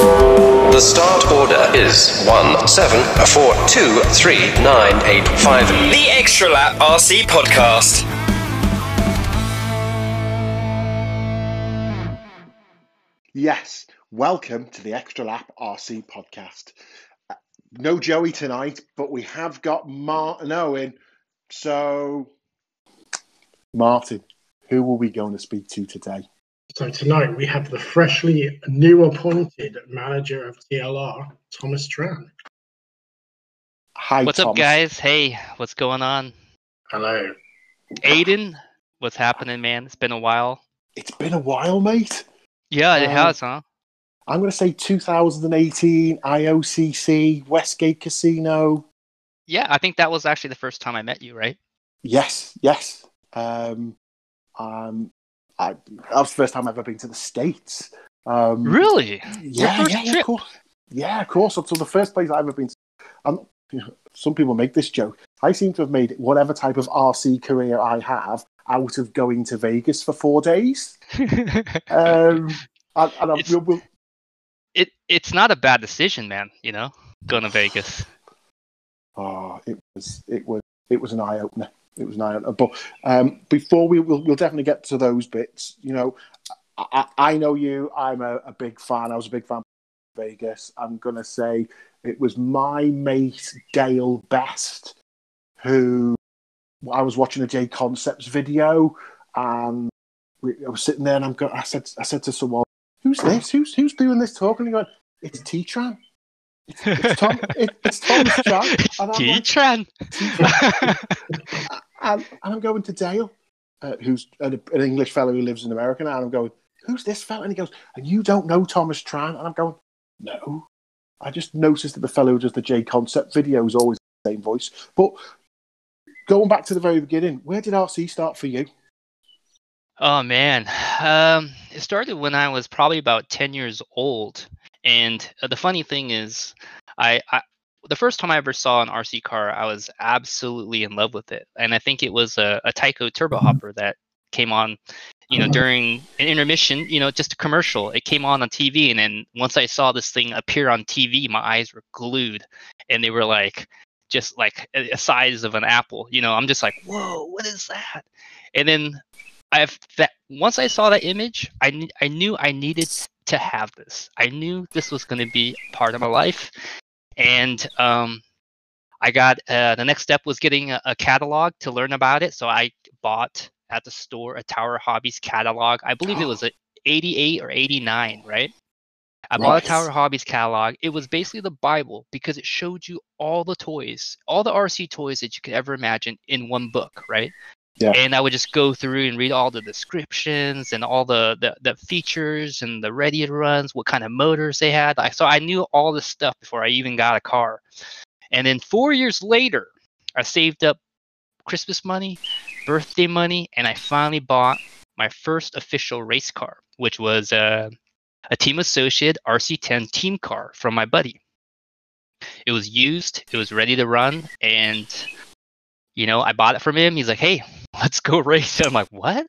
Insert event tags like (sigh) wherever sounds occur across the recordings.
The start order is one seven four two three nine eight five. The Extra Lap RC Podcast. Yes, welcome to the Extra Lap RC podcast. Uh, No Joey tonight, but we have got Martin Owen. So, Martin, who are we going to speak to today? So tonight we have the freshly new appointed manager of TLR, Thomas Tran. Hi, What's up, guys? Hey, what's going on? Hello. Aiden, what's happening, man? It's been a while. It's been a while, mate. Yeah, it Um, has, huh? I'm going to say 2018 IOCC Westgate Casino. Yeah, I think that was actually the first time I met you, right? Yes, yes. Um, um, I, that was the first time I've ever been to the States. Um, Really? Yeah, yeah, yeah, of course. Yeah, of course. Up to the first place I've ever been. To, you know, some people make this joke. I seem to have made whatever type of RC career I have out of going to Vegas for four days. (laughs) Um, and, and I, It's- we'll, we'll, it it's not a bad decision, man. You know, going to Vegas. (sighs) oh, it was it was it was an eye opener. It was nine. But um, before we we'll, we'll definitely get to those bits. You know, I, I know you. I'm a, a big fan. I was a big fan of Vegas. I'm gonna say it was my mate Dale Best who I was watching a J Concepts video and we, I was sitting there and I'm go, I said I said to someone, "Who's this? Who's who's doing this talking?" And he went, "It's T Tran. It's, it's Tom. It, it's Thomas (laughs) Tran." Like, T-Tran. (laughs) and, and I'm going to Dale, uh, who's an, an English fellow who lives in America and I'm going, who's this fellow? And he goes, and you don't know Thomas Tran? And I'm going, no. I just noticed that the fellow who does the J Concept video is always the same voice. But going back to the very beginning, where did RC start for you? Oh man, um, it started when I was probably about ten years old, and uh, the funny thing is, I the first time I ever saw an RC car, I was absolutely in love with it, and I think it was a, a Tyco Turbo mm-hmm. Hopper that came on, you know, uh-huh. during an intermission, you know, just a commercial. It came on on TV, and then once I saw this thing appear on TV, my eyes were glued, and they were like, just like uh, a a size of an apple. You know, I'm just like, whoa, what is that? And then I've that once I saw that image, I I knew I needed to have this. I knew this was going to be part of my life, and um, I got uh, the next step was getting a, a catalog to learn about it. So I bought at the store a Tower Hobbies catalog. I believe it was a 88 or 89, right? I bought Right. a Tower Hobbies catalog. It was basically the Bible because it showed you all the toys, all the RC toys that you could ever imagine in one book, right? Yeah. And I would just go through and read all the descriptions and all the, the, the features and the ready to runs, what kind of motors they had. I, so I knew all this stuff before I even got a car. And then four years later, I saved up Christmas money, birthday money, and I finally bought my first official race car, which was uh, a Team Associated RC10 team car from my buddy. It was used, it was ready to run, and you know, I bought it from him. He's like, "Hey, let's go race." And I'm like, "What?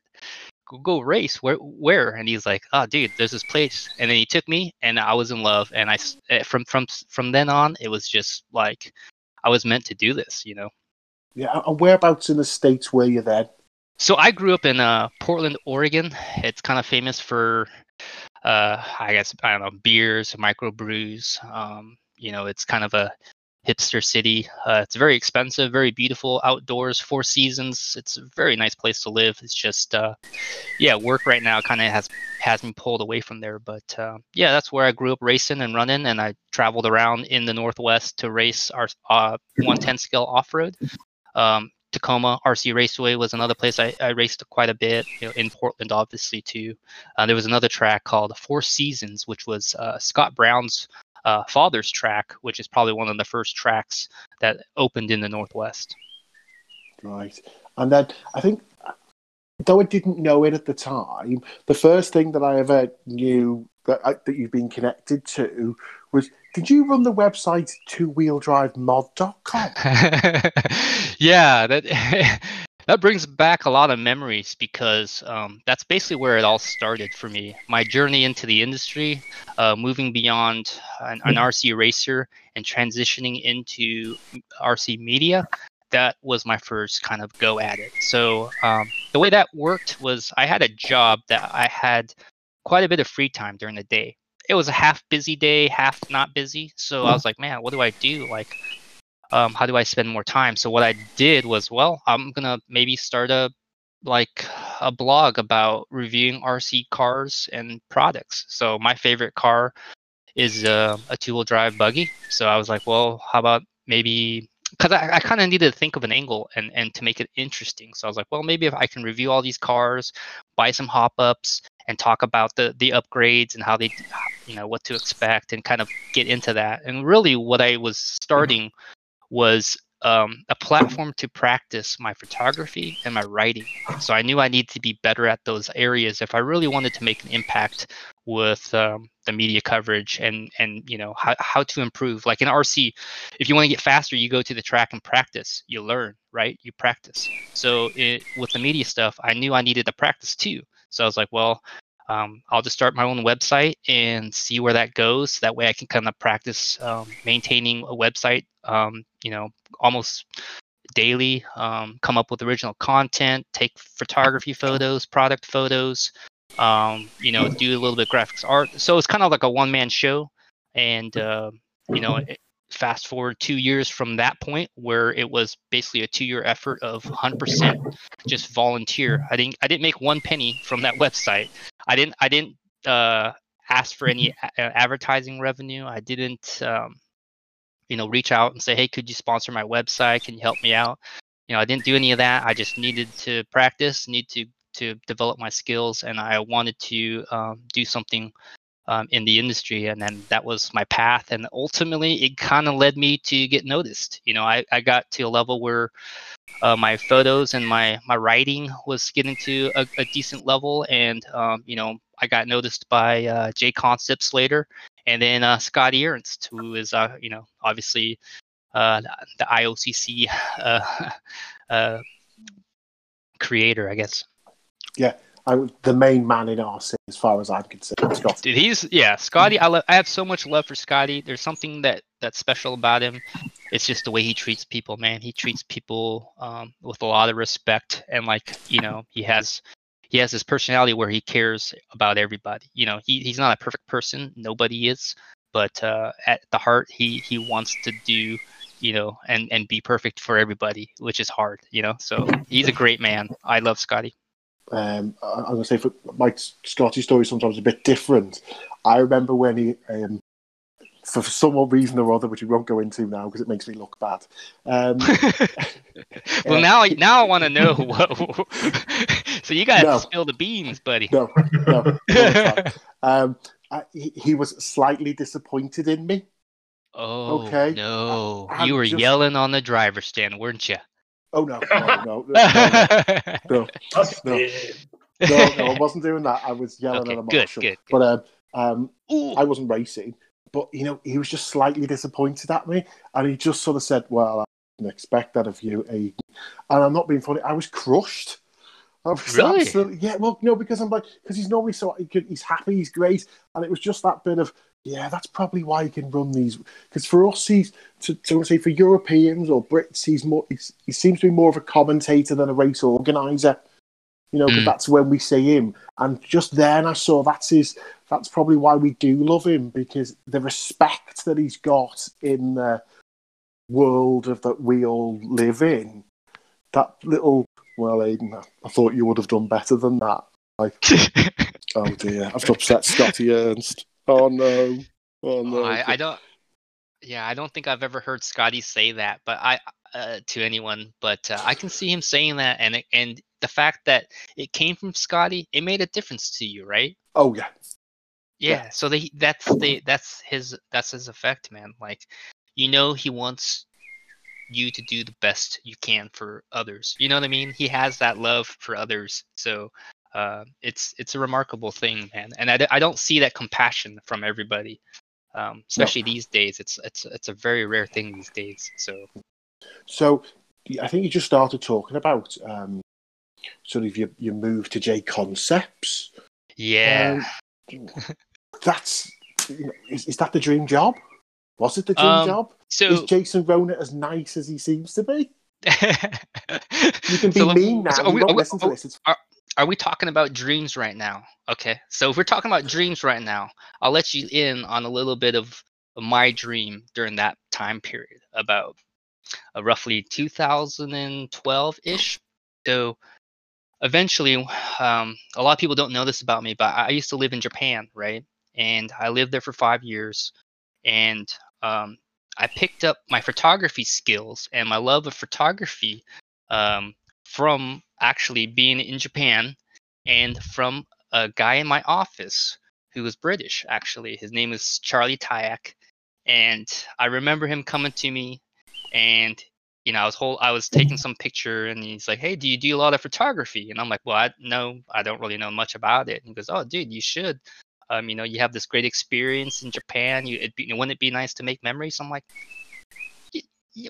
Go, go race? Where? Where?" And he's like, "Oh, dude, there's this place." And then he took me, and I was in love. And I eh, from from from then on, it was just like I was meant to do this, you know. Yeah, and whereabouts in the States were you then? So I grew up in uh, Portland, Oregon. It's kind of famous for, uh, I guess I don't know, beers, microbrews. Um, you know, it's kind of a hipster city. Uh, it's very expensive, very beautiful, outdoors, four seasons. It's a very nice place to live. It's just, uh, yeah, work right now kind of has has me pulled away from there. But uh, yeah, that's where I grew up racing and running, and I traveled around in the Northwest to race our uh, 110 scale off road. Um, Tacoma RC Raceway was another place I, I raced quite a bit. You know, in Portland, obviously too. Uh, there was another track called Four Seasons, which was uh, Scott Brown's uh, father's track, which is probably one of the first tracks that opened in the Northwest. Right. And then I think, though I didn't know it at the time, the first thing that I ever knew that, I, that you've been connected to was did you run the website two wheel drive mod.com? (laughs) yeah, that (laughs) that brings back a lot of memories because um, that's basically where it all started for me. My journey into the industry, uh, moving beyond an, an, RC racer and transitioning into RC media, that was my first kind of go at it. So um, the way that worked was I had a job that I had quite a bit of free time during the day. It was a half busy day, half not busy. So I was like, man, what do I do? Like, um, how do I spend more time? So what I did was, well, I'm gonna maybe start a like a blog about reviewing RC cars and products. So my favorite car is uh, a two-wheel drive buggy. So I was like, well, how about maybe because I, I kind of needed to think of an angle and and to make it interesting. So I was like, well, maybe if I can review all these cars, buy some hop ups, and talk about the the upgrades and how they, you know, what to expect, and kind of get into that. And really, what I was starting. Mm-hmm was um, a platform to practice my photography and my writing. So I knew I needed to be better at those areas if I really wanted to make an impact with um, the media coverage and and you know how, how to improve. Like in RC, if you want to get faster, you go to the track and practice. You learn, right? You practice. So it, with the media stuff, I knew I needed to practice too. So I was like, well, um, I'll just start my own website and see where that goes. That way, I can kind of practice um, maintaining a website. Um, you know, almost daily. Um, come up with original content, take photography photos, product photos. Um, you know, do a little bit graphics art. So it's kind of like a one-man show, and uh, you know, fast forward two years from that point where it was basically a two-year effort of 100% just volunteer i didn't i didn't make one penny from that (laughs) website i didn't i didn't uh, ask for any a- advertising revenue. I didn't um, you know reach out and say hey could you sponsor my website? Can you help me out? You know i didn't do any of that. I just needed to practice need to to develop my skills and i wanted to um, do something um, in the industry and then that was my path and ultimately it kind of led me to get noticed. You know I, I got to a level where uh, my photos and my my writing was getting to a, a decent level and um, you know i got noticed by uh, JConcepts later and then uh, scotty ernst who is uh, you know obviously uh, the iocc uh, (laughs) uh, creator i guess. Yeah I, the main man in RC, as far as I'm concerned. Scott. Dude, he's yeah, Scotty. I, lo- I have so much love for Scotty. There's something that that's special about him. It's just the way he treats people, man. He treats people um, with a lot of respect, and like you know, he has he has this personality where he cares about everybody. You know, he, he's not a perfect person. Nobody is, but uh, at the heart, he he wants to do you know and and be perfect for everybody, which is hard. You know, so he's a great man. I love Scotty. Um, I'm going to say for my Scotty story sometimes a bit different. I remember when he, um, for some reason or other, which we won't go into now because it makes me look bad. Um, (laughs) well, uh, now now I want to know. (laughs) What, (laughs) so you got to no, spill the beans, buddy. No, no. no um, I, he, he, was slightly disappointed in me. Oh, okay. No, I, you were just... yelling on the driver's stand, weren't you? Oh no, no, no, (laughs) no, no, I wasn't doing that. I was yelling at a marshal, but um, um I wasn't racing. But you know, he was just slightly disappointed at me, and he just sort of said, "Well, I didn't expect that of you." And I'm not being funny. I was crushed. I was really? Yeah. Well, no, because I'm like, because he's normally so he's happy, he's great, and it was just that bit of yeah, that's probably why he can run these. Because for us, he's to, to say for Europeans or Brits, he's more. He's, he seems to be more of a commentator than a race organizer. You know, mm. that's when we see him. And just then, I saw that's his. That's probably why we do love him because the respect that he's got in the world of that we all live in. That little. Well, Aiden, I thought you would have done better than that. Like, (laughs) oh dear, I've upset Scotty Ernst. Oh no. Oh no. I, I, don't. Yeah, I don't think I've ever heard Scotty say that, but I uh, to anyone. But uh, I can see him saying that, and it, and the fact that it came from Scotty, it made a difference to you, right? Oh yeah. Yeah. yeah. So the, that's the that's his that's his effect, man. Like, you know, he wants you to do the best you can for others. You know what I mean? He has that love for others. So uh, it's it's a remarkable thing, man. And I, I don't see that compassion from everybody, um, especially no. these days. It's it's it's a very rare thing these days. So, so I think you just started talking about um, sort of your, your move to J Concepts. Yeah. Um, (laughs) that's you know, is, is that the dream job? Was it the dream Um, job? so Is Jason Ronald as nice as he seems to be? (laughs) You can be So mean now. so are we- are we- listen to are- this. It's are we talking about dreams right now? Okay. So if we're talking about dreams right now, I'll let you in on a little bit of my dream during that time period, about uh, roughly 2012 ish. So eventually, um, a lot of people don't know this about me, but I I used to live in Japan, right? And I lived there for five years, and um, I picked up my photography skills and my love of photography um, from actually being in Japan and from a guy in my office who was British, actually. His name is Charlie Tyak. And I remember him coming to me and you know, I was whole I was taking some picture and he's like, Hey, do you do a lot of photography? And I'm like, Well, I no, I don't really know much about it. And he goes, Oh dude, you should. Um, you know, you have this great experience in Japan. You, be, wouldn't it be nice to make memories? I'm like, "Y- y-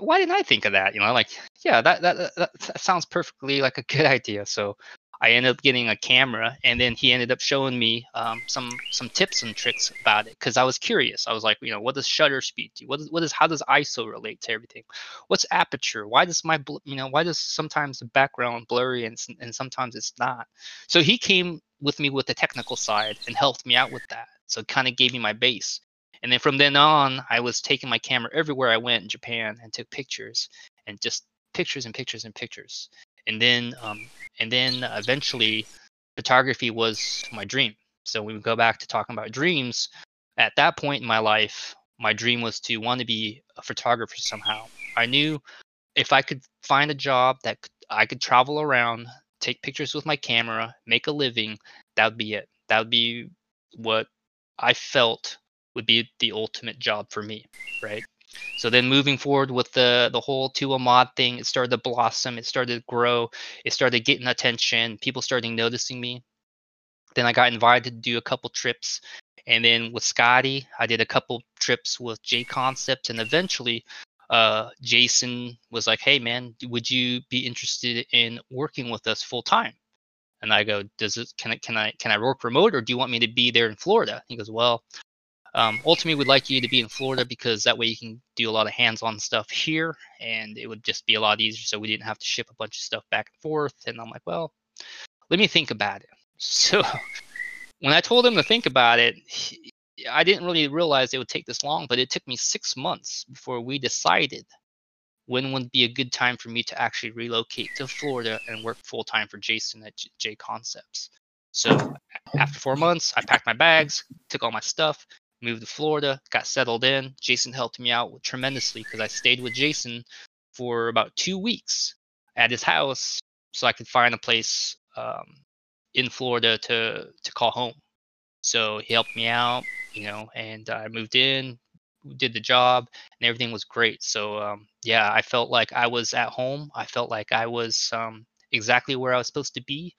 why didn't I think of that? You know, like, yeah, that that, that that sounds perfectly like a good idea. So I ended up getting a camera, and then he ended up showing me um, some some tips and tricks about it because I was curious. I was like, you know, what does shutter speed do? What is what is how does ISO relate to everything? What's aperture? Why does my you know why does sometimes the background blurry and and sometimes it's not? So he came with me with the technical side and helped me out with that. So kind of gave me my base. And then from then on, I was taking my camera everywhere I went in Japan and took pictures and just pictures and pictures and pictures. And then, um, and then eventually, photography was my dream. So we go back to talking about dreams, at that point in my life, my dream was to want to be a photographer somehow. I knew if I could find a job that I could travel around, take pictures with my camera, make a living, that would be it. That would be what I felt would be the ultimate job for me, right? So then moving forward with the the whole Tua mod thing, it started to blossom, it started to grow, it started getting attention, people started noticing me. Then I got invited to do a couple trips. And then with Scotty, I did a couple trips with J Concept and eventually uh, Jason was like, "Hey man, would you be interested in working with us full time?" And I go, "Does it? Can I? Can I? Can I work remote, or do you want me to be there in Florida?" He goes, "Well, um, ultimately, we'd like you to be in Florida because that way you can do a lot of hands-on stuff here, and it would just be a lot easier. So we didn't have to ship a bunch of stuff back and forth." And I'm like, "Well, let me think about it." (laughs) So when I told him to think about it, he- I didn't really realize it would take this long, but it took me six months before we decided when would be a good time for me to actually relocate to Florida and work full time for Jason at J, J Concepts. So after four months, I packed my bags, took all my stuff, moved to Florida, got settled in. Jason helped me out tremendously because I stayed with Jason for about two weeks at his house so I could find a place um, in Florida to to call home. So he helped me out, you know, and I moved in, did the job, and everything was great. So um, yeah, I felt like I was at home. I felt like I was um, exactly where I was supposed to be.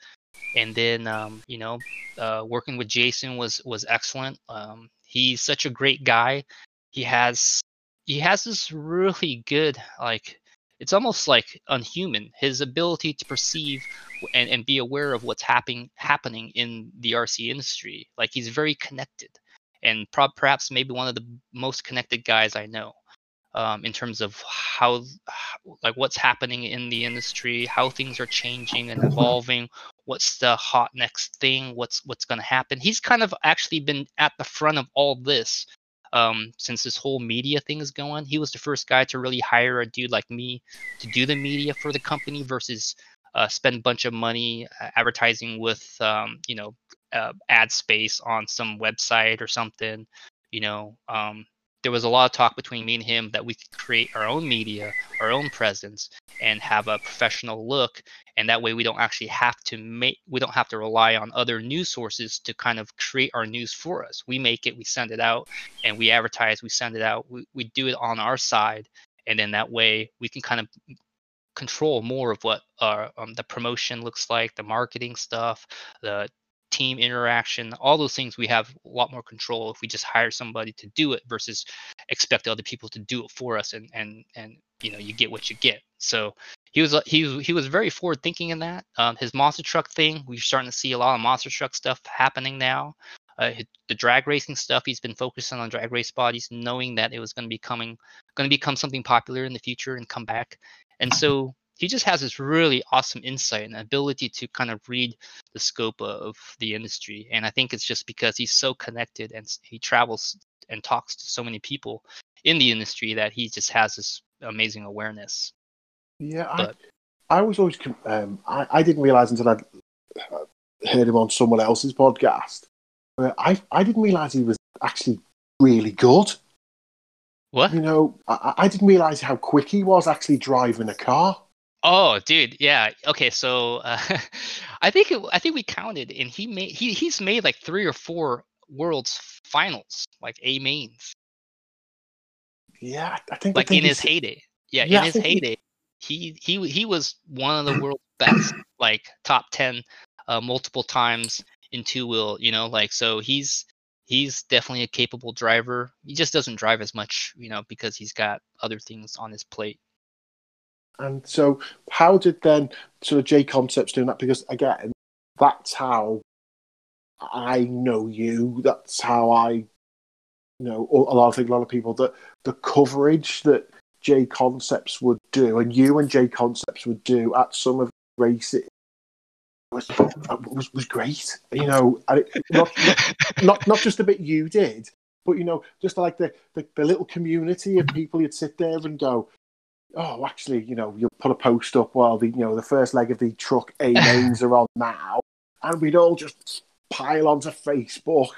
And then um, you know, uh, working with Jason was was excellent. He's such a great guy. He has he has this really good like it's almost like unhuman his ability to perceive and, and be aware of what's happening happening in the RC industry. Like he's very connected, and prob- perhaps maybe one of the most connected guys I know um, in terms of how, like what's happening in the industry, how things are changing and evolving. What's the hot next thing? What's what's going to happen? He's kind of actually been at the front of all this um, since this whole media thing is going. He was the first guy to really hire a dude like me to do the media for the company versus uh, spend a bunch of money uh, advertising with um, you know uh, ad space on some website or something. You know, um, there was a lot of talk between me and him that we could create our own media, our own presence, and have a professional look. And that way, we don't actually have to make, we don't have to rely on other news sources to kind of create our news for us. We make it, we send it out, and we advertise, we send it out. We, we do it on our side, and then that way we can kind of control more of what our um, the promotion looks like, the marketing stuff, the team interaction, all those things we have a lot more control if we just hire somebody to do it versus expect other people to do it for us and and and you know you get what you get. So he was he he was very forward thinking in that. Um, his monster truck thing, we're starting to see a lot of monster truck stuff happening now. Uh, the drag racing stuff, he's been focusing on drag race bodies, knowing that it was going to be coming, going to become something popular in the future and come back. And so he just has this really awesome insight and ability to kind of read the scope of the industry. And I think it's just because he's so connected and he travels and talks to so many people in the industry that he just has this amazing awareness. Yeah, But- I, I was always. Um, I, I didn't realize until I'd uh, heard him on someone else's podcast. I I didn't realize he was actually really good. What? You know, I, I didn't realize how quick he was actually driving a car. Oh, dude, yeah. Okay, so uh, (laughs) I think it, I think we counted, and he made he he's made like three or four world's finals, like A mains, Yeah, I think. I like think in his heyday. Yeah, Yeah, I in his think he- heyday, he he he was one of the world's best, like top ten, uh, multiple times in two wheel. You know, like so he's he's definitely a capable driver. He just doesn't drive as much, you know, because he's got other things on his plate. And so, how did then sort of J Concepts doing that? Because again, that's how I know you. That's how I, you know, a lot of think a lot of people that the coverage that J Concepts would do, and you and J Concepts would do at some of the races was was, was great. You know, it, not, not not not just the bit you did, but you know, just like the, the the little community of people you'd sit there and go, oh, actually, you know, you'll put a post up while the you know the first leg of the truck (laughs) A mains are on now, and we'd all just pile onto Facebook.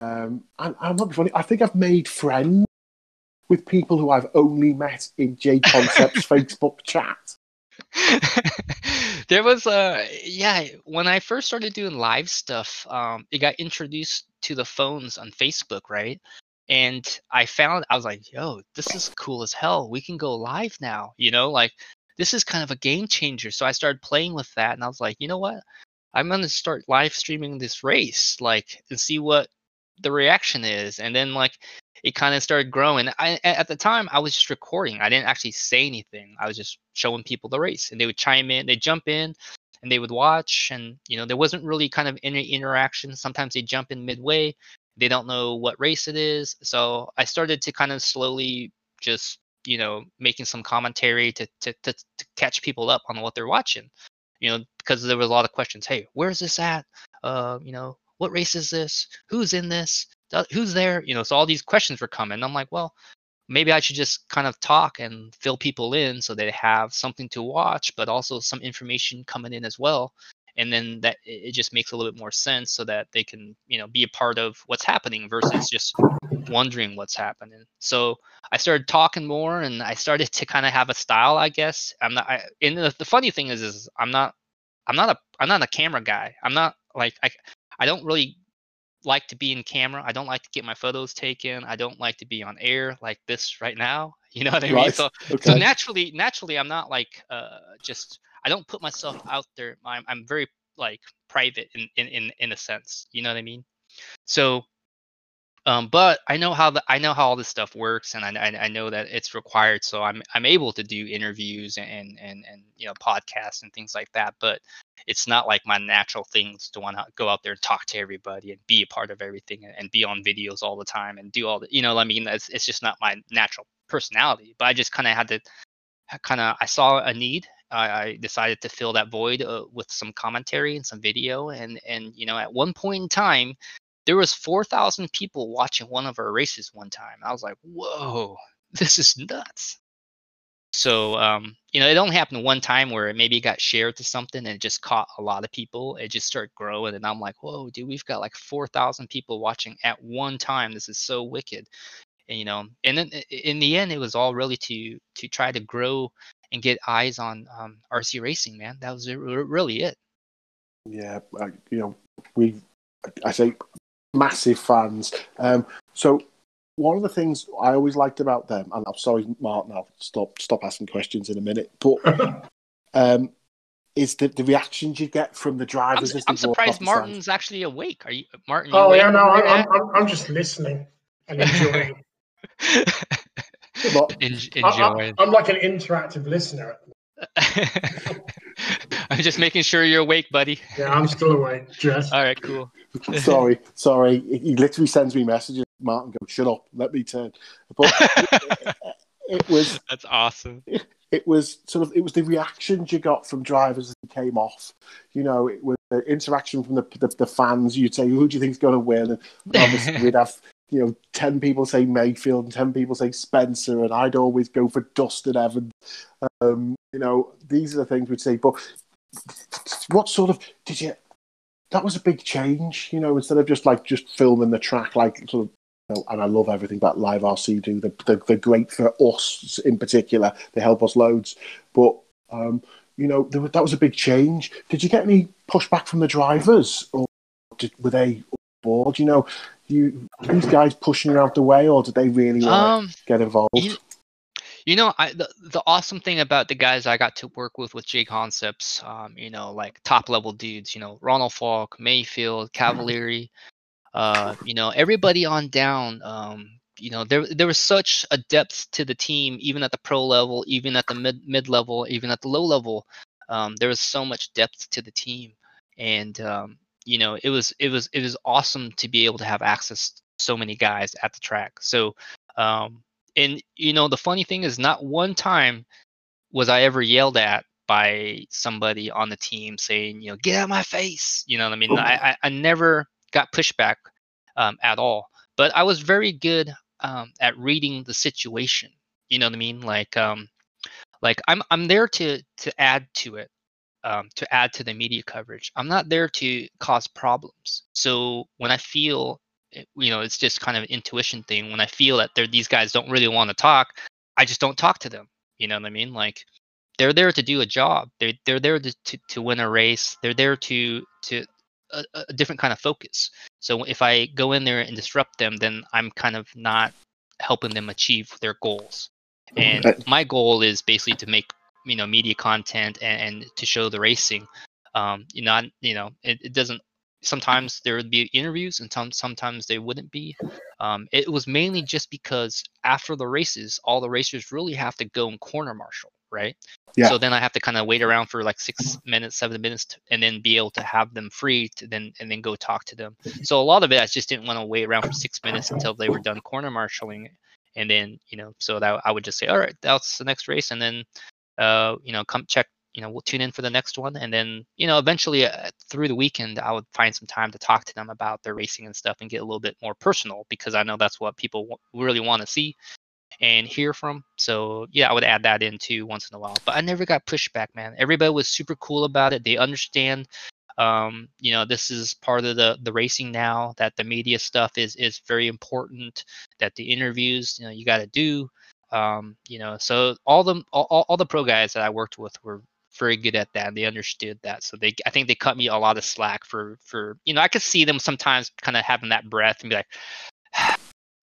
Um, and I'm not funny. I think I've made friends with people who I've only met in J Concepts (laughs) Facebook chat. (laughs) there was a yeah when i first started doing live stuff um it got introduced to the phones on facebook right and i found i was like yo this is cool as hell we can go live now you know like this is kind of a game changer so i started playing with that and i was like you know what i'm going to start live streaming this race like and see what the reaction is and then like it kind of started growing. I at the time I was just recording. I didn't actually say anything. I was just showing people the race, and they would chime in. They jump in, and they would watch. And you know there wasn't really kind of any interaction. Sometimes they jump in midway. They don't know what race it is. So I started to kind of slowly just you know making some commentary to to to, to catch people up on what they're watching. You know because there was a lot of questions. Hey, where's this at? Uh, you know what race is this? Who's in this? Who's there you know so all these questions were coming i'm like well maybe i should just kind of talk and fill people in so they have something to watch but also some information coming in as well and then that it just makes a little bit more sense so that they can you know be a part of what's happening versus just wondering what's happening so i started talking more and i started (laughs) to kind of have a style i guess i'm not I, and the, the funny thing is is i'm not i'm not a i'm not a camera guy i'm not like i i don't really like to be in camera. I don't like to get my photos taken. I don't like to be on air like this right now. (laughs) You know what I mean? So Okay. so naturally naturally I'm not like uh just I don't put myself out there. I'm I'm very like private in in in, in a sense. You know what I mean? So um but I know how the I know how all this stuff works and I I, I know that it's required so I'm I'm able to do interviews and and and you know podcasts and things like that but it's not like my natural things to want to go out there and talk to everybody and be a part of everything and, and be on videos all the time and do all the you know I mean it's it's just not my natural personality but I just kind of had to kind of I saw a need. I, I decided to fill that void uh, with some commentary and some video, and and you know at one point in time, there was four thousand people watching one of our races one time. I was like, whoa, (laughs) this is nuts. So um, you know, it only happened one time where it maybe got shared to something and it just caught a lot of people. It just started growing, and I'm like, whoa, dude, we've got like four thousand people watching at one time. This is so wicked and you know and then in the end it was all really to to try to grow and get eyes on um, rc racing man that was really it Yeah, I, you know, we, I say, massive fans. Um, so one of the things I always liked about them, and I'm sorry, Martin, I'll stop stop asking questions in a minute, but (laughs) um, is the, the reactions you get from the i'm, drivers as I'm surprised martin's actually awake are you martin you Oh yeah, no, I'm. I'm, I'm just listening and enjoying. (laughs) Not- (laughs) En- I, I, I'm like an interactive listener. (laughs) I'm just making sure you're awake, buddy. Yeah, I'm still awake. Jess. All right, cool. sorry, (laughs) sorry. He he literally sends me messages. Martin goes, "Shut up, let me turn." But it, it was That's awesome. it was sort of it was the reactions you got from drivers as they came off. You know, it was the interaction from the the, the fans. You'd say, "Who do you think's going to win?" And obviously, we'd have you know ten people say Maifield and ten people say Spencer, and I'd always go for Dustin Evans. Um, you know, these are the things we'd say. But what sort of did you? That was a big change. You know, instead of just like just filming the track, like sort of you know, and I love everything that Live RC do. They're, they're, they're great for us in particular. They help us loads. But, um, you know, that was a big change. Did you get any pushback from the drivers? Or did, were they board? You know, you these guys pushing you out the way, or did they really want Um, get involved? you- You know, I the, the awesome thing about the guys I got to work with with J Concepts, um, you know, like top level dudes, you know, Ronald Falk, Maifield, Cavalieri, uh, you know, everybody on down, um, you know, there there was such a depth to the team, even at the pro level, even at the mid mid level, even at the low level. Um, there was so much depth to the team, and um, you know, it was it was it was awesome to be able to have access to so many guys at the track. So. Um, and you know the funny thing is not one time was i ever yelled at by somebody on the team saying you know get out of my face you know what i mean I, I i never got pushback um, at all but i was very good um, at reading the situation you know what i mean like um like i'm i'm there to to add to it um, to add to the media coverage. I'm not there to cause problems. So when i feel you know it's just kind of an intuition thing when i feel that they're these guys don't really want to talk i just don't talk to them. You know what i mean? Like they're there to do a job. They're, they're there to, to, to win a race. They're there to to a, a different kind of focus. So if i go in there and disrupt them then i'm kind of not helping them achieve their goals. And my goal is basically to make you know media content and, and to show the racing um you know you know it, it doesn't sometimes there would be interviews and some, sometimes they wouldn't be. Um, it was mainly just because after the races all the racers really have to go and corner marshal right? Yeah. so then i have to kind of wait around for like six minutes seven minutes to, and then be able to have them free to then and then go talk to them. So a lot of it i just didn't want to wait around for six minutes until they were done corner marshaling and then you know so that i would just say all right that's the next race and then uh you know come check you know we'll tune in for the next one. And then you know eventually uh, through the weekend i would find some time to talk to them about their racing and stuff and get a little bit more personal because i know that's what people w- really want to see and hear from. So yeah i would add that in too once in a while. But i never got pushback man. Everybody was super cool about it. They understand um you know this is part of the the racing now that the media stuff is is very important that the interviews you know you got to do um you know so all the all, all the pro guys that i worked with were very good at that and they understood that. So they i think they cut me a lot of slack for for you know i could see them sometimes kind of having that breath and be like (sighs)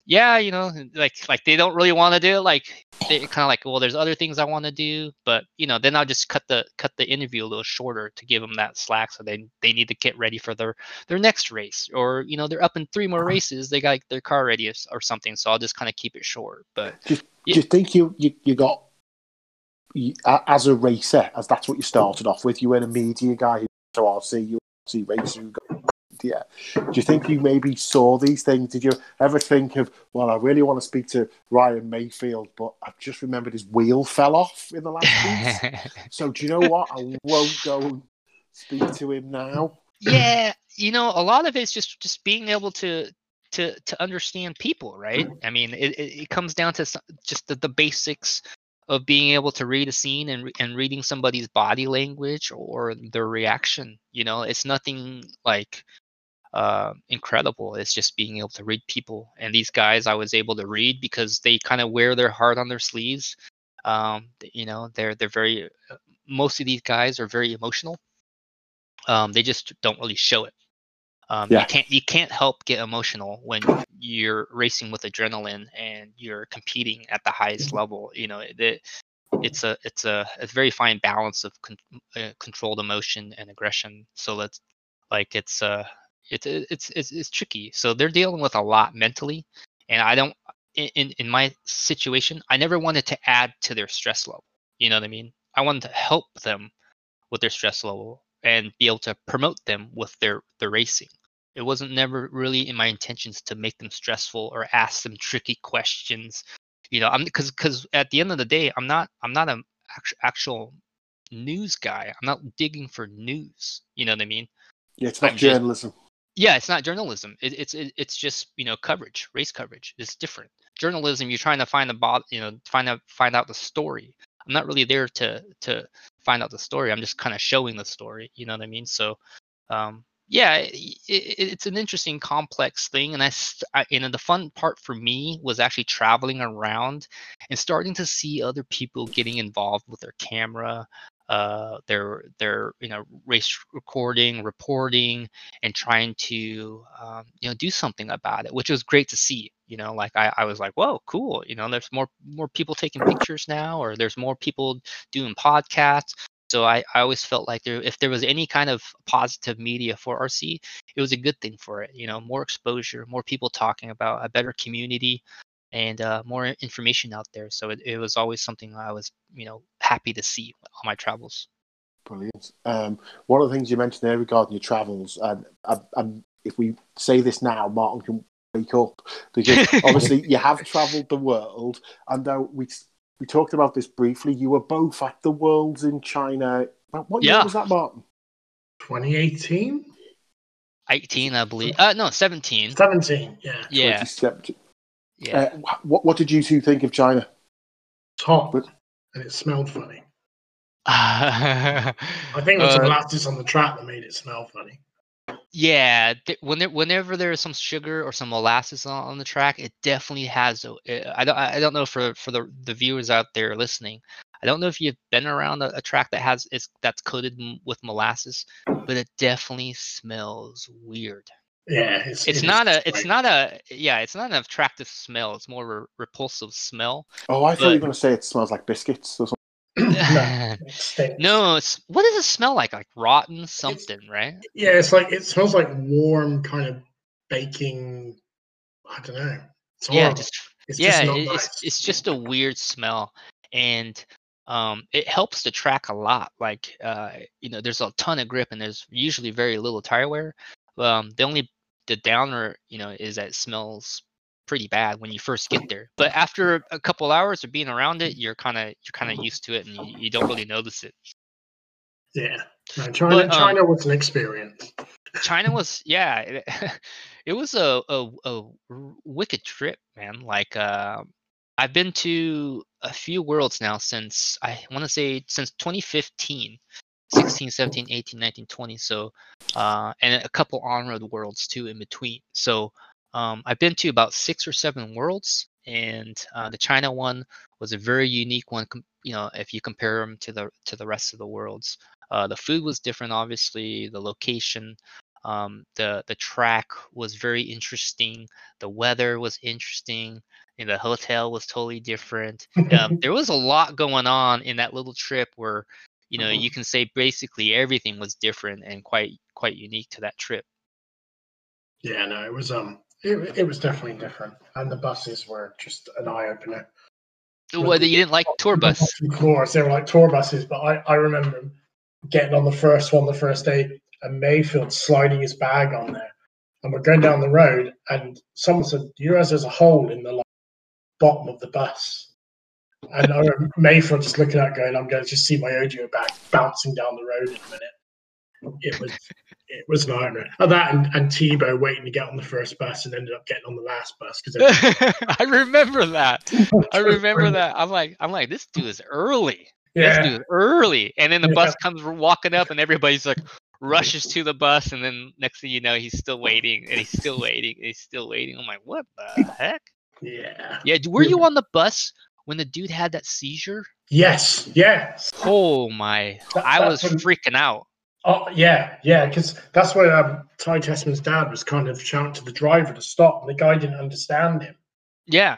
yeah you know like like they don't really want to do it like they kind of like well there's other things i want to do but you know then i'll just cut the cut the interview a little shorter to give them that slack so they they need to get ready for their their next race or you know they're up in three more races they got their car ready or, or something so i'll just kind of keep it short but Do you think you you, you got you, a- as a racer, as that's what you started off with? You were a media guy, who so RC, you see racer. Who got, yeah. Do you think you maybe saw these things? Did you ever think of, well, I really want to speak to Ryan Maifield, but I've just remembered his wheel fell off in the last week. (laughs) so do you know what? I won't go and speak to him now. yeah you know a lot of it's just just being able to to to understand people right? I mean it, it, comes down to some, just the, the basics of being able to read a scene and, and reading somebody's body language or their reaction you know? It's nothing like uh, incredible. It's just being able to read people. And these guys i was able to read because they kind of wear their heart on their sleeves. Um, you know they're they're very uh, most of these guys are very emotional. Um, they just don't really show it. Um, Yeah. You can't you can't help get emotional when you're racing with adrenaline and you're competing at the highest level. You know, it, it- it's a it's a a very fine balance of con- uh, controlled emotion and aggression. So that's like it's uh it's it's it's it's tricky. So they're dealing with a lot mentally, and I don't in in- in my situation I never wanted to add to their stress level. You know what I mean? I wanted to help them with their stress level and be able to promote them with their their racing. It wasn't never really in my intentions to make them stressful or ask them tricky questions. You know, I'm because because at the end of the day, I'm not I'm not an actual, actual news guy. I'm not digging for news. You know what I mean? Yeah, it's not I'm just- journalism. Yeah, it's not journalism. It, it's it, it's just you know coverage, race coverage. It's different. Journalism, you're trying to find the bot, you know, find out find out the story. I'm not really there to to find out the story. I'm just kind of showing the story. You know what I mean? So, um, yeah, it, it, it's an interesting, complex thing, and I, I, you know, the fun part for me was actually traveling around and starting to see other people getting involved with their camera, uh, their their you know race recording, reporting, and trying to um, you know do something about it, which was great to see. You know, like I, I was like, whoa, cool. You know, there's more more people taking pictures now, or there's more people doing podcasts. So I, I always felt like there if there was any kind of positive media for RC, it was a good thing for it. You know, more exposure, more people talking about a better community, and uh, more information out there. So it, it was always something I was you know happy to see on my travels. Brilliant. Um, one of the things you mentioned there regarding your travels, and, and, if we say this now, Martin can wake up because (laughs) obviously you have travelled the world, and though we we talked about this briefly, you were both at the Worlds in China. What year Yeah. was that, Martin? 2018? 18, I believe. Uh, no, 17. 17, yeah. Yeah, yeah. Uh, what what did you two think of China? It's hot. But- And it smelled funny. I (laughs) I think it was the Uh, on the track that made it smell funny. Yeah, th- when there, whenever there's some sugar or some molasses on, on the track, it definitely has. A, uh, I don't. I don't know for for the the viewers out there listening. I don't know if you've been around a, a track that has it's that's coated m- with molasses, but it definitely smells weird. Yeah, it's, It's it not a. It's not a. Yeah, it's not an attractive smell. It's more of a repulsive smell. Oh, I thought you were But- going to say it smells like biscuits or something. No, (laughs) no, it's what does it smell like? Like rotten something, right? Yeah, it's like it smells like warm kind of baking. I don't know. It's Yeah, horrible. just it's yeah, just not it- nice. it's it's just a weird smell, and um, it helps to track a lot. Like uh, you know, there's a ton of grip, and there's usually very little tire wear. Um, the only the downer, you know, is that it smells pretty bad when you first get there. But after a couple hours of being around it, you're kind of you're kind of used to it, and you, you don't really notice it. yeah. No, China, But, um, China was an experience. China (laughs) was yeah, it, (laughs) it was a wicked trip, man. Like uh, I've been to a few worlds now since I want to say since 2015, 16, 17, 18, 19, 20. So uh, and a couple on-road worlds too in between. So um, I've been to about six or seven worlds, and uh, the China one was a very unique one. You know, if you compare them to the to the rest of the worlds. Uh, the food was different, obviously. The location, um, the the track was very interesting. The weather was interesting, and the hotel was totally different. Um, (laughs) there was a lot going on in that little trip where, you know, you can say basically everything was different and quite quite unique to that trip. Yeah, no, it was um, it, it was definitely different, and the buses were just an eye opener. Whether you didn't like tour bus, Of course, they were like tour buses, but I, I remember getting on the first one the first day and Maifield sliding his bag on there. And we're going down the road, and someone said, you realize there's a hole in the like, bottom of the bus? And I remember Maifield just looking at going, I'm going to just see my audio bag bouncing down the road in a minute. It was it was an nightmare. And that and, and Tebo waiting to get on the first bus and ended up getting on the last bus because (laughs) I remember that. I (laughs) remember that. I'm like, I'm like, this dude is early. Yeah, This dude is early. And then the Yeah. bus comes walking up, and everybody's like rushes to the bus, and then next thing you know, he's still waiting, and he's still waiting, and he's still waiting. I'm like, what the (laughs) heck? yeah. Yeah, d- were you on the bus when the dude had that seizure? Yes, yes. Oh my! That- I was when- freaking out. Oh yeah, yeah, because that's why um, Ty Tessmann's dad was kind of shouting to the driver to stop, and the guy didn't understand him. Yeah,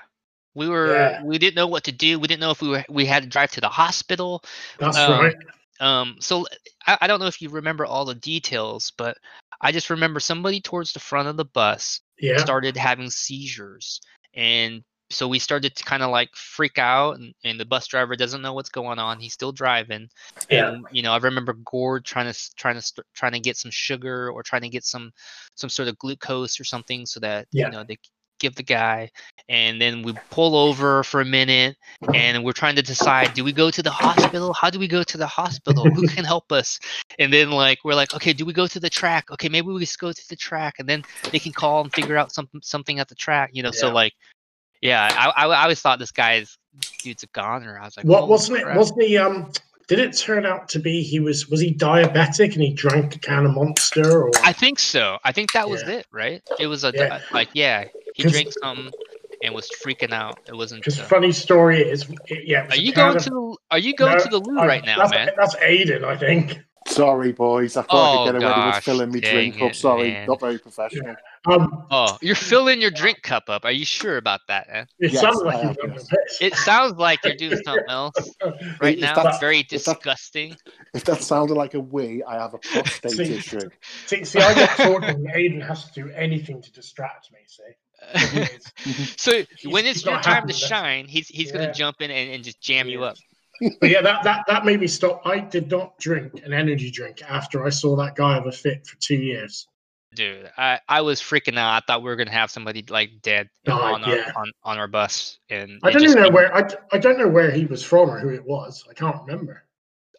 we were. Yeah. We didn't know what to do. We didn't know if we were. We had to drive to the hospital. That's Um, right. Um, so I, I don't know if you remember all the details, but I just remember somebody towards the front of the bus Yeah, started having seizures and so we started to kind of like freak out and, and the bus driver doesn't know what's going on he's still driving Yeah. and you know i remember gord trying to trying to trying to get some sugar or trying to get some some sort of glucose or something so that Yeah. you know they give the guy and then we pull over for a minute and we're trying to decide do we go to the hospital? How do we go to the hospital? Who can help us? And then like we're like okay do we go to the track? Okay maybe we just go to the track and then they can call and figure out something something at the track you know so like yeah I, I, I always thought this guy's dude's a goner i was like What wasn't it? Wasn't he? Um, did it turn out to be he was was he diabetic and he drank a can of Monster or? I think so. I think that was Yeah. it, right? It was a Yeah. like yeah, he drank some and was freaking out. It wasn't. Because uh, funny story is, it, yeah. are you going of- to the Are you going No, to the loo I- right now, that's, man? That's Aiden, I think. Sorry, boys. I thought I Oh, could get away with filling me drink dang up. Sorry, man. not very professional. Um, Oh, you're filling your drink cup up. Are you sure about that? Eh? it Yes, sounds like am, you've done yes. the piss. It sounds like you're doing (laughs) something else right If now. that's- Very if that- disgusting. If that sounded like a wee, I have a prostate See- issue. See, see, I get talking. Aiden has to do anything to distract me. See, (laughs) (laughs) so He's- when it's your time to shine, he's he's Yeah. gonna jump in and, and just jam you Yeah. up. But yeah, that, that that made me stop. I did not drink an energy drink after I saw that guy have a fit for two years. Dude, I, I was freaking out. I thought we were gonna have somebody like dead Died, on our yeah. on, on our bus, and I don't even know where I, I don't know where he was from or who it was. I can't remember.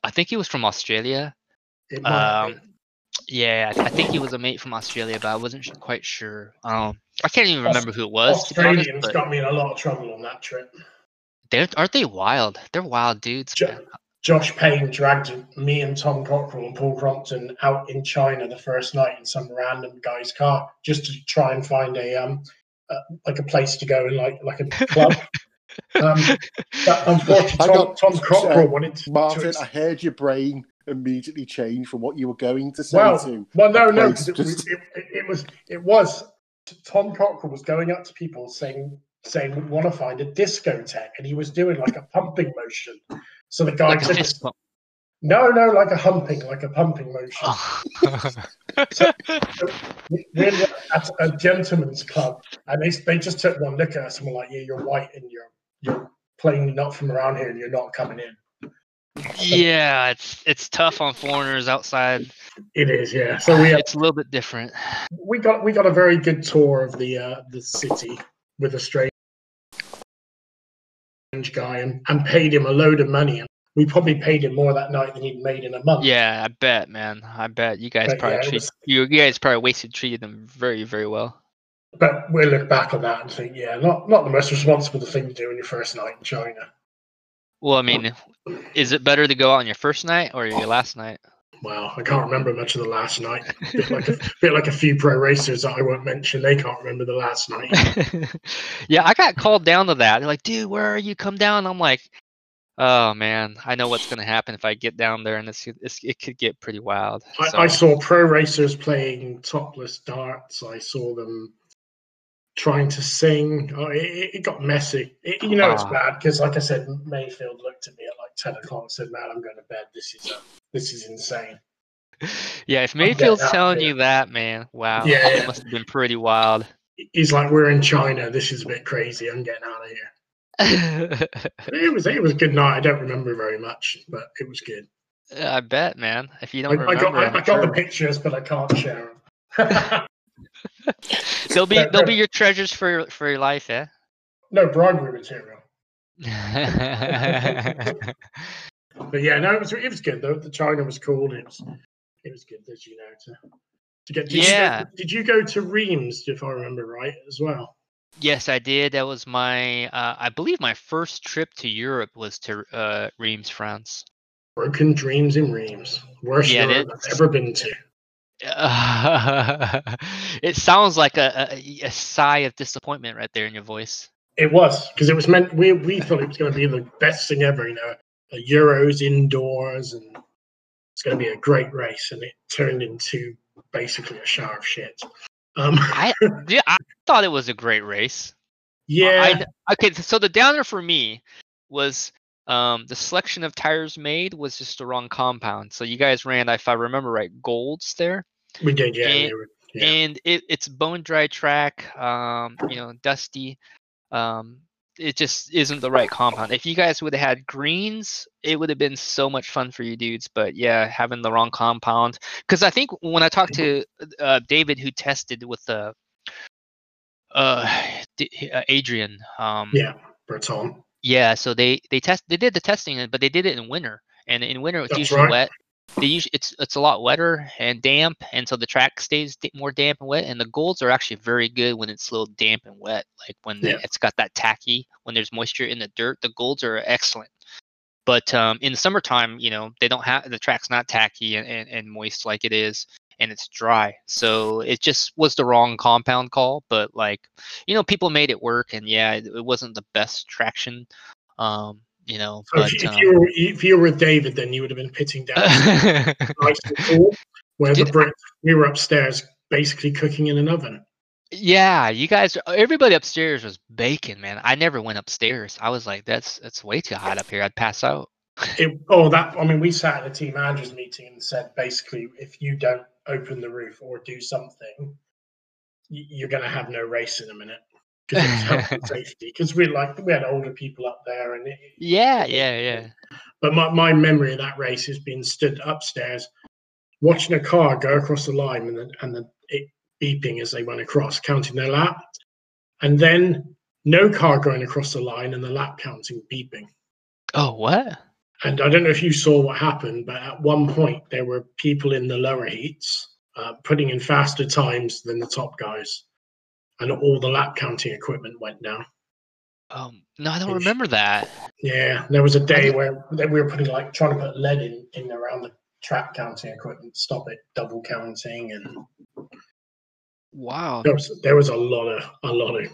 I think he was from Australia. It might have Um. Yeah, I think he was a mate from Australia, but I wasn't quite sure. Um, I can't even remember who it was. Be honest, Australians but got me in a lot of trouble on that trip. They're, aren't they wild? They're wild dudes. Jo- Josh Payne dragged me and Tom Cockerill and Paul Crompton out in China the first night in some random guy's car just to try and find a um uh, like a place to go in like like a (laughs) club. um, but (laughs) unfortunately, I Tom, got- Tom Cockerill uh, wanted to. Martin, to I heard your brain immediately change from what you were going to say well, to. well, no, no, place 'cause it, just- it, it, it was it was Tom Cockerill was going up to people saying saying we want to find a discotheque, and he was doing like a pumping motion. So the guy Like a took fist us- no, no, like a humping, like a pumping motion. Oh. (laughs) we we ended at a gentleman's club, and they they just took one look at us and were like, "Yeah, you're white, and you're you're plainly not from around here, and you're not coming in." yeah, it's it's tough on foreigners outside. It is, yeah. So we it's a little bit different. we got we got a very good tour of the uh, the city with a strange guy, and, and paid him a load of money. And we probably paid him more that night than he'd made in a month. Yeah, I bet, man. I bet you guys But probably yeah, it treat was- you, you guys probably wasted treated them very very well. But we'll look back on that and think, yeah, not not the most responsible thing to do on your first night in China. Well, I mean, is it better to go out on your first night or your last night? Well, I can't remember much of the last night. bit like a bit like a few pro racers that I won't mention. They can't remember the last night. (laughs) yeah, I got called down to that. They're like, dude, where are you? Come down. I'm like, oh man, I know what's gonna happen if I get down there, and it's, it's it could get pretty wild. So, I, I saw pro racers playing topless darts. I saw them trying to sing. Oh, it, it got messy. It, you know, it's Ah. bad because, like I said, Maifield looked at me at like ten o'clock and said, "Man, I'm going to bed. This is uh, this is insane." yeah, if Maifield's telling you that, man, wow, Yeah, it yeah. must have been pretty wild. He's like, "We're in China. This is a bit crazy. I'm getting out of here." (laughs) It was it was a good night. I don't remember very much, but it was good. I bet, man. If you I, don't I got remember, I, I'm I got the pictures, but I can't share them. (laughs) they'll be but- they'll but- be your treasures for your for your life, eh? no bribery material. (laughs) But yeah, no, it was it was good though. The China was cool. It was it was good, as you know, to to get. Did Yeah. You go, did you go to Reims, if I remember right, as well? yes, I did. That was my uh, I believe my first trip to Europe was to uh, Reims, France. Broken Dreams in Reims, worst Yeah, Europe I've ever been to. (laughs) it sounds like a, a, a sigh of disappointment right there in your voice. It was because it was meant. We we thought it was going to be the best thing ever. You know, Euros indoors, and it's going to be a great race, and it turned into basically a shower of shit. Um, (laughs) I yeah, I thought it was a great race. yeah, I, okay, so the downer for me was um, the selection of tires made was just the wrong compound. So you guys ran, if I remember right, golds there, we did. Yeah, and- yeah. and it, it's bone dry track, um, you know, dusty. Um, it just isn't the right compound. If you guys would have had greens, it would have been so much fun for you dudes. But yeah, having the wrong compound. Because I think when I talked to uh, David, who tested with the uh, (sighs) D- uh, Adrian, um, Yeah, Breton. yeah, so they they test they did the testing, but they did it in winter, and in winter it's usually right. wet. They usually it's it's a lot wetter and damp, and so the track stays more damp and wet. And the golds are actually very good when it's a little damp and wet, like when the- it's got that tacky. When there's moisture in the dirt, the golds are excellent. But um, in the summertime, you know, they don't have the track's not tacky and, and, and moist like it is, and it's dry. So it just was the wrong compound call. But like, you know, people made it work, and yeah, it, it wasn't the best traction. Um, you know, So but if, you, um, if, you were, if you were with David, then you would have been pitting down nice (laughs) and cool. Where the Brits, we were upstairs basically cooking in an oven. yeah, you guys, everybody upstairs was baking, man. I never went upstairs. I was like, that's that's way too hot up here. I'd pass out. It, (laughs) oh, that I mean, we sat at a team managers meeting and said basically, if you don't open the roof or do something, you're going to have no race in a minute because (laughs) safety. Because we like we had older people up there, and it, Yeah, yeah, yeah. But my, my memory of that race is being stood upstairs, watching a car go across the line and the, and the it beeping as they went across, counting their lap, and then no car going across the line and the lap counting beeping. Oh, what? And I don't know if you saw what happened, but at one point there were people in the lower heats uh, putting in faster times than the top guys, and all the lap counting equipment went down. Um, no, I don't Ish. remember that. Yeah, there was a day where we were putting like trying to put lead in, in around the track counting equipment, stop it double counting, and Wow. there was there was a lot of a lot of.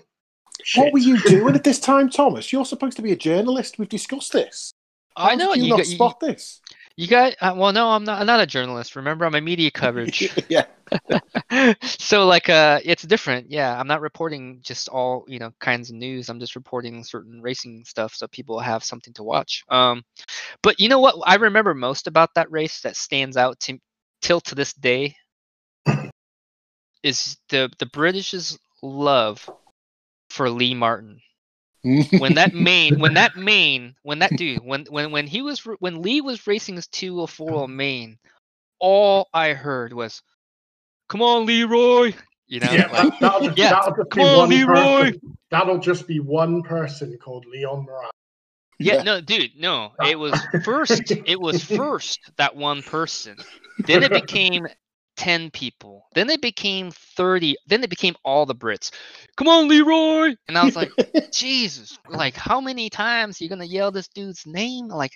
Shit. What were you (laughs) doing at this time, Thomas? You're supposed to be a journalist. We've discussed this. I know Did you, you not got, you, spot this? You got. Uh, well, no, I'm not. I'm not a journalist. Remember, I'm a media (laughs) coverage. yeah. (laughs) so like uh it's different yeah i'm not reporting just all you know kinds of news i'm just reporting certain racing stuff so people have something to watch um but you know what i remember most about that race that stands out to till to this day is the the british's love for lee martin when that (laughs) main when that main when that dude when when when he was when lee was racing his 204 main all i heard was come on leroy you know yeah, like, that, that'll just, yeah, that'll just come be on, one Leroy. person. That'll just be one person called Leon Moran. yeah, Yeah. no dude no it was (laughs) first it was first that one person then it became 10 people. Then they became 30 then they became all the brits. Come on leroy! And i was like jesus like how many times you gonna yell this dude's name? Like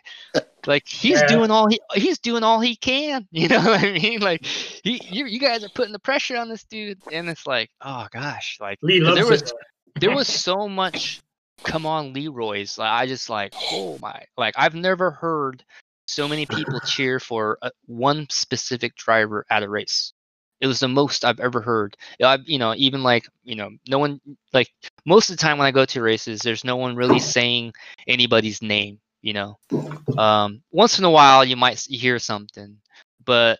like he's Yeah. doing all he he's doing all he can (laughs) you know what i mean? Like he you, you guys are putting the pressure on this dude and it's like oh gosh like Lee 'cause loves there was there was so much come on leroy's like i just like oh my like i've never heard so many people cheer for uh one specific driver at a race. It was the most i've ever heard. I've, you know even like you know no one like most of the time when i go to races there's no one really saying anybody's name you know? Um once in a while you might hear something but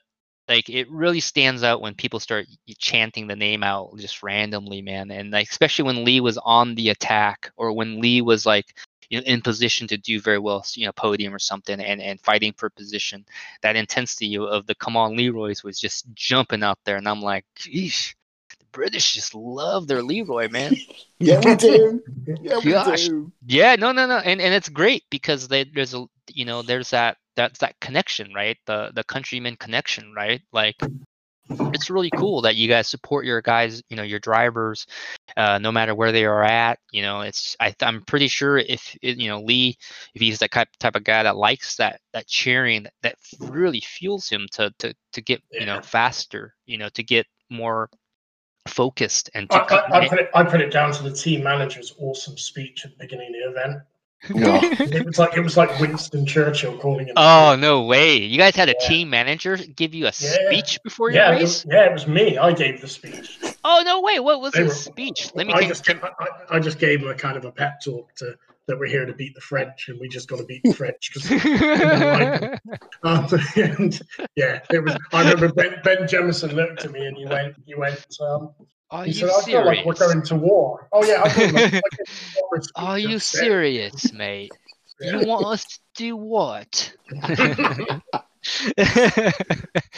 like it really stands out when people start chanting the name out just randomly man and like especially when lee was on the attack or when lee was like you know, in position to do very well you know podium or something and and fighting for position that intensity of- the come on leroy's was just jumping out there and i'm like geesh the british just love their leroy man (laughs) Yeah, we do. (laughs) Yeah, we Gosh. do. yeah, no, no, no, and and it's great because they, there's a you know there's that that's that connection, right? The the countryman connection, right? Like it's really cool that you guys support your guys, you know, your drivers, uh, no matter where they are at. You know, it's I, I'm pretty sure if you know Lee, if he's the type type of guy that likes that that cheering, that, that really fuels him to to to get you know faster, you know, to get more focused and I, I, I put it I put it down to the team manager's awesome speech at the beginning of the event. Yeah. (laughs) It was like it was like Winston Churchill calling it. Oh no way! You guys had a Yeah. team manager give you a Yeah. speech before your yeah, it race? was, yeah, it was me. I gave the speech. Oh no way! What was They his speech? Let me I think. just can- I, I- I just gave him a kind of a pep talk to that we're here to beat the French and we just got to beat the French because (laughs) um, (laughs) and yeah, it was. I remember Ben, ben Jemison looked at me and he went, he went, um, Are He you said, I feel like we're serious? going to war. Oh, yeah. I feel like, like war (laughs) Are you upset. serious, mate? Yeah. You want us to do what? (laughs)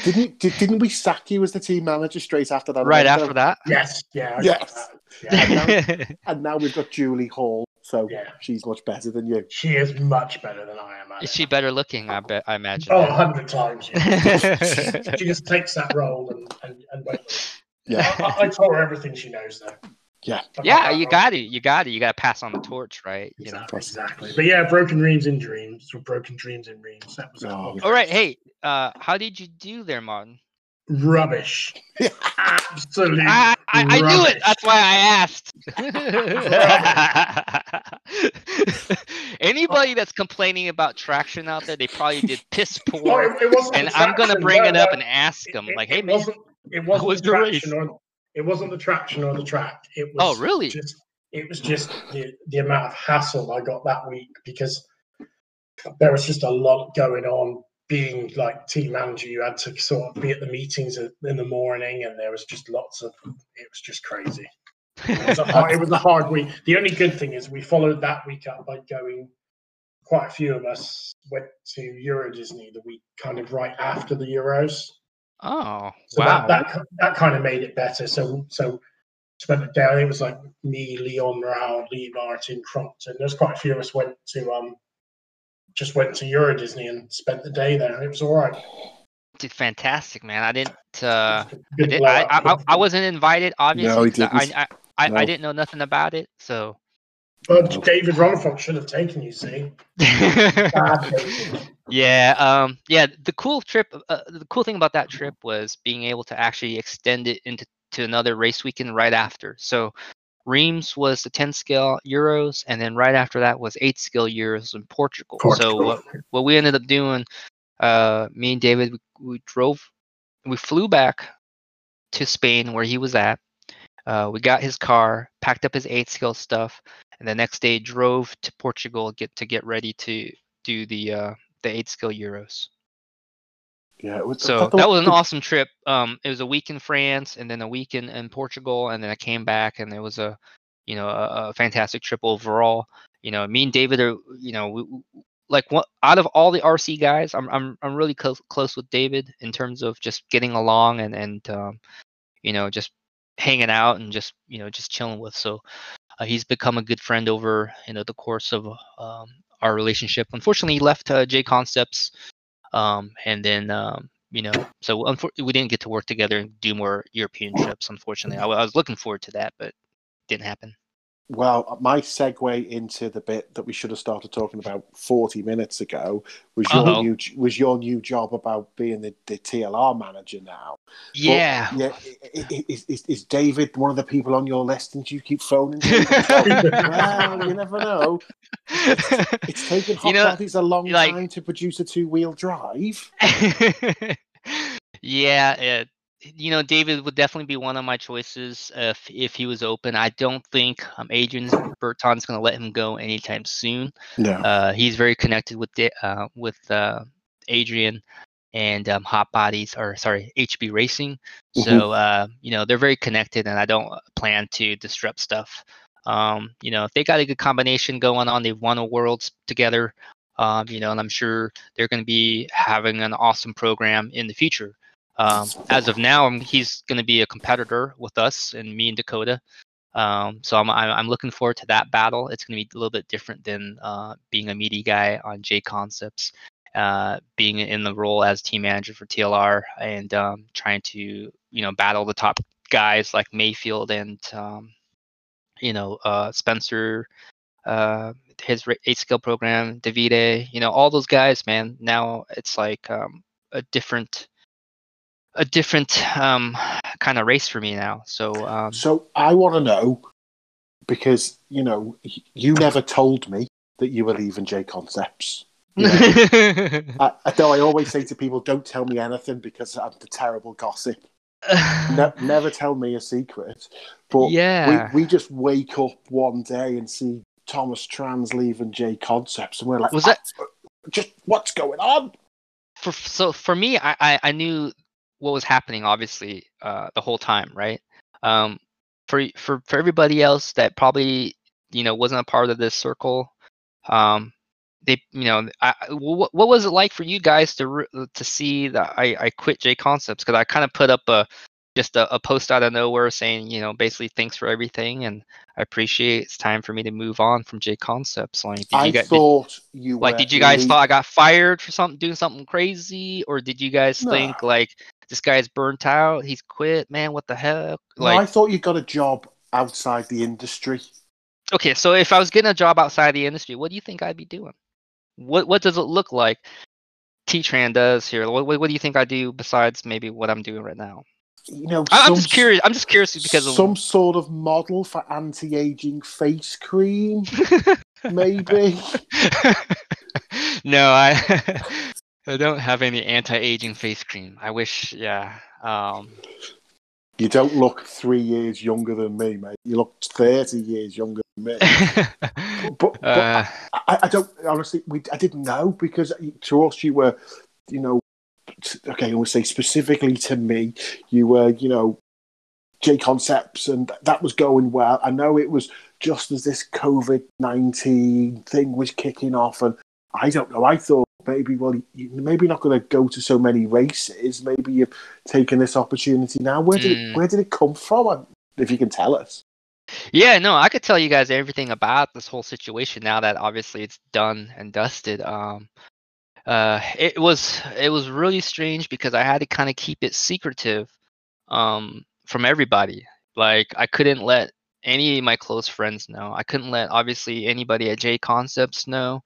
Didn't did, didn't we sack you as the team manager straight after that? right after that. Yes. Yeah. Yes. got that. Yeah. (laughs) And now we've got Julie Hall, so Yeah. she's much better than you. She is much better than I am. at Is it. she better looking? I bet. I imagine. Oh, a hundred times. Yeah. she just takes that role and and, and wait. Yeah, I, I told her everything she knows though. yeah. I yeah, you got it. You got it. You got to pass on the torch, right? You know. Exactly, exactly. But yeah, broken dreams and dreams, or broken dreams and dreams. That was a Oh. All right. Hey, uh, how did you do there, Martin? rubbish. (laughs) Absolute. I, I, I knew it. That's why I asked. (laughs) Anybody that's complaining about traction out there, they probably did piss (laughs) poor. it, it and I'm gonna bring no, it up no. and ask them, It- like, it "Hey, man, wasn't, it wasn't was the the race? traction or it wasn't the traction or the track. It oh, was Oh, really? just it was just the, the amount of hassle I got that week because there was just a lot going on. Being like team manager, you had to sort of be at the meetings in the morning, and there was just lots of. It was just crazy. It was, a (laughs) hard, it was a hard week. The only good thing is we followed that week up by going. Quite a few of us went to Euro Disney the week kind of right after the Euros. Oh, So wow. that, that that kind of made it better. So so spent the day. It was like me, Leon Rao, Lee Martin, Crompton. There's quite a few of us went to um just went to Euro Disney and spent the day there. It was all right. Did fantastic, man. I didn't. Uh, I, did, I. I, I- I wasn't invited, obviously. he 'cause I, didn't. I, I, No. I didn't know nothing about it, so. But David Ronnefalk should have taken you. See, (laughs) yeah, um, yeah. The cool trip, uh, the cool thing about that trip was being able to actually extend it into to another race weekend right after. So, Reims was the 10 scale Euros, and then right after that was 8 scale Euros in Portugal. So what what we ended up doing, uh, me and David, we, we drove, we flew back to Spain where he was at. Uh, we got his car, packed up his eight scale stuff, and the next day drove to Portugal get to get ready to do the uh, the eight scale Euros. Yeah, it was, So that was an awesome trip. Um, it was a week in France, and then a week in, in Portugal, and then I came back, and it was a, you know, a, a fantastic trip overall. You know, me and David are, you know, we, we- like what out of all the RC guys, I'm I'm I'm really close close with David in terms of just getting along and and um, you know, just hanging out and just you know just chilling with. So uh, he's become a good friend over you know the course of um, our relationship. Unfortunately, he left uh, J Concepts, um, and then um, you know, so unfor- we didn't get to work together and do more European trips. Unfortunately, I, w- I was looking forward to that, but didn't happen. Well, my segue into the bit that we should have started talking about 40 minutes ago was your Uh-oh. new was your new job about being the, the TLR manager now. But, Yeah. yeah. i- i- Is, is, is David one of the people on your list? And do you keep phoning? (laughs) David? well, you never know. (laughs) It's taken Hot You know, a long like- time to produce a two wheel drive. (laughs) yeah, it, you know, David would definitely be one of my choices if if he was open. I don't think um, Adrian Burton's going to let him go anytime soon. No. Uh, he's very connected with uh, with uh, Adrian and um, Hot Bodies, or sorry, HB Racing. Mhm. So uh, you know they're very connected, and I don't plan to disrupt stuff. Um, you know, if they got a good combination going on, they've won a worlds together. Um, you know, and I'm sure they're going to be having an awesome program in the future. Um, as of now, um, he's going to be a competitor with us and me and Dakota. Um, so I'm, I'm I'm looking forward to that battle. It's going to be a little bit different than uh, being a meaty guy on J Concepts, uh, being in the role as team manager for TLR and um, trying to you know battle the top guys like Maifield and um, you know uh, Spencer, uh, his eight scale program, Davide, you know all those guys. Man, now it's like um, a different a different um, kind of race for me now. So um, So I want to know because you know you (laughs) never told me that you were leaving J Concepts. (laughs) You know, I, though I always say to people, don't tell me anything because I'm the terrible gossip. Ne- (laughs) never tell me a secret. But yeah. we, we just wake up one day and see Thomas Trans leaving J Concepts, and we're like, Was that- "Ah, just what's going on? for so for me I, I i knew what was happening obviously uh the whole time right um for for for everybody else that probably you know wasn't a part of this circle, um, they you know I, what, what was it like for you guys to to see that I I quit J Concepts because I kind of put up a just a, a post out of nowhere saying you know basically thanks for everything and I appreciate it's time for me to move on from J Concepts. Like, did I you guys, did, thought you like were did you guys thought I got fired for something doing something crazy or did you guys No. think like this guy's burnt out he's quit man what the No, like I thought you got a job outside the industry. okay so if i was getting a job outside the industry what do you think i'd be doing what what does it look like t-tran does here what, what, what do you think i do besides maybe what i'm doing right now You know, I- i'm just curious i'm just curious because of some sort of model for anti-aging face cream, (laughs) maybe. (laughs) no i (laughs) i don't have any anti-aging face cream i wish yeah um You don't look three years younger than me, mate. You look thirty years younger than me. (laughs) But, but uh, I, I don't honestly. We I didn't know because to us you were, you know, okay. I would say specifically to me, you were, you know, J Concepts, and that was going well. I know it was just as this COVID nineteen thing was kicking off, and I don't know. I thought maybe, well, you maybe not going to go to so many races. Maybe you've taken this opportunity now. Where did Mm. it? Where did it come from? If you can tell us. Yeah, no, I could tell you guys everything about this whole situation now that obviously it's done and dusted. Um, uh, it was it was really strange because I had to kind of keep it secretive, um, from everybody. Like I couldn't let any of my close friends know. I couldn't let obviously anybody at J Concepts know.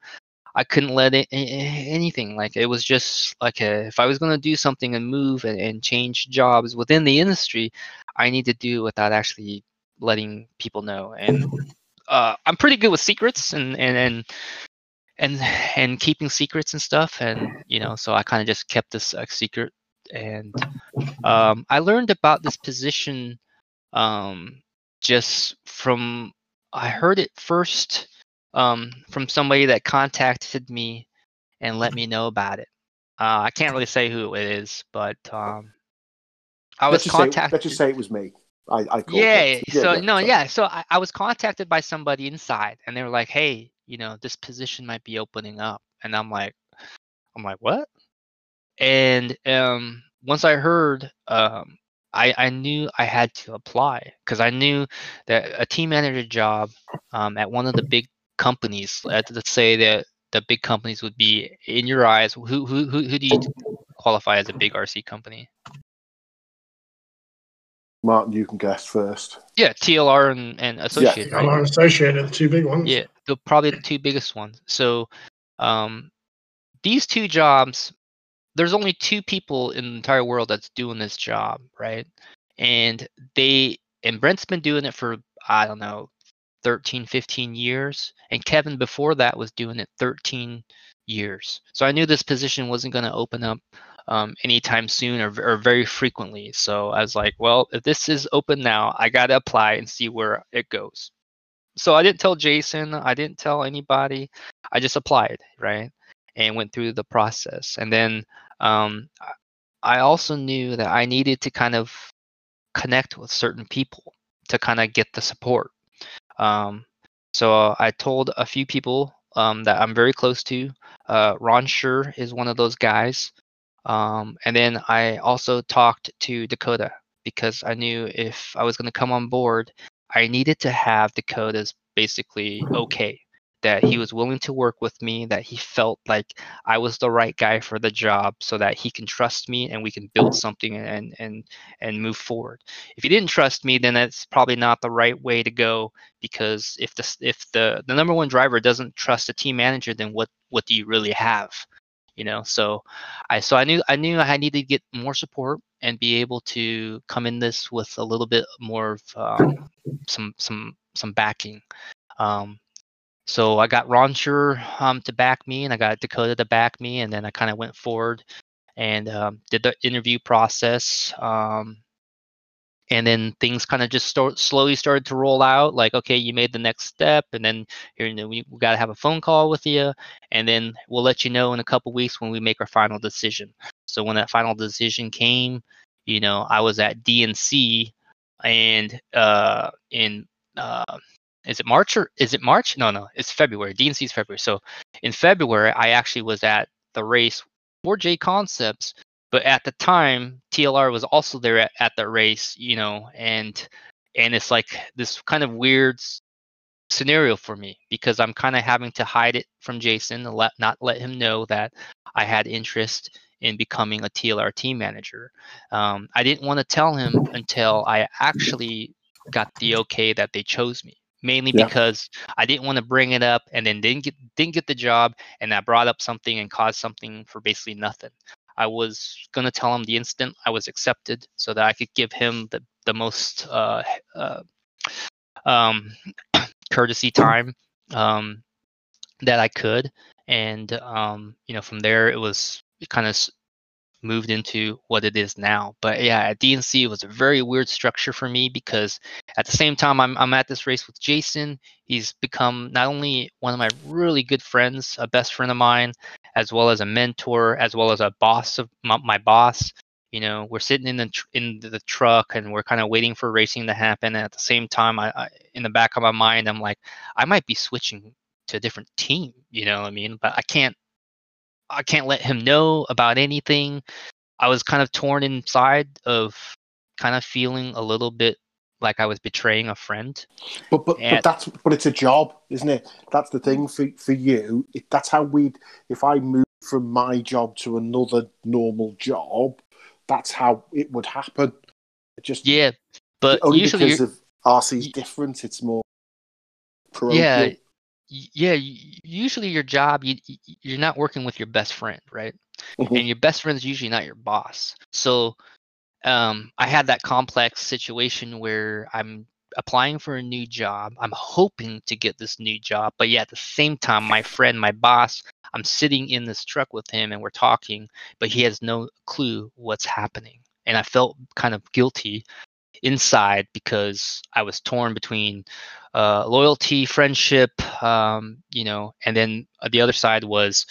I couldn't let it, anything like it was just like a, if I was gonna do something and move and, and change jobs within the industry, I need to do it without actually letting people know and uh, i'm pretty good with secrets and and and and, and keeping secrets and stuff and you know so i kind of just kept this a secret and um, i learned about this position um, just from i heard it first um, from somebody that contacted me and let me know about it uh, i can't really say who it is but um, i was let's just say, contacted let's just say it was me. I, I called yeah, it. (laughs) yeah, so no so- yeah so I, I was contacted by somebody inside and they were like hey you know this position might be opening up and i'm like i'm like what and um once i heard um i i knew i had to apply because i knew that a team manager job um at one of the big companies let- let's say that the big companies would be in your eyes who who who, who do you qualify as a big rc company Martin, you can guess first. yeah tlr and, and associated right? I'm an associated, the two big ones. Yeah, the probably the two biggest ones. So, um, these two jobs, there's only two people in the entire world that's doing this job, right? And they and Brent's been doing it for I don't know, 13, 15 years, and Kevin before that was doing it 13 years. So I knew this position wasn't going to open up um, anytime soon or, or very frequently. So I was like, well, if this is open now, I got to apply and see where it goes so I didn't tell Jason, I didn't tell anybody. I just applied, right? And went through the process. And then um, I- I also knew that I needed to kind of connect with certain people to kind of get the support. Um, so I told a few people um, that I'm very close to. Uh, Ron Schuur is one of those guys. Um, and then I also talked to Dakota because I knew if I was going to come on board, I needed to have Dakota's basically okay that he was willing to work with me, that he felt like I was the right guy for the job, so that he can trust me and we can build something and and and move forward. If he didn't trust me, then that's probably not the right way to go because if the if the the number one driver doesn't trust a team manager, then what what do you really have? You know, so I so I knew I knew I needed to get more support and be able to come in this with a little bit more of um, some some some backing. Um, so I got Ron Schuur um, to back me, and I got Dakota to back me, and then I kind of went forward and um, did the interview process. Um, and then things kind of just start, slowly started to roll out. Like, okay, you made the next step, and then here you know, we, we got to have a phone call with you, and then we'll let you know in a couple weeks when we make our final decision. So when that final decision came, you know, I was at DNC and uh, in uh, is it March or is it March? No, no, it's February. DNC is February. So in February, I actually was at the race for J Concepts, but at the time, TLR was also there at, at the race, you know, and and it's like this kind of weird scenario for me because I'm kind of having to hide it from Jason let not let him know that I had interest in becoming a TLR team manager. Um, I didn't want to tell him until I actually got the okay that they chose me. Mainly Yeah. because I didn't want to bring it up and then didn't get didn't get the job and I brought up something and caused something for basically nothing. I was gonna tell him the instant I was accepted so that I could give him the the most uh, uh, um, (clears throat) courtesy time um, that I could, and um, you know from there it was kind of moved into what it is now. But yeah, at DNC it was a very weird structure for me because at the same time I'm I'm at this race with Jason. He's become not only one of my really good friends, a best friend of mine, as well as a mentor, as well as a boss of my, my boss. You know, we're sitting in the tr- in the truck and we're kind of waiting for racing to happen. And at the same time, I, I in the back of my mind, I'm like, I might be switching to a different team. You know what I mean? But I can't I can't let him know about anything. I was kind of torn inside of kind of feeling a little bit like I was betraying a friend. But but, And- but that's but it's a job, isn't it? That's the thing mm. for for you. It, that's how we. would If I moved from my job to another normal job, that's how it would happen. It just Yeah, but only usually because you're- of RC's different. It's more parochial. yeah, yeah. Usually your job, you you're not working with your best friend, right? Mhm. And your best friend is usually not your boss. So um, I had that complex situation where I'm applying for a new job. I'm hoping to get this new job, but yeah, at the same time, my friend, my boss, I'm sitting in this truck with him and we're talking, but he has no clue what's happening. And I felt kind of guilty inside because I was torn between uh, loyalty, friendship, um, you know, and then uh, the other side was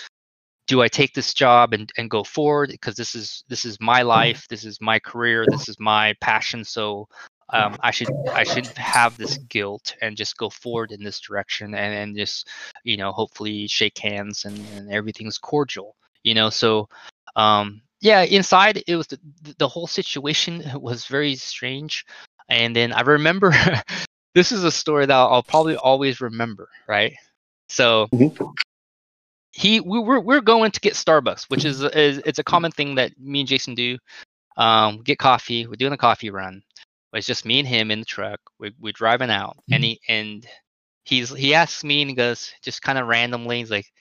do I take this job and, and go forward because this is this is my life, this is my career, this is my passion. So um, I should I should have this guilt and just go forward in this direction and, and just you know hopefully shake hands and, and everything's cordial. You know, so um, yeah, inside it was the, the whole situation (laughs) was very strange. And then I remember (laughs) this is a story that I'll probably always remember, right? So Mhm. he we we're we're going to get Starbucks, which is, is it's a common thing that me and Jason do. Um, get coffee. We're doing a coffee run. It's just me and him in the truck. We're we're driving out, and he and he's he asks me and he goes just kind of randomly. He's like,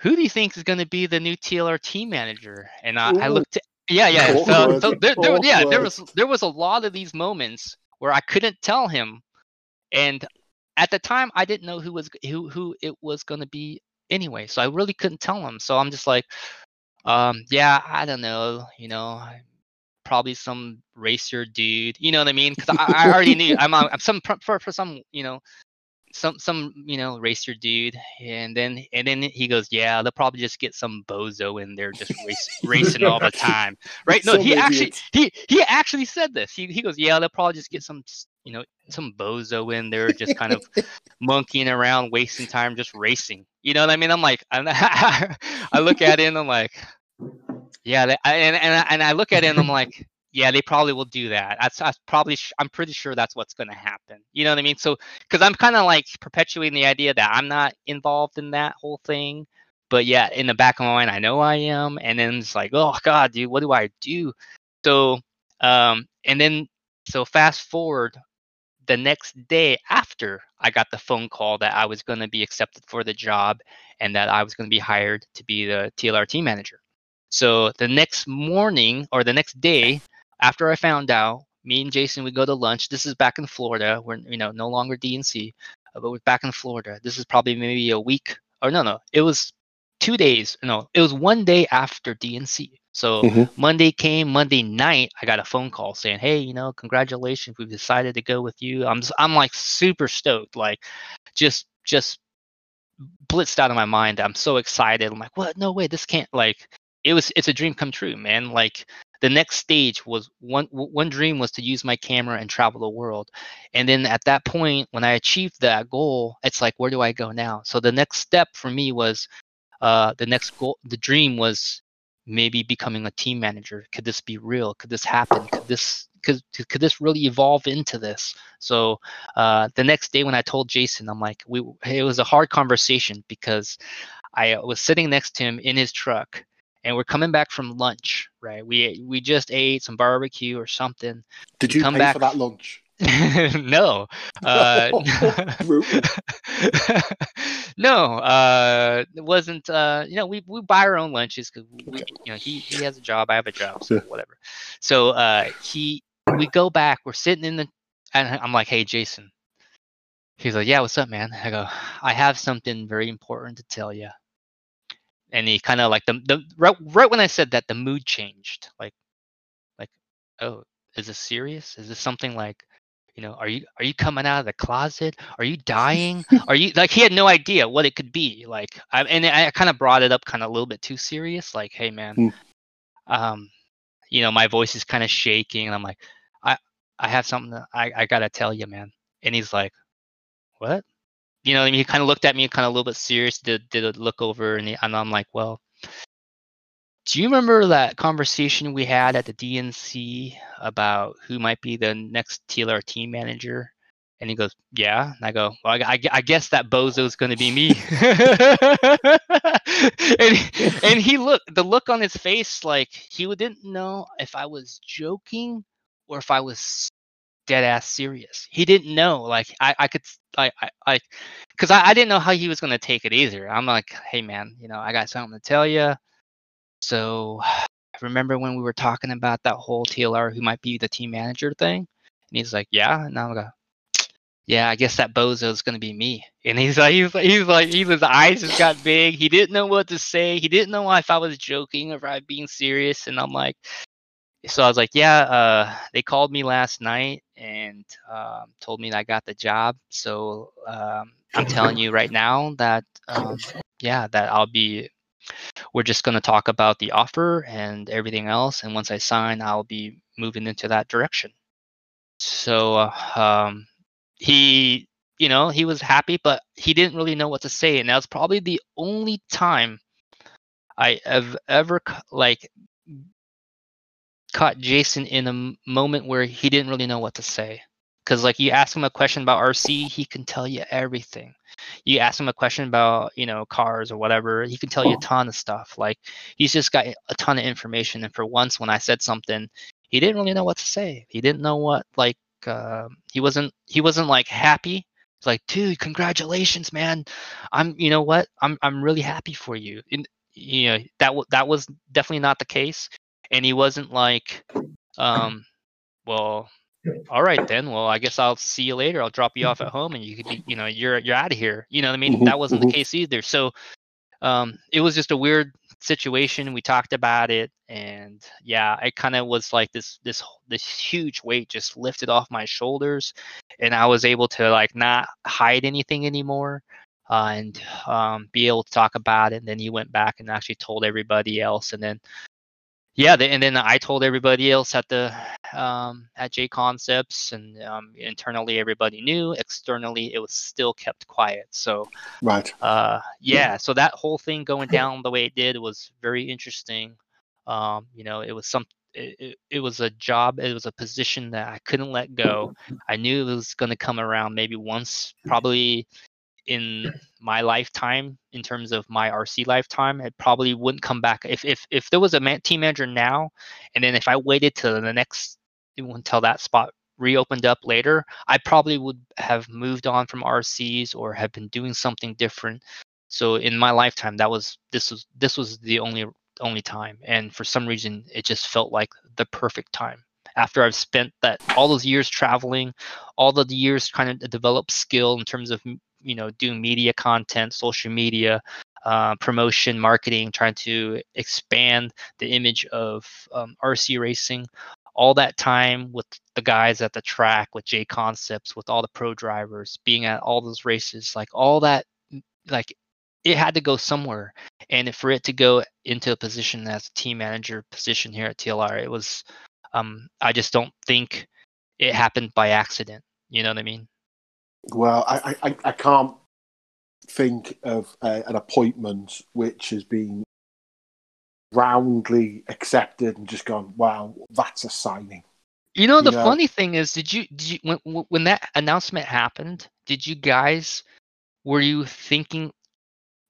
"Who do you think is going to be the new TLR team manager?" And I, I looked. At, yeah, yeah. So, so there, there, yeah, there was there was a lot of these moments where I couldn't tell him, and at the time I didn't know who was who who it was going to be anyway. So I really couldn't tell him. So I'm just like, um, yeah, I don't know, you know, probably some racer dude. You know what I mean? Because I, I already knew I'm, I'm some for, for some you know some some you know racer dude and then and then he goes yeah they'll probably just get some bozo in there just race, (laughs) racing all the time. Right? No Some he actually he he actually said this. He, he goes yeah they'll probably just get some you know some bozo in there just kind of monkeying around wasting time just racing. You know what i mean? I'm like I'm, (laughs) i look at it and i'm like yeah they, I- and, and, I- and i look at it and i'm like yeah they probably will do that. That's, that's probably sh- i'm pretty sure that's what's going to happen. You know what i mean? So because i'm kind of like perpetuating the idea that i'm not involved in that whole thing but yeah in the back of my mind i know i am and then it's like oh god dude what do i do? So um and then so fast forward the next day after i got the phone call that i was going to be accepted for the job and that i was going to be hired to be the tlr team manager. So the next morning or the next day after i found out me and jason would go to lunch. This is back in florida. We're you know no longer dnc uh, but we're back in florida. This is probably maybe a week or no no it was two days no it was one day after dnc so Mhm. monday came monday night i got a phone call saying hey you know congratulations we've decided to go with you. I'm s- i'm like super stoked like just just blitzed out of my mind. I'm so excited. I'm like what? No way this can't like it was it's a dream come true man. Like the next stage was one one dream was to use my camera and travel the world. And then at that point when i achieved that goal it's like where do i go now? So the next step for me was uh the next goal the dream was maybe becoming a team manager. Could this be real? Could this happen? Could this could, could this really evolve into this? So uh the next day when i told jason i'm like we it was a hard conversation because i was sitting next to him in his truck and we're coming back from lunch, right? We we just ate some barbecue or something. Did you come back- for that lunch? (laughs) no, uh, (laughs) (laughs) no, uh, it wasn't. Uh, you know, we we buy our own lunches because Okay. you know, he he has a job, I have a job, so Yeah. whatever. So uh, he, we go back. We're sitting in the, and I'm like, hey, Jason. He's like, yeah, what's up, man? I go, I have something very important to tell you. And he kind of like the the right, right when I said that, the mood changed. Like, like, oh, is this serious? Is this something like? you know are you are you coming out of the closet are you dying (laughs) are you like he had no idea what it could be like I, and i kind of brought it up kind of a little bit too serious like hey man Hmm. um you know my voice is kind of shaking and i'm like i i have something i i gotta tell you man and he's like what you know he kind of looked at me kind of a little bit serious did did a look over and, he, and i'm like well do you remember that conversation we had at the DNC about who might be the next TLR team manager? And he goes, Yeah. And I go, Well, I, I, I guess that bozo's going to be me. and, (laughs) and he looked, the look on his face, like he didn't know if I was joking or if I was dead ass serious. He didn't know. Like I, I could, I, I, I, because I, I didn't know how he was to take it either. I'm like, Hey, man, you know, I got something to tell you. So I remember when we were talking about that whole TLR who might be the team manager thing? And he's like, Yeah. And I'm like, Yeah, I guess that bozo is gonna be me. And he's like he's like he's like his eyes just got big. He didn't know what to say. He didn't know if I was joking or if I was being serious. And I'm like so I was like, Yeah, uh they called me last night and um, told me that I got the job. So um I'm telling you right now that um yeah, that I'll be we're just going to talk about the offer and everything else and once i sign i'll be moving into that direction so uh, um, he you know he was happy but he didn't really know what to say and that was probably the only time i have ever like caught jason in a m- moment where he didn't really know what to say. Because like you ask him a question about rc he can tell you everything. You ask him a question about you know cars or whatever he can tell you a ton of stuff. Like he's just got a ton of information and for once when i said something he didn't really know what to say. He didn't know what like uh, he wasn't he wasn't like happy. He's like dude congratulations man. I'm you know what? I'm i'm really happy for you. And you know that w- that was definitely not the case and he wasn't like um well all right then well i guess i'll see you later. I'll drop you off at (laughs) home and you could be you know you're you're out of here. You know what i mean? Mhm, that wasn't mhm. the case either. So um it was just a weird situation. We talked about it and yeah it kind of was like this this this huge weight just lifted off my shoulders and i was able to like not hide anything anymore uh, and um, be able to talk about it. And then he went back and actually told everybody else. And then yeah the, and then i told everybody else at the um, at j concepts and um, internally everybody knew externally it was still kept quiet. So Right. uh yeah. so that whole thing going down the way it did was very interesting. Um you know it was some it, it, it was a job it was a position that i couldn't let go. I knew it was going to come around maybe once probably in my lifetime in terms of my rc lifetime it probably wouldn't come back if if if there was a man, team manager now and then if i waited till the next until that spot reopened up later, I probably would have moved on from RCs or have been doing something different. So in my lifetime, that was this was this was the only only time, and for some reason, it just felt like the perfect time. After I've spent that all those years traveling, all the years trying to develop skill in terms of you know doing media content, social media, uh, promotion, marketing, trying to expand the image of um, RC racing all that time with the guys at the track with J Concepts, with all the pro drivers, being at all those races, like all that, like it had to go somewhere, and for it to go into a position as a team manager position here at TLR, it was. Um, I just don't think it happened by accident. You know what I mean? Well, I, I, I can't think of uh, an appointment which has been roundly accepted and just gone, wow, that's a signing. You know, the Yeah. funny thing is, did you, did you when when that announcement happened? Did you guys were you thinking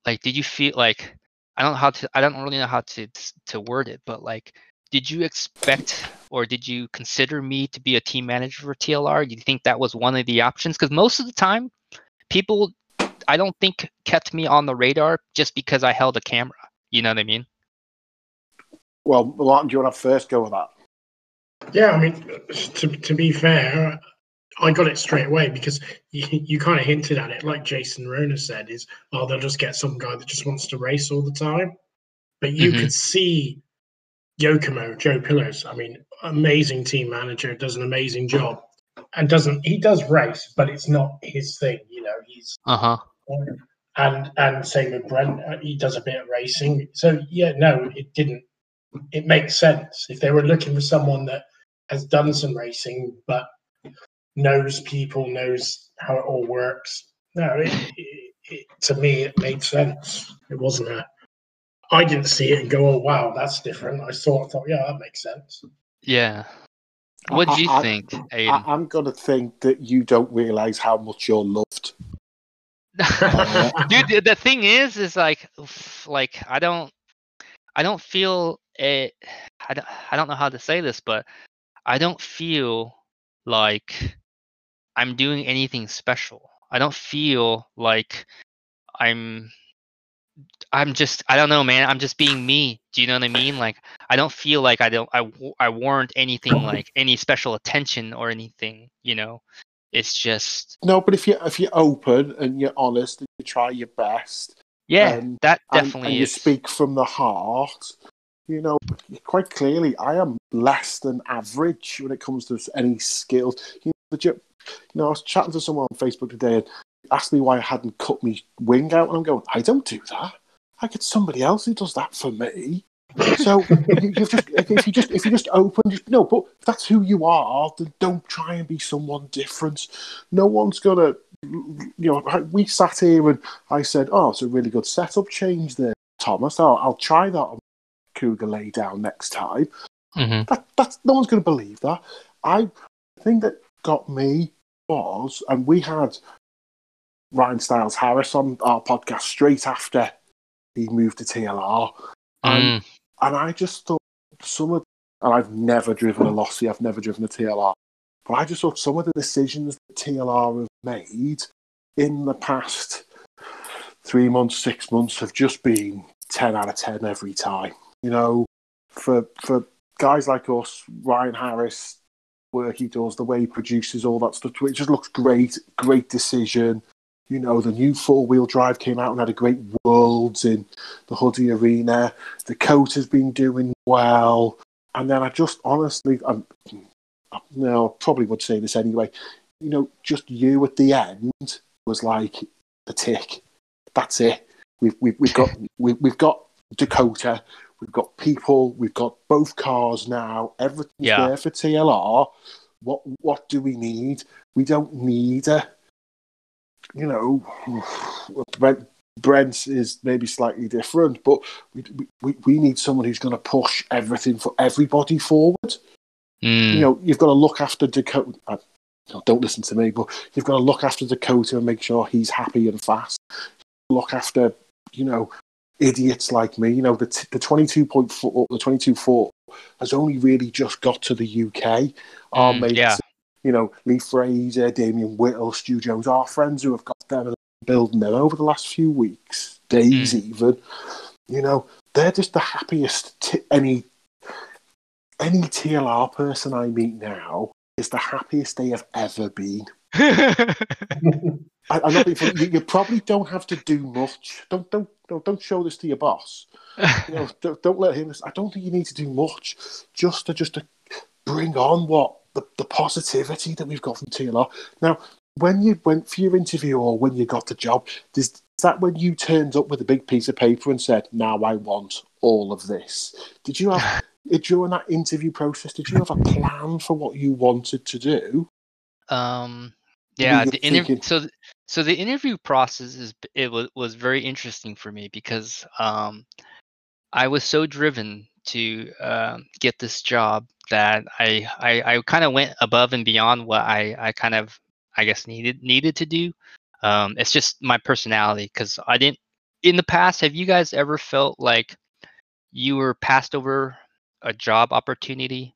like did you feel like I don't know how to I don't really know how to to word it, but like did you expect or did you consider me to be a team manager for TLR? Do you think that was one of the options? Because most of the time, people I don't think kept me on the radar just because I held a camera. You know what I mean? Well, Martin, do you want to first go with that? Yeah, I mean, to, to be fair, I got it straight away because you, you kind of hinted at it, like Jason Ronald said, is oh they'll just get some guy that just wants to race all the time. But you Mhm. could see Yokomo, Joe Pillars. I mean, amazing team manager, does an amazing job, and doesn't he does race, but it's not his thing. You know, he's Uh huh. and and same with Brent, uh, he does a bit of racing. So yeah, no, it didn't. It makes sense if they were looking for someone that has done some racing but knows people, knows how it all works. No, it, it, it, to me it made sense. It wasn't a. I didn't see it and go, "Oh wow, that's different." I saw it, thought, "Yeah, that makes sense." Yeah. What do you I- I- think, I, Aiden? I'm going to think that you don't realise how much you're loved. (laughs) dude the- the thing is is like like i don't i don't feel it I don't, I don't know how to say this but i don't feel like i'm doing anything special i don't feel like i'm i'm just i don't know man i'm just being me do you know what i mean? Like i don't feel like i don't i, I warrant anything like any special attention or anything you know? It's just No, but if you if you're open and you're honest and you try your best, yeah Um, that definitely and you is. speak from the heart, you know, quite clearly, I am less than average when it comes to any skills. You know, you know, I was chatting to someone on Facebook today and asked me why I hadn't cut my wing out, and I'm going, I don't do that. I get somebody else who does that for me. So (laughs) you, you've just if you just if you just open, just, no. But if that's who you are, then don't try and be someone different. No one's gonna. You know, we sat here and I said, "Oh, it's a really good setup change there, Thomas. I'll, I'll try that on Cougar lay down next time." Mhm. That, that's no one's going to believe that. I the thing that got me was, and we had Ryan Styles Harris on our podcast straight after he moved to TLR, and Mm. and I just thought some of, and I've never driven a Losi, I've never driven a TLR, but I just thought some of the decisions that TLR have made in the past three months, six months have just been 10 out of 10 every time. You know, for, for guys like us, Ryan Harris, work he does, the way he produces all that stuff, it just looks great, great decision. You know, the new four wheel drive came out and had a great Worlds in the Hudy Arena. The coat has been doing well. And then I just honestly, I'm, no, I probably would say this anyway. You know, just you at the end was like a tick. That's it. We've, we've, we've got (laughs) we, we've got Dakota. We've got people. We've got both cars now. Everything's Yeah. there for TLR. What what do we need? We don't need a. You know, Brent, Brent is maybe slightly different, but we, we, we need someone who's going to push everything for everybody forward. Mm. You know, you've got to look after Dakota. uh, no, don't listen to me, but you've got to look after Dakota and make sure he's happy and fast. Look after, you know, idiots like me. You know, the t- the twenty two point four, the twenty two four has only really just got to the UK. Our Mm, mates, yeah. You know, Lee Fraser, Damien Whittle, Stu Jones, our friends who have got them and building them over the last few weeks, days hmm. even. You know, they're just the happiest. T- any any TLR person I meet now is the happiest they have ever been. (laughs) I, I'm not. You, you probably don't have to do much. Don't don't don't, don't show this to your boss. You know, (laughs) don't, don't let him. I don't think you need to do much. Just to just to bring on what the, the positivity that we've got from TLR. Now, when you went for your interview or when you got the job, there's that when you turned up with a big piece of paper and said, "Now I want all of this"? Did you have (laughs) during that interview process? Did you have a plan for what you wanted to do? Um, yeah, the interview. So, so the interview process is it was was very interesting for me because um, I was so driven to um, get this job that I I, I kind of went above and beyond what I I kind of I guess needed needed to do. Um, it's just my personality because I didn't in the past. Have you guys ever felt like you were passed over a job opportunity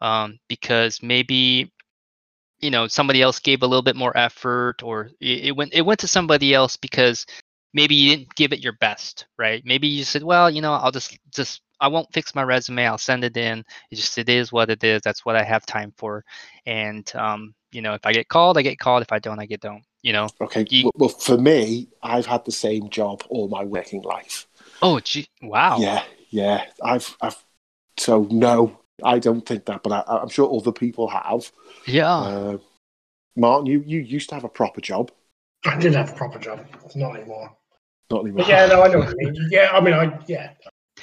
um, because maybe you know somebody else gave a little bit more effort or it, it went it went to somebody else because maybe you didn't give it your best right maybe you said well you know i'll just just i won't fix my resume i'll send it in it just it is what it is that's what i have time for and um you know if i get called i get called if i don't i get don't you know Okay, You- well, well, for me, I've had the same job all my working life. oh gee wow Yeah, yeah. I've, I've. So no, I don't think that, but I, I'm sure other people have. yeah Uh, Martin, you, you used to have a proper job, I did have a proper job. It's not anymore. Not anymore. But yeah, no, I know what mean. Yeah, I mean, I yeah.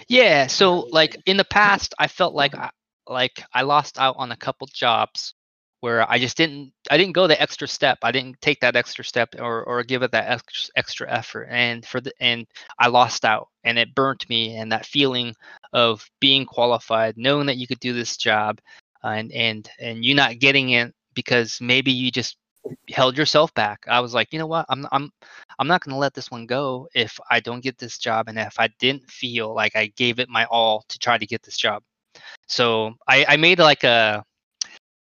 Yeah, so like in the past, I felt like I, like I lost out on a couple jobs where I just didn't I didn't go the extra step. I didn't take that extra step or or give it that extra, extra effort, and for the and I lost out, and it burnt me. And that feeling of being qualified, knowing that you could do this job, uh, and and and you not getting it because maybe you just held yourself back. I was like, you know what, I'm I'm I'm not going to let this one go if I don't get this job and if I didn't feel like I gave it my all to try to get this job. So I, I made like a,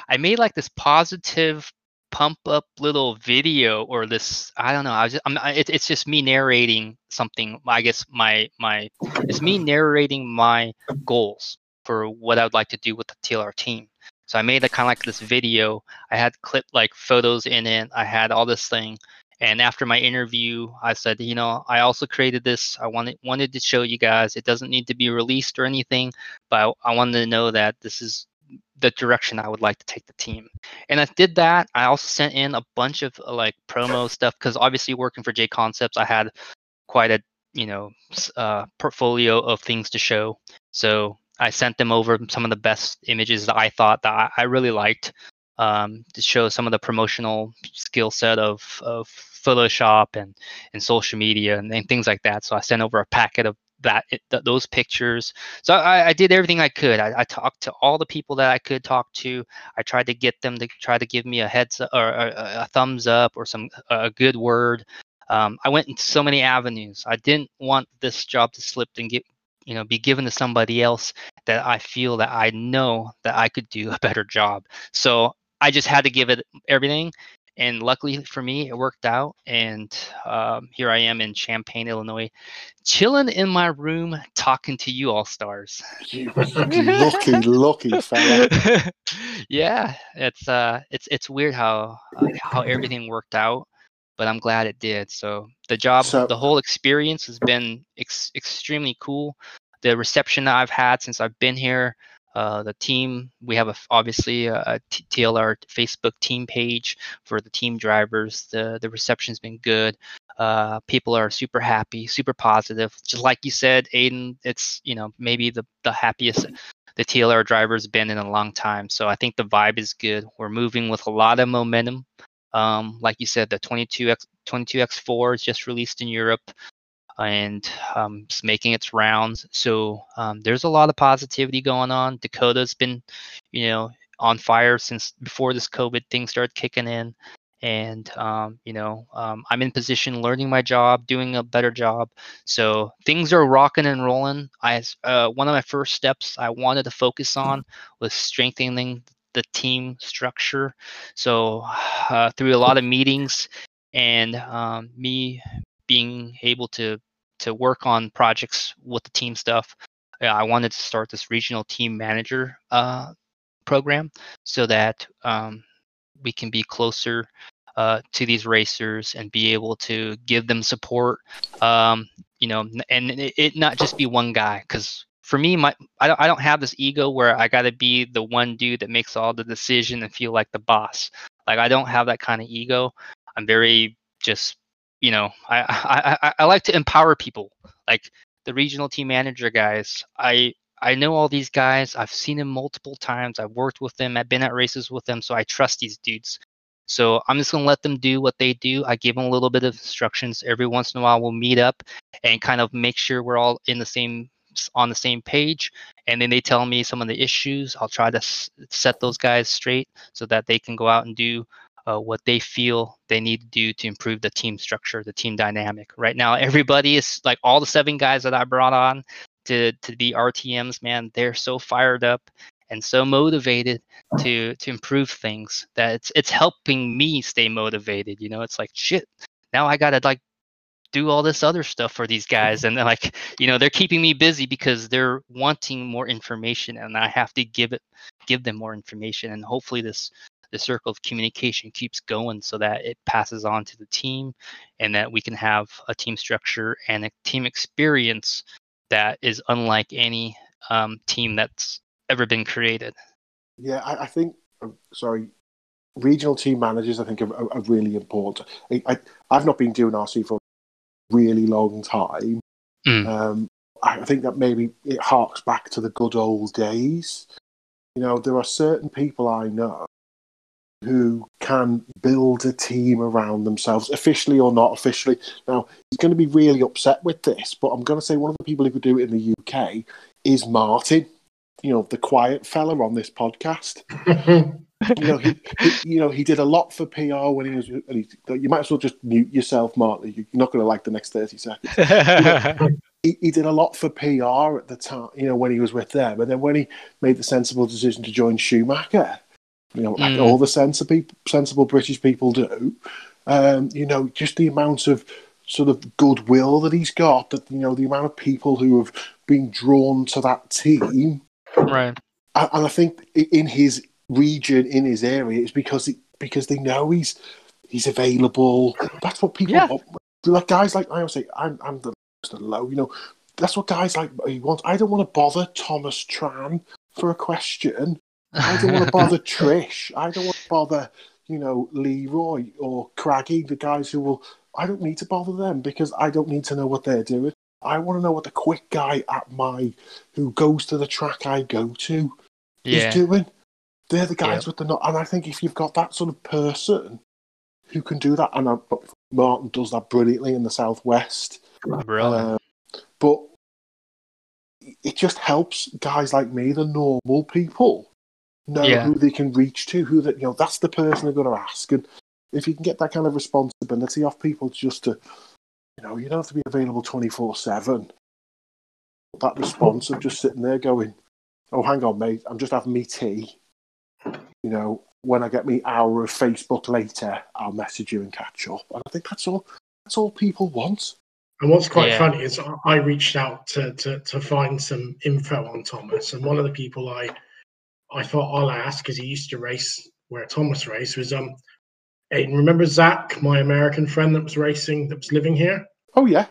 I made like this positive pump up little video or this I don't know I was just, I'm it, it's just me narrating something I guess my my it's me narrating my goals for what I would like to do with the TLR team. So I made a kind of like this video. I had clip like photos in it. I had all this thing, and after my interview, I said, you know, I also created this. I wanted wanted to show you guys. It doesn't need to be released or anything, but I, I wanted to know that this is the direction I would like to take the team. And I did that. I also sent in a bunch of uh, like promo stuff because obviously working for J Concepts, I had quite a you know uh, portfolio of things to show. So I sent them over some of the best images that I thought that I, I really liked um, to show some of the promotional skill set of, of Photoshop and, and social media and, and things like that. So I sent over a packet of that th- those pictures. So I, I did everything I could. I, I talked to all the people that I could talk to. I tried to get them to try to give me a heads up or a, a- a thumbs up or some a good word. Um, I went in so many avenues. I didn't want this job to slip and get you know be given to somebody else that I feel that I know that I could do a better job. So I just had to give it everything. And luckily for me, it worked out. And um, here I am in Champaign, Illinois, chilling in my room talking to you all stars. You lucky, lucky fella. (laughs) yeah, it's uh, it's it's weird how uh, how everything worked out, but I'm glad it did. So the job, So- the whole experience has been ex- extremely cool. The reception that I've had since I've been here, uh, the team, we have a, obviously a TLR Facebook team page for the team drivers. The the reception's been good. Uh, people are super happy, super positive. Just like you said, Aiden, it's you know maybe the the happiest the TLR driver's been in a long time. So I think the vibe is good. We're moving with a lot of momentum. Um, like you said, the 22x 22x4 is just released in Europe and um, it's making its rounds. So um, there's a lot of positivity going on. Dakota's been, you know, on fire since before this COVID thing started kicking in. And um, you know, um, I'm in position, learning my job, doing a better job. So things are rocking and rolling. I uh, one of my first steps I wanted to focus on was strengthening the team structure. So uh, through a lot of meetings and um, me being able to to work on projects with the team stuff, uh, I wanted to start this regional team manager uh, program so that um, we can be closer uh, to these racers and be able to give them support. Um, you know, and it, it not just be one guy because for me, my I don't I don't have this ego where I got to be the one dude that makes all the decision and feel like the boss. Like I don't have that kind of ego. I'm very just you know, I, I I I like to empower people. Like the regional team manager guys, I I know all these guys. I've seen them multiple times. I've worked with them. I've been at races with them, so I trust these dudes. So I'm just gonna let them do what they do. I give them a little bit of instructions every once in a while. We'll meet up and kind of make sure we're all in the same on the same page. And then they tell me some of the issues. I'll try to s- set those guys straight so that they can go out and do uh, what they feel they need to do to improve the team structure, the team dynamic. Right now, everybody is like all the seven guys that I brought on to to be RTMs. Man, they're so fired up and so motivated to to improve things that it's it's helping me stay motivated. You know, it's like shit. Now I gotta like do all this other stuff for these guys and they're like you know they're keeping me busy because they're wanting more information and i have to give it give them more information and hopefully this the circle of communication keeps going so that it passes on to the team and that we can have a team structure and a team experience that is unlike any um, team that's ever been created Yeah, I, I think. oh, Sorry, regional team managers. I think are, are, really important. I, I've not been doing RC for really long time. Mm. Um, I I think that maybe it harks back to the good old days. You know, there are certain people I know who can build a team around themselves, officially or not officially. Now, he's going to be really upset with this, but I'm going to say one of the people who could do it in the UK is Martin. You know, the quiet fella on this podcast. (laughs) (laughs) You know, he, he you know he did a lot for PR when he was. And he, you might as well just mute yourself, Martin. You're not going to like the next thirty seconds (laughs) he, he did a lot for PR at the time, you know, when he was with them. And then when he made the sensible decision to join Schumacher, you know, like Mm. all the sensible, sensible British people do, um, you know, just the amount of sort of goodwill that he's got, that, you know, the amount of people who have been drawn to that team. right and I think in his region, in his area, is because it, because they know he's he's available. That's what people Yeah. want. Like guys like I always say, I'm I'm the low. You know, that's what guys like he wants. I don't want to bother Thomas Tran for a question. I don't want to bother (laughs) Trish. I don't want to bother, you know, Leroy or Craggy, the guys who will. I don't need to bother them because I don't need to know what they're doing. I want to know what the quick guy at my who goes to the track I go to yeah is doing. They're the guys Yeah. with the no- and I think if you've got that sort of person who can do that, and I, Martin does that brilliantly in the southwest. brilliant Uh, but it just helps guys like me, the normal people, know Yeah. who they can reach to. Who that you know, that's the person they're going to ask. And if you can get that kind of responsibility off people, just to you know, you don't have to be available twenty four seven. That response of just sitting there going, "Oh, hang on, mate, I'm just having me tea." You know, when I get me hour of Facebook later, I'll message you and catch up. And I think that's all. That's all people want. And what's quite Yeah. funny is I- I reached out to, to to find some info on Thomas, and one of the people I I thought I'll ask because he used to race where Thomas raced was um. Aiden, remember Zach, my American friend that was racing, that was living here? Oh yeah,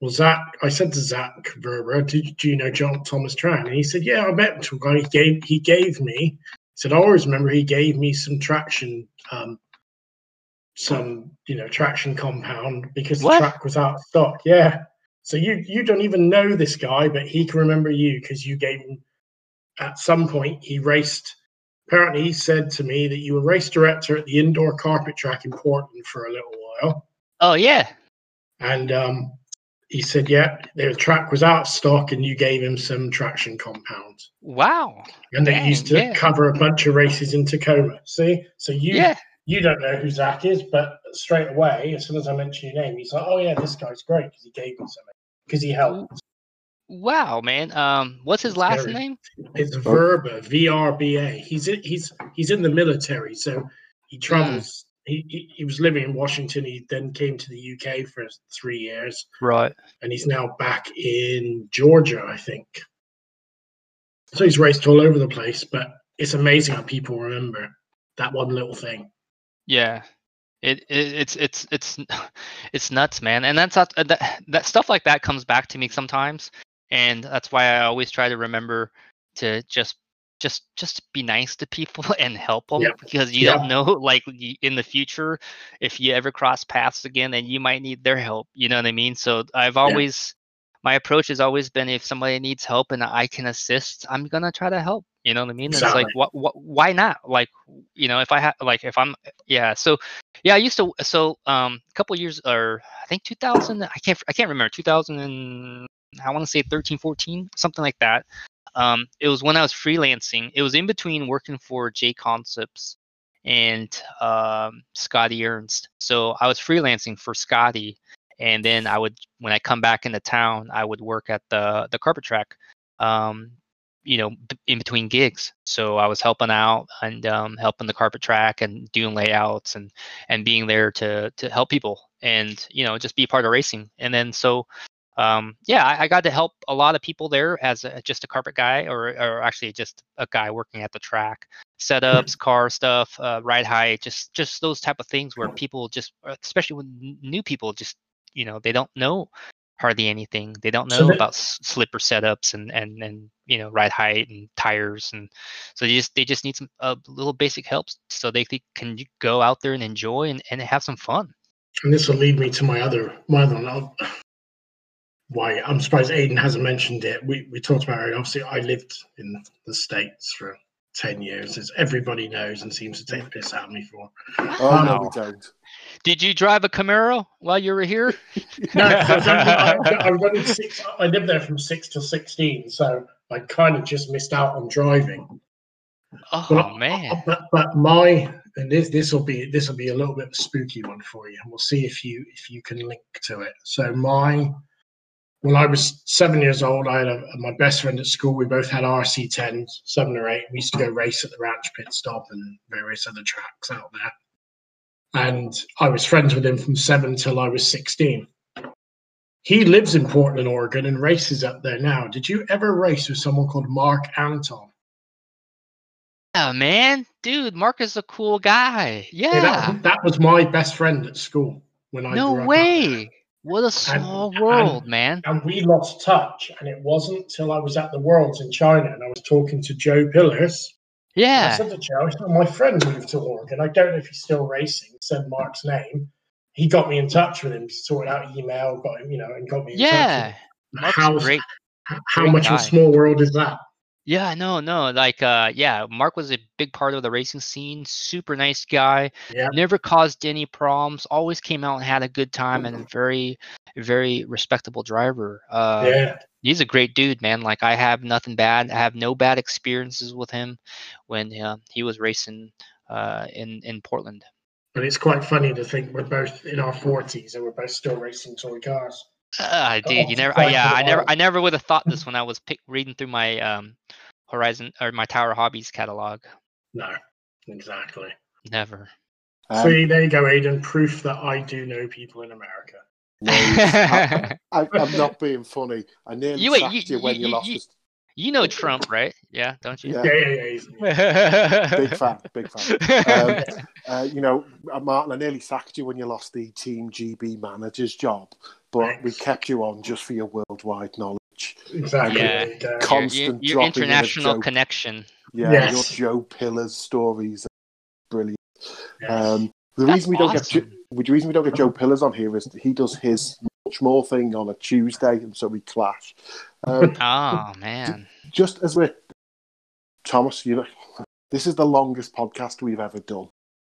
Well, Zach, I said to Zach Vrba, do, do you know John Thomas Tran? And he said, Yeah, I met him. He gave he gave me. Said, I always remember he gave me some traction, um, some you know traction compound because What? the track was out of stock. Yeah. So you you don't even know this guy, but he can remember you because you gave him. At some point, he raced. Apparently, he said to me that you were race director at the indoor carpet track in Portland for a little while. oh yeah And um, he said, yeah, their track was out of stock and you gave him some traction compound." wow And they Dang, used to yeah. cover a bunch of races in Tacoma. See? So you yeah you don't know who Zach is, but straight away, as soon as I mention your name, he's like, oh, yeah, this guy's great because he gave me something. Because he helped. wow man um what's his last Very- name It's Vrba, V R B A. He's he's he's in the military, so he travels. He, he he was living in Washington. He then came to the UK for three years. right and he's now back in Georgia, I think. So he's raced all over the place, but it's amazing how people remember that one little thing. Yeah, it, it it's it's it's (laughs) it's nuts, man. And that's not, that that stuff like that comes back to me sometimes, and that's why I always try to remember to just just just be nice to people (laughs) and help them Yep. because you Yep. don't know (laughs) like in the future if you ever cross paths again and you might need their help you know what i mean? So i've always my approach has always been if somebody needs help and i can assist i'm gonna try to help you know what i mean? It's like what, what why not? Like you know if i have like if i'm yeah so yeah i used to so um a couple years or i think 2000 i can't i can't remember 2000 and i want to say 13 14 something like that um it was when i was freelancing it was in between working for j concepts and um scotty ernst. So i was freelancing for scotty and then i would when i come back into town i would work at the the carpet track um you know in between gigs. So i was helping out and um, helping the carpet track and doing layouts and and being there to to help people and you know just be part of racing. And then so um, yeah I, I got to help a lot of people there as a, just a carpet guy or or actually just a guy working at the track. Setups car stuff uh, ride height just just those type of things where people just uh, especially when new people just you know they don't know hardly anything. They don't know So that- about s- slipper setups and and and you know ride height and tires and so they just they just need some uh, little basic helps so they can go out there and enjoy and, and have some fun. And this will lead me to my other my other Why I'm surprised Aiden hasn't mentioned it. We we talked about it. Obviously, I lived in the states for ten years, as everybody knows and seems to take the piss out of me for. Oh no, um, we don't. did you drive a camaro while you were here (laughs) No, I, I, I six. I lived there from six to sixteen, so I kind of just missed out on driving. oh But- man uh, But but my and this this will be this will be a little bit of a spooky one for you, and we'll see if you if you can link to it. So my when I was seven years old, I had a, my best friend at school. We both had RC tens, seven or eight. We used to go race at the ranch pit stop and various other tracks out there. And I was friends with him from seven till I was sixteen. He lives in Portland, Oregon, and races up there now. Did you ever race with someone called Mark Anton? yeah man dude mark is a cool guy Yeah, yeah that, that was my best friend at school when I no way what a small and- world man. And we lost touch, and it wasn't till I was at the Worlds in China, and I was talking to Joe Pillars. I yeah said to Joe, I "My friend moved to Oregon. I don't know if he's still racing." Said Mark's name. He got me in touch with him, sorted out email, got him, you know, and got me in yeah How great how great much of a small world is that? Yeah, no, no. Like, uh, yeah, Mark was a big part of the racing scene. Super nice guy. Yeah. Never caused any problems. Always came out and had a good time, and a very, very respectable driver. Uh, yeah, he's a great dude, man. Like, I have nothing bad. I have no bad experiences with him when uh, he was racing uh, in in Portland. but it's quite funny to think we're both in our forties and we're both still racing toy cars. Uh, dude, you Oh, never. Uh, quite yeah, I never. I never would have thought this (laughs) when I was pick, reading through my um, Horizon or my Tower Hobbies catalog. No, exactly. Never. Um, See, there you go, Aidan. Proof that I do know people in America. no, I, I, I'm not being funny. I nearly You- wait, sacked you- you, when you- you, you- lost you- this. You know Trump, right? Yeah, don't you? Yeah. Yeah, yeah, yeah. (laughs) Big fan, big fan. Um, (laughs) uh, you know, uh, Martin, I nearly sacked you when you lost the Team GB manager's job, but we kept you on just for your worldwide knowledge. Exactly. Yeah. there you go. Your- Constant your, dropping in a international connection. Yeah, Yes. your Joe Pillars stories are brilliant. Yes. Um, the That's reason we don't get the reason we don't get Joe Pillars on here is that he does his much more thing on a Tuesday, and so we clash. Um, Oh (laughs) man. just as we're Thomas, you know, this is the longest podcast we've ever done.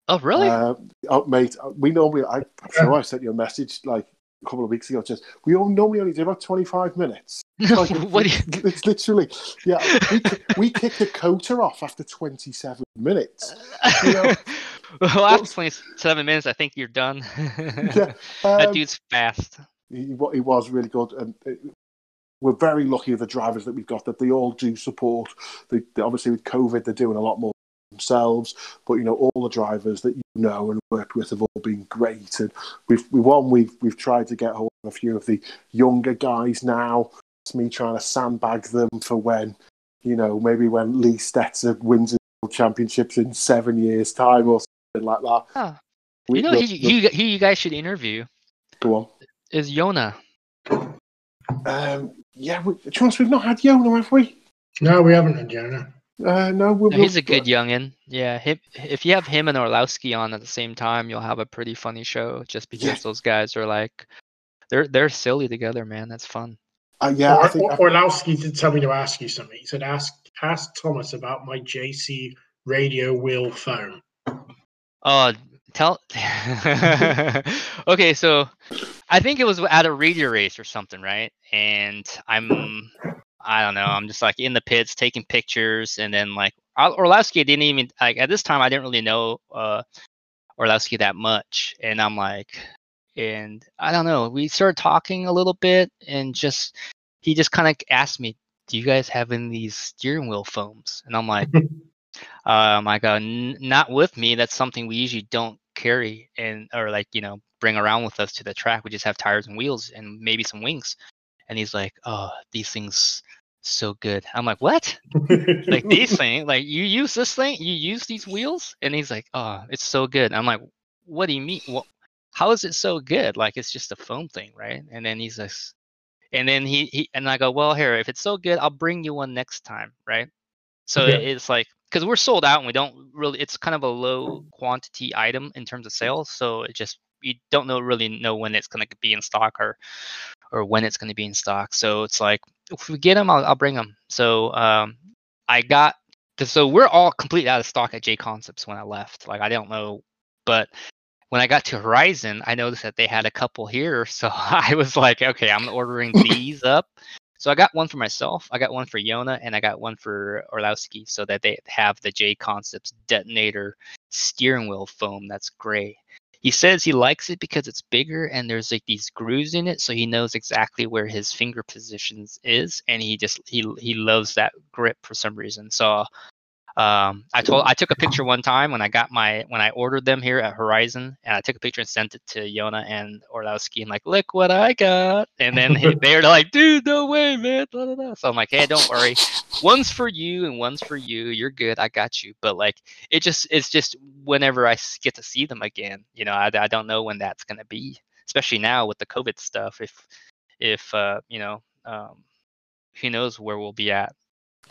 Oh really? Uh, oh, mate, we normally, I, I'm sure I sent you a message like a couple of weeks ago. Just we all normally only do about 25 minutes. (laughs) Like, what you, (laughs) It's literally, yeah. We, we kicked the quota off after 27 minutes. You know, well, after 27 minutes, I think you're done. Yeah, that um, dude's fast. He, he was really good, and uh, we're very lucky with the drivers that we've got that they all do support. They, they- obviously with COVID, they're doing a lot more themselves, but you know all the drivers that you know and worked with have all been great. And we've we one we've we've tried to get hold of a few of the younger guys now. It's me trying to sandbag them for when you know maybe when Lee Stetzer wins the championships in seven years' time or something like that. We- You know, the- he, the- he, he you guys should interview go on. Is Yona. Um, yeah, we, to we've not had Yona, have we? no, we haven't had Yona. Uh, no, we'll, No, he's a we'll- good youngin. Yeah, him, if you have him and Orlowski on at the same time, you'll have a pretty funny show. Just because Yeah. those guys are like, they're they're silly together, man. That's fun. Uh, yeah, I think. or, Orlowski did tell me to ask you something. He said, "Ask ask Thomas about my JC radio wheel phone." Oh, tell. (laughs) okay, so I think it was at a radio race or something, right? And I'm, I don't know, I'm just like in the pits taking pictures, and then like Or- Orlowski didn't even like at this time. I didn't really know uh, Orlowski that much, and I'm like, and I don't know. We started talking a little bit, and just he just kind of asked me, "Do you guys have any these steering wheel foams?" And I'm like. (laughs) Um, I go, "N- not with me. That's something we usually don't carry and or like you know bring around with us to the track. We just have tires and wheels and maybe some wings. And he's like, oh, these things so good. I'm like, what? Like these (laughs) things? Like you use this thing? You use these wheels? And he's like, oh, it's so good. I'm like, what do you mean? What? How is it so good? Like it's just a foam thing, right? And then he's like, and then he, he and I go, well, here, if it's so good, I'll bring you one next time, right? So Yeah. it's like because we're sold out and we don't really. It's kind of a low quantity item in terms of sales, so it just you don't know really know when it's going to be in stock or or when it's going to be in stock. So it's like if we get them, I'll, I'll bring them. So um, I got so we're all completely out of stock at J Concepts when I left. Like I don't know, but when I got to Horizon, I noticed that they had a couple here. (laughs) So I was like, okay, I'm ordering (laughs) these up. So I got one for myself, I got one for Yona, and I got one for Orlowski, so that they have the J Concepts detonator steering wheel foam that's gray. He says he likes it because it's bigger and there's like these grooves in it, so he knows exactly where his finger positions is, and he just he he loves that grip for some reason. So um, I told I took a picture one time when I got my when I ordered them here at Horizon, and I took a picture and sent it to Yona and Orlowski, and like, look what I got. And then they're like, dude, no way, man. blah, blah, blah. So I'm like, hey, don't worry, one's for you and one's for you. You're good, I got you. But like, it just it's just whenever I get to see them again, you know, I, I don't know when that's gonna be, especially now with the COVID stuff. If if uh, you know, um, who knows where we'll be at.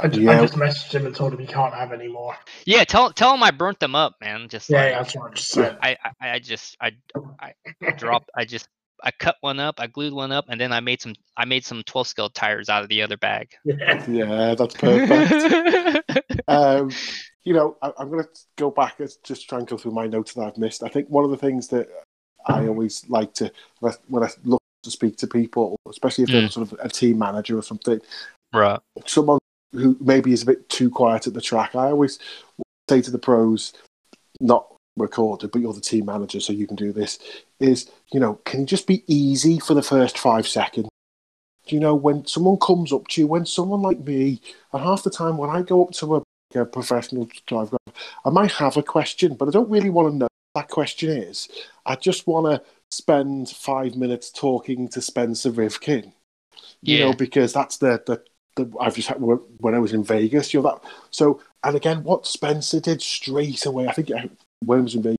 I, ju- Yeah. I just messaged him and told him he can't have any more. Yeah, tell tell him I burnt them up, man. Just Yeah, like, yeah, that's what I just said. I, I I just I I dropped I just I cut one up, I glued one up, and then I made some I made some 12 scale tires out of the other bag. Yeah. Yeah, that's (laughs) perfect. um, you know, I, I'm going to go back and just try and go through my notes that I've missed. I think one of the things that I always like to, when I, when I look to speak to people, especially if they're Mm. sort of a team manager or something, right. someone who maybe is a bit too quiet at the track, I always say to the pros, not recorded, but you're the team manager, so you can do this, is, you know, can you just be easy for the first five seconds? You know, when someone comes up to you, when someone like me, and half the time when I go up to a, a professional driver, I might have a question, but I don't really want to know what that question is. I just want to spend five minutes talking to Spencer Rivkin, you Yeah. know, because that's the, the, the I've just had when I was in Vegas, you know that. So, and again, what Spencer did straight away, I think when he was in Vegas,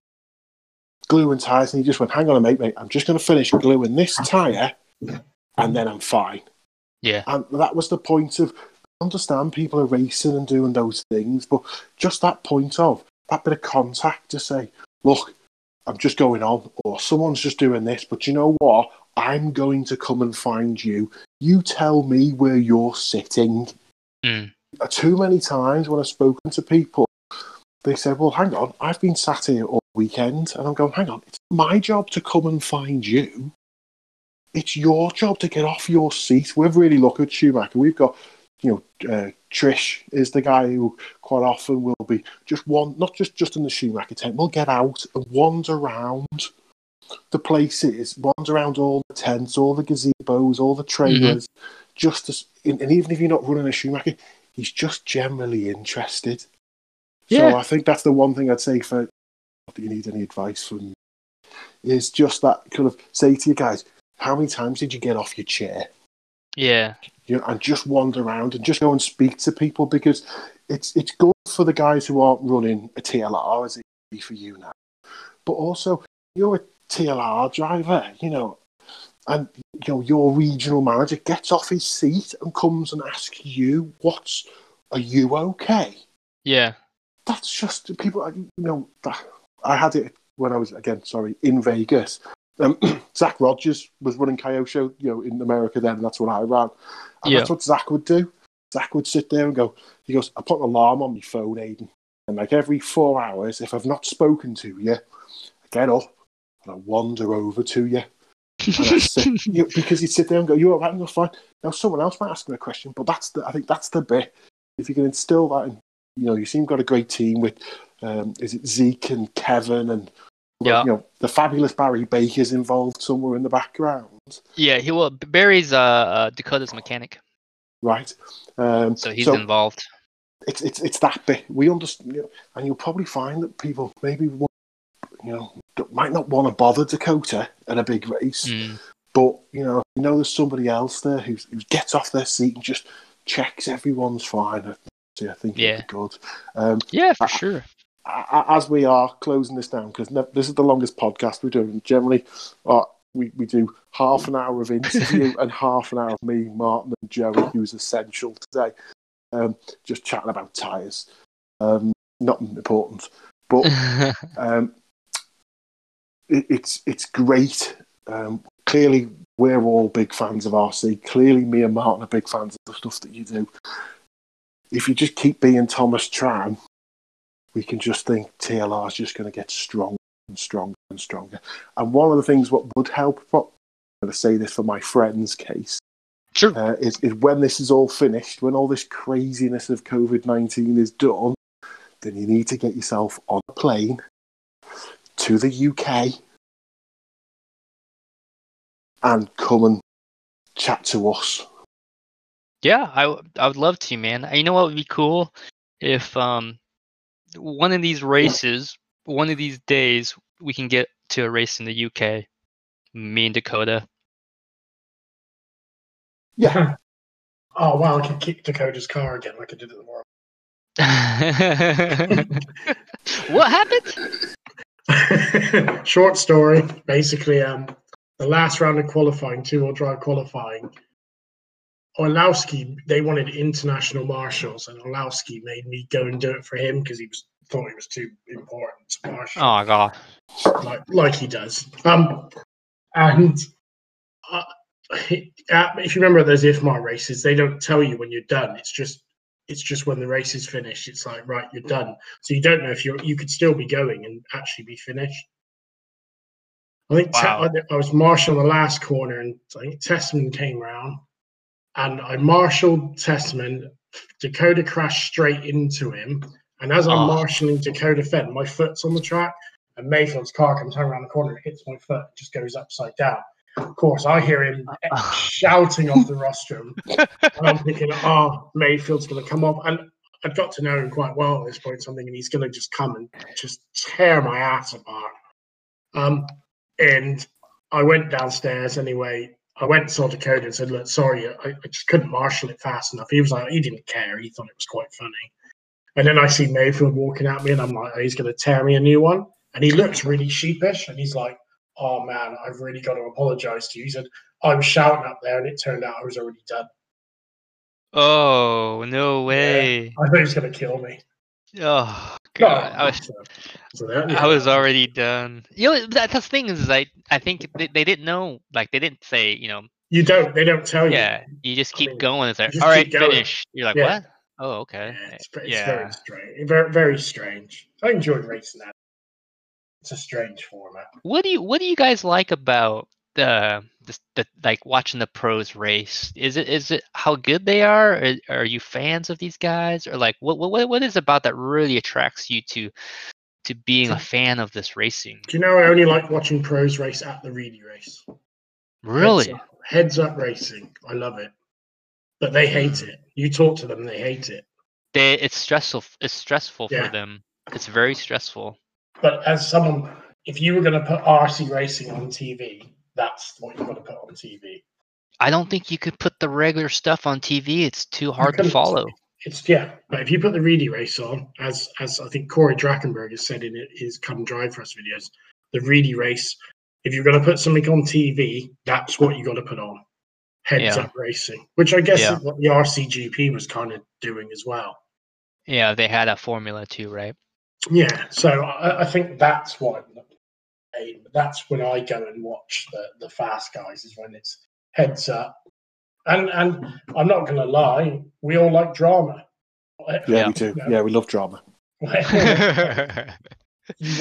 gluing tires, and he just went, "Hang on a minute, mate, I'm just going to finish gluing this tire, and then I'm fine." Yeah. And that was the point of understand people are racing and doing those things, but just that point of that bit of contact to say, look, I'm just going on, or someone's just doing this, but you know what? I'm going to come and find you. You tell me where you're sitting. Mm. Uh, Too many times when I've spoken to people, they say, well, hang on, I've been sat here all weekend, and I'm going, hang on, it's my job to come and find you it's your job to get off your seat. We've really looked at Schumacher. We've got, you know, uh, Trish is the guy who quite often will be just one, not just just in the Schumacher tent. We'll get out and wander around the places, wander around all the tents, all the gazebos, all the trailers, just as, and and even if you're not running a Schumacher, he's just generally interested. Yeah. So I think that's the one thing I'd say for. Not that you need any advice from is just that kind of say to you guys, how many times did you get off your chair? Yeah. You know, and just wander around and just go and speak to people because it's it's good for the guys who aren't running a TLR as it be for you now. But also you're a TLR driver, you know, and you know, your regional manager gets off his seat and comes and asks you, What's are you okay? Yeah. That's just people. You know, I had it when I was again sorry in Vegas. Um, (clears throat) Zach Rogers was running Kyosho, you know, in America then, and that's what I ran. And Yeah. that's what Zach would do. Zach would sit there and go, he goes, I put an alarm on my phone, Aiden. And like every four hours, if I've not spoken to you, I get up and I wander over to you. (laughs) Sit, you because he'd sit there and go, You're all right, you're fine. Now, someone else might ask him a question, but that's the, I think that's the bit. If you can instill that in, you know, you seem got a great team with, um, is it Zeke and Kevin and, Yeah. you know, the fabulous Barry Baker's involved somewhere in the background, Yeah, he will. Barry's uh, uh Dakota's mechanic, right? Um, so he's involved. it's it's it's that bit we understand, you know, and you'll probably find that people maybe won't, you know that might not want to bother Dakota at a big race, Mm. but you know you know there's somebody else there who, who gets off their seat and just checks everyone's fine. I think Yeah. it'd be good. Um, Yeah, for I- sure. a- a- as we are closing this down because this is the longest podcast we're doing. Generally, uh, we we do half an hour of interview (laughs) and half an hour of me, Martin, and Joey, who's essential today, um, just chatting about tires. Um, not important, but (laughs) um, it, it's it's great. Um, clearly, we're all big fans of RC. Clearly, me and Martin are big fans of the stuff that you do. If you just keep being Thomas Tran, we can just think TLR is just going to get stronger and stronger and stronger. And one of the things what would help, I'm going to say this for my friend's case, sure. uh, is, is when this is all finished, when all this craziness of COVID 19 is done, then you need to get yourself on a plane to the UK and come and chat to us. Yeah, I, I would love to, man. You know what would be cool if um one of these races, one of these days, we can get to a race in the UK. Me and Dakota. Yeah, (laughs) Oh wow, I could kick Dakota's car again like I did at the World. what happened? (laughs) (laughs) Short story. Basically, um, the last round of qualifying, two-wheel drive qualifying, Orlowski, they wanted international marshals, and Orlowski made me go and do it for him because he was thought he was too important to marshal, Oh god. like like he does. Um, and (laughs) uh, if you remember those IFMAR races, they don't tell you when you're done. It's just it's just when the race is finished. It's like right, you're done. So you don't know if you you could still be going and actually be finished. I think Wow. I, I was marshalling the last corner, and I think Tessmann came round, and I marshaled Tessmann. Dakota crashed straight into him, and as I'm ah. Oh. marshalling Dakota Phend, my foot's on the track, and Maifield's car comes around the corner, hits my foot, just goes upside down. Of course, I hear him (laughs) shouting off the rostrum, (laughs) and I'm thinking, oh, Maifield's going to come up. And I've got to know him quite well at this point, something, I'm he's going to just come and just tear my ass apart. Um, and I went downstairs anyway. I went and saw Dakota and said, look, sorry, I, I just couldn't marshal it fast enough. He was like, he didn't care. He thought it was quite funny. And then I see Mayfield walking at me, and I'm like, oh, he's going to tear me a new one. And he looks really sheepish, and he's like, oh man, I've really got to apologize to you. He said, I was shouting up there, and it turned out I was already done. Oh no way. I thought he was going to kill me. Oh No, god. I was so- so that- yeah. I was already done. You know, that, that's the thing is, I I think they, they didn't know, like they didn't say, you know, You don't. They don't tell you. yeah, you just I keep mean, going. It's like, all right, going. finish. You're like, Yeah. what? Oh, okay. Yeah, it's, it's yeah. very strange. Very, very strange. I enjoyed racing that. It's a strange format. What do you What do you guys like about the the, the like watching the pros race? Is it is it how good they are? Or, are you fans of these guys, or like what what what is it about that really attracts you to to being a fan of this racing? Do you know I only like watching pros race at the Reedy race? Really? Heads up, heads up racing. I love it. But they hate it. You talk to them, they hate it. They it's stressful. It's stressful Yeah. for them. It's very stressful. But as someone, if you were going to put RC racing on TV, that's what you've got to put on TV. I don't think you could put the regular stuff on TV. It's too hard to follow. It's yeah, but if you put the Reedy race on, as as I think Corey Drakenberg has said in his "Come Drive for Us" videos, the Reedy race. If you're going to put something on TV, that's what you got to put on. Heads Yeah. up racing, which I guess Yeah. is what the RCGP was kind of doing as well. Yeah, they had a formula too, right? Yeah, so I, I think that's what that's when I go and watch the the fast guys is when it's heads up, and and I'm not going to lie, we all like drama. Yeah, Yeah. we do. Yeah. Yeah, we love drama. (laughs) you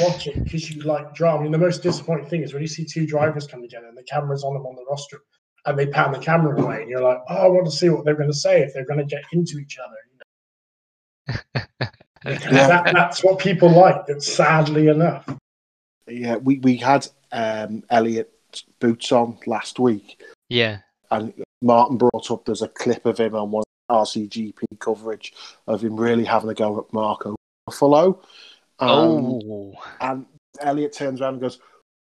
watch it because you like drama. And the most disappointing thing is when you see two drivers come together and the camera's on them on the rostrum and they pan the camera away, and you're like, oh, I want to see what they're going to say if they're going to get into each other. Because (laughs) Yeah. That, that's what people like. That's sadly enough. Yeah, we, we had um, Elliot Boots on last week, yeah. and Martin brought up there's a clip of him on one RCGP coverage of him really having a go at Marco Buffalo. And, oh. and Elliot turns around and goes,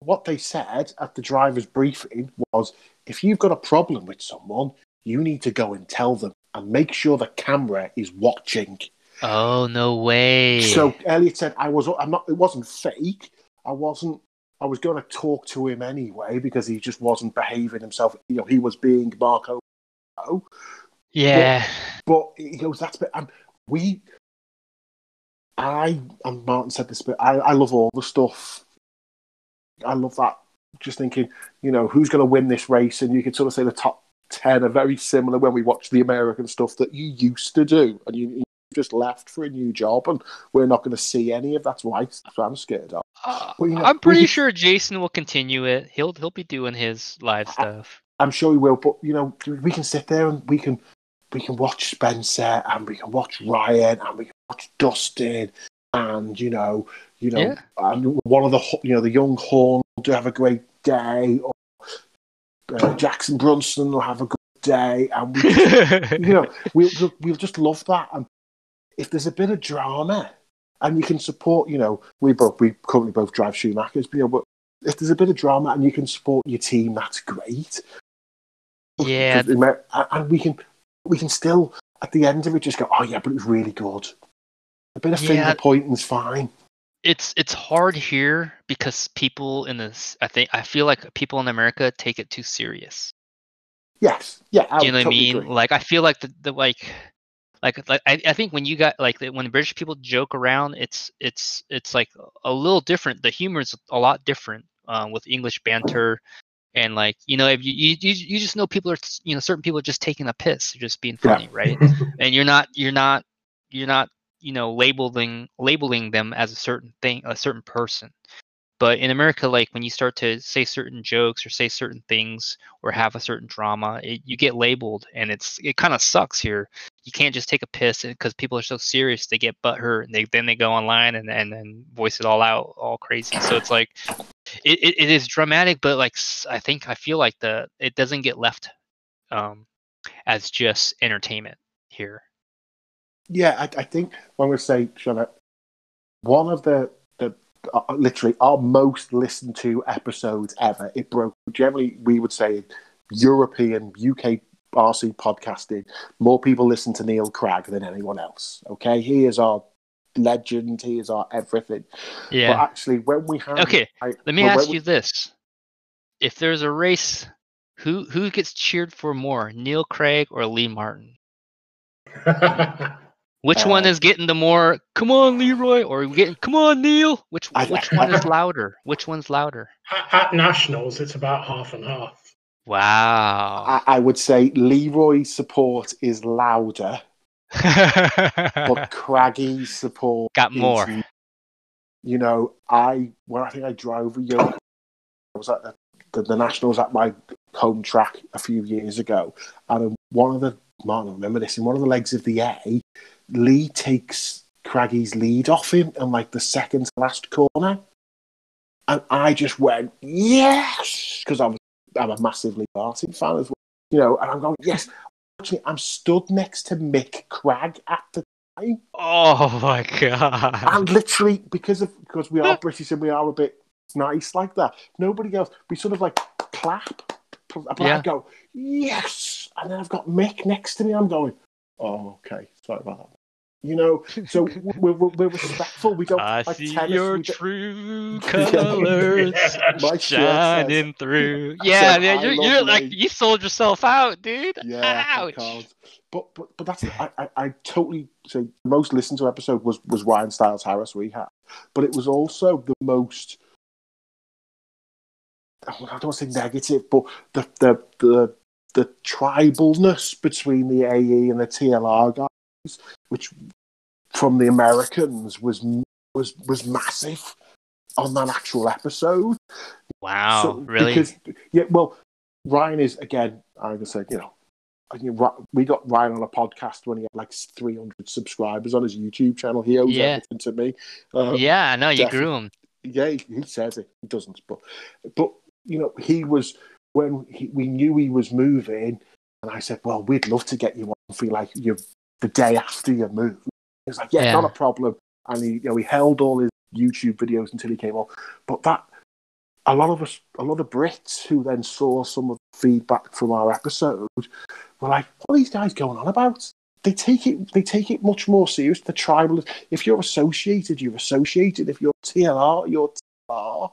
What they said at the driver's briefing was if you've got a problem with someone, you need to go and tell them and make sure the camera is watching. Oh no way. So Elliot said, "I was. I'm not. It wasn't fake. I wasn't. I was going to talk to him anyway because he just wasn't behaving himself. You know, he was being Marco. yeah. But he goes, that's. But um, we. I and Martin said this, but I, I love all the stuff. I love that. Just thinking, you know, who's going to win this race, and you could sort of say the top ten are very similar when we watch the American stuff that you used to do, and you just left for a new job, and we're not going to see any of that's why that's what I'm scared of. Uh, Well, you know, I'm pretty we- sure Jason will continue it. He'll he'll be doing his live stuff. I'm sure he will, but you know, we can sit there and we can we can watch Spencer and we can watch Ryan and we can watch Dustin and you know, you know, Yeah. and one of the you know the young Horn do have a great day, or uh, Jackson Brunson will have a good day, and we, (laughs) you know, we'll we'll just love that. And if there's a bit of drama, and you can support, you know, we both we currently both drive Schumachers, but, you know, but if there's a bit of drama and you can support your team, that's great. Yeah. Because we met- and we can we can still at the end of it just go, oh yeah, but it was really good. A bit of Yeah. finger pointing's fine. it's it's hard here because people in this I think I feel like people in America take it too serious. Yes, yeah, I Do you know what I mean? agree. Like I feel like the, the like like like I, I think when you got like the- when British people joke around, it's it's it's like a little different. The humor is a lot different um, with English banter, and like you know if you, you you just know people are you know certain people are just taking a piss, they're just being Yeah. funny, right? (laughs) and you're not you're not you're not you know labeling labeling them as a certain thing a certain person but in america like when you start to say certain jokes or say certain things or have a certain drama it, you get labeled and it's it kind of sucks here. You can't just take a piss because people are so serious they get butthurt and they then they go online and and then voice it all out all crazy. So it's like it, it, it is dramatic but like I think i feel like the it doesn't get left um as just entertainment here. Yeah, I, I think when we say Shana, one of the Uh, literally our most listened to episodes ever. It broke. Generally, we would say European UK RC podcasting. More people listen to Neil Cragg than anyone else. Okay, he is our legend. He is our everything. But yeah actually, when we have Okay, I, let me well, ask we- you this if there's a race who who gets cheered for more neil Cragg or lee martin (laughs) which one Uh, is getting the more come on leroy or are we getting come on neil which I- which one is louder which one's louder at, at nationals, it's about half and half. wow I, I would say Leroy's support is louder, but (laughs) Craggy's support Got is- more. You know, I when I think I drove a young, I was at the, the, the nationals at my home track a few years ago, and one of the man, I remember this in one of the legs of the A, Lee takes Craggy's lead off him and like the second to last corner, and I just went yes because I'm I'm a massive Lee Martin fan as well, you know, and I'm going yes. Actually, I'm stood next to Mick Cragg at the time, oh my god and literally because of because we are British and we are a bit nice like that. Nobody else. We sort of like clap, but Yeah. I go yes, and then I've got Mick next to me. I'm going, oh okay, sorry about that. You know, so (laughs) we're, we're, we're respectful. We don't I like see tennis. your we don't- true (laughs) colors (laughs) My shirt says- shining through. I Yeah, said, man, you're, you're like you sold yourself out, dude. Yeah, I Ouch. But but but that's I, I, I totally say the most listened to episode was was Ryan Styles Harris we had, but it was also the most. Oh, I don't want to say negative, but the the the the tribalness between the AE and the TLR guys, which from the Americans was was was massive on that actual episode. Wow, So- really? Because yeah, well, Ryan is again. I'm gonna say, you know, we got Ryan on a podcast when he had like 300 subscribers on his YouTube channel. He owes Yeah. everything to me. Uh, yeah, I know you grew him. yeah, he, he says it. He doesn't, but but you know, he was when he, we knew he was moving, and I said, "Well, we'd love to get you on for like you the day after you move." He was like, "Yeah, Yeah. not a problem," and he you know he held all his YouTube videos until he came on. But that a lot of us, a lot of Brits who then saw some of the feedback from our episode were like, "What are these guys going on about?" They take it. They take it much more serious. The tribal. If you're associated, you're associated. If you're TLR, you're TLR.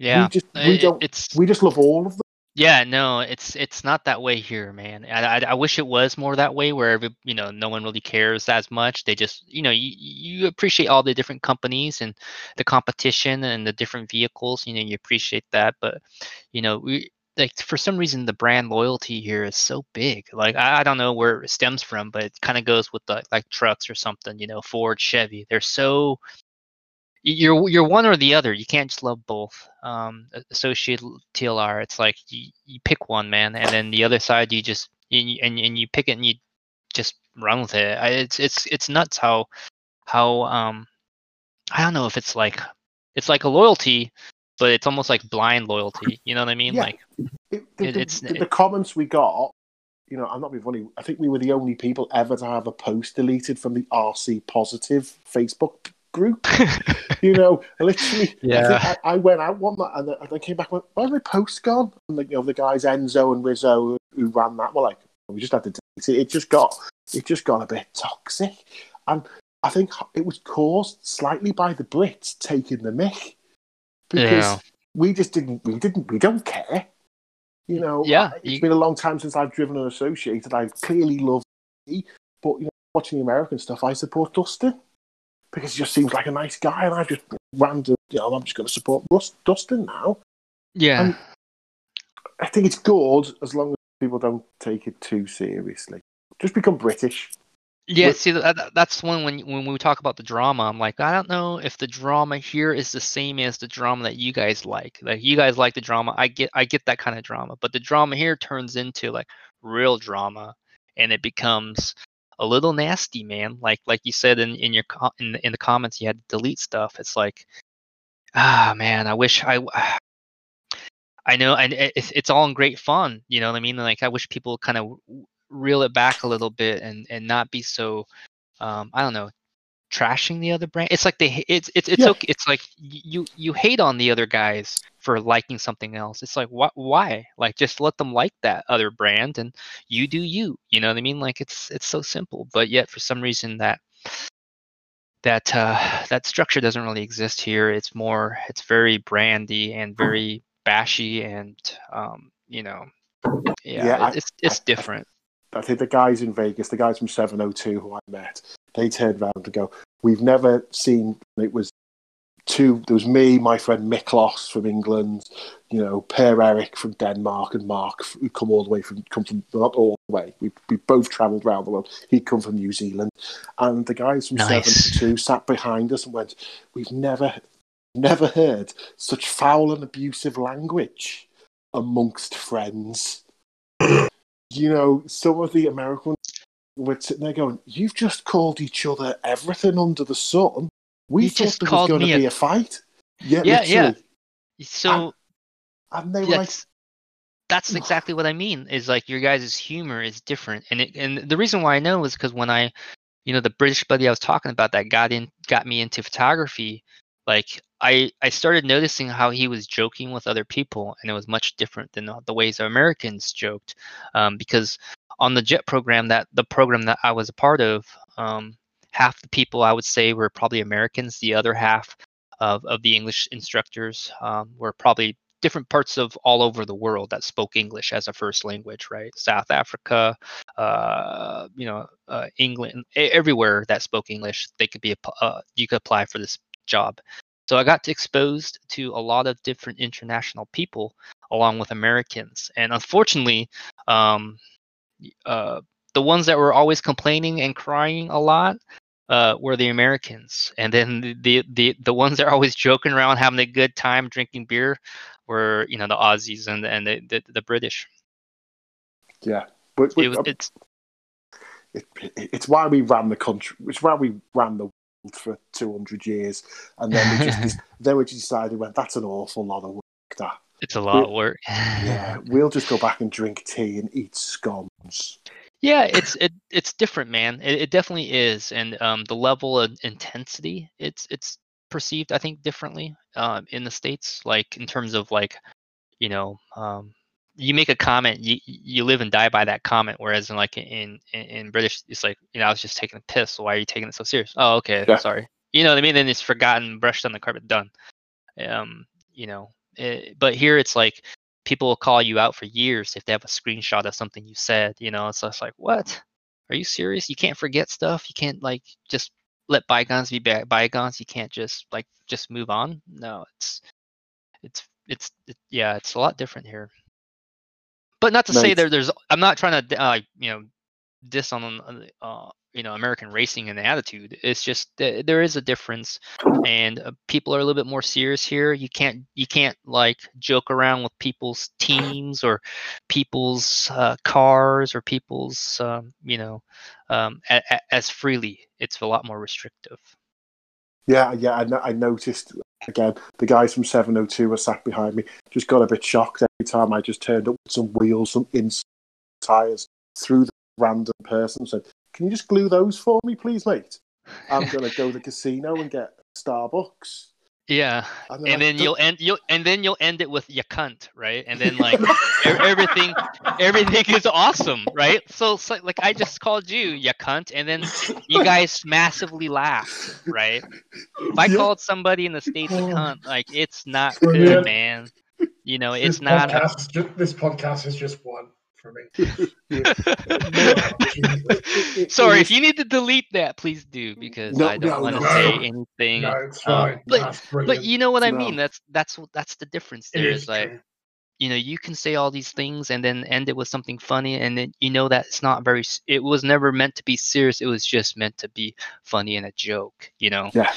Yeah, We just we It- don't It's we just love all of them. Yeah, no, it's it's not that way here, man. I, I I wish it was more that way, where you know no one really cares as much. They just you know you you appreciate all the different companies and the competition and the different vehicles. You know you appreciate that, but you know we like for some reason the brand loyalty here is so big. Like I, I don't know where it stems from, but it kind of goes with the like trucks or something. You know Ford, Chevy. They're so you're you're one or the other. You can't just love both. Um, a- Associated TLR, it's like you, you pick one, man, and then the other side you just you, and and you pick it and you just run with it. I, it's it's it's nuts how how um I don't know if it's like it's like a loyalty, but it's almost like blind loyalty. You know what I mean? Yeah. Like It, the, It- it's- the, the comments we got, you know, I'm not being funny. I think we were the only people ever to have a post deleted from the RC Positive Facebook group. (laughs) you know, literally. I, Yeah. think I, I went out one night and I came back. and went, my posts gone? And like, you know, the guys Enzo and Rizzo who ran that were like, we just had to delete it. It just got, it just got a bit toxic, and I think it was caused slightly by the Brits taking the mick because Yeah. we just didn't, we didn't, we don't care. You know, Yeah, I- it's you- been a long time since I've driven an associated. I clearly love, but you know, watching the American stuff, I support Dustin because he just seems like a nice guy, and I just random, you know, I'm just going to support Rus- Dustin now. yeah. Um, I think it's good as long as people don't take it too seriously. Just become British. Yeah, What- see, that- that's when when when we talk about the drama, I'm like, I don't know if the drama here is the same as the drama that you guys like. Like you guys like the drama, I get I get that kind of drama, but the drama here turns into like real drama, and it becomes a little nasty, man. Like like you said in in your in the- in the comments, you had to delete stuff. It's like, ah, man, I wish I. (sighs) I know, and it- it's it's all in great fun. You know what I mean? Like I wish people kind of reel it back a little bit and and not be so um i don't know trashing the other brand it's like they it's it's it's Yeah. okay it's like you you hate on the other guys for liking something else. It's like what why? Like just let them like that other brand and you do you. You know what i mean? Like it's it's so simple but yet for some reason that that uh that structure doesn't really exist here. It's more it's very brandy and very bashy and um you know yeah, Yeah, I- it's it's I- I- different. I think the guys in Vegas, the guys from 702 who I met, they turned around and go, We've never seen it was two there was me, my friend Miklos from England, you know, Per Eric from Denmark and Mark who come all the way from come from not all the way. We we both travelled around the world. He'd come from New Zealand. And the guys from Nice. 702 sat behind us and went, We've never never heard such foul and abusive language amongst friends (laughs) you know, some of the Americans were sitting there going, "You've just called each other everything under the sun. We You thought just there was called going to me a- be a fight." Yeah, Yeah, yeah. so And they were like, that's that's exactly what I mean. Is like your guys' humor is different, and it, and the reason why I know is because when I, you know, the British buddy I was talking about that got in got me into photography. Like I I started noticing how he was joking with other people, and it was much different than the, the ways Americans joked. Um, because on the jet program that the program that I was a part of um, half the people I would say were probably Americans. The other half of, of the English instructors um, were probably different parts of all over the world that spoke English as a first language, right? South Africa, uh, you know, uh, England, everywhere that spoke English, they could be uh, you could apply for this job. So I got exposed to a lot of different international people along with Americans, and unfortunately, um, uh, the ones that were always complaining and crying a lot uh, were the Americans, and then the, the the ones that are always joking around, having a good time, drinking beer, were you know the Aussies and and the the, the British. Yeah, but, but it was, um, it's it, it's why we ran the country. It's why we ran the for two hundred years, and then we just (laughs) then we just decided, went that's an awful lot of work. That it's a lot of work. (laughs) yeah, we'll just go back and drink tea and eat scones. Yeah, it's it it's different, man. It, it definitely is, and um, the level of intensity it's it's perceived, I think, differently um, in the states. Like in terms of like, you know, um, you make a comment, you you live and die by that comment. Whereas in like in in, in British, it's like you know, I was just taking a piss. So why are you taking it so serious? Oh, okay, Yeah. sorry. You know what I mean? Then it's forgotten, brushed on the carpet, done. Um, you know, eh, but here it's like people will call you out for years if they have a screenshot of something you said. You know, so it's just like, what? Are you serious? You can't forget stuff. You can't like just let bygones be bygones. You can't just like just move on. No, it's it's it's it, yeah, it's a lot different here. But not to say there there's I'm not trying to uh, you know diss on uh, you know American racing and the attitude. It's just there is a difference, and uh, people are a little bit more serious here. You can't you can't like joke around with people's teams or people's uh, cars or people's um, you know um, a, a, as freely. It's a lot more restrictive. Yeah, yeah, I, no- I noticed again the guys from 702 were sat behind me. Just got a bit shocked every time I just turned up with some wheels, some inside tires through the random person. Said, "Can you just glue those for me, please, mate? I'm (laughs) gonna go to the casino and get Starbucks." Yeah, And, and then you'll end you'll and then you'll end it with ya cunt, right? And then like (laughs) everything everything is awesome, right? So, so like I just called you ya cunt, and then you guys massively laughed, right? If I Yeah. called somebody in the states a oh. cunt, like it's not good, man. You know, This it's not. A, podcast, is ju- this podcast is just one for me. Sorry, if you need to delete that, please do because No, I don't no, want to no. say anything. No, it's fine. but- That's But you know what I mean? That's that's that's the difference. It There is is like true. you know you can say all these things and then end it with something funny and then you know that it's not very it was never meant to be serious it was just meant to be funny and a joke you know Yeah.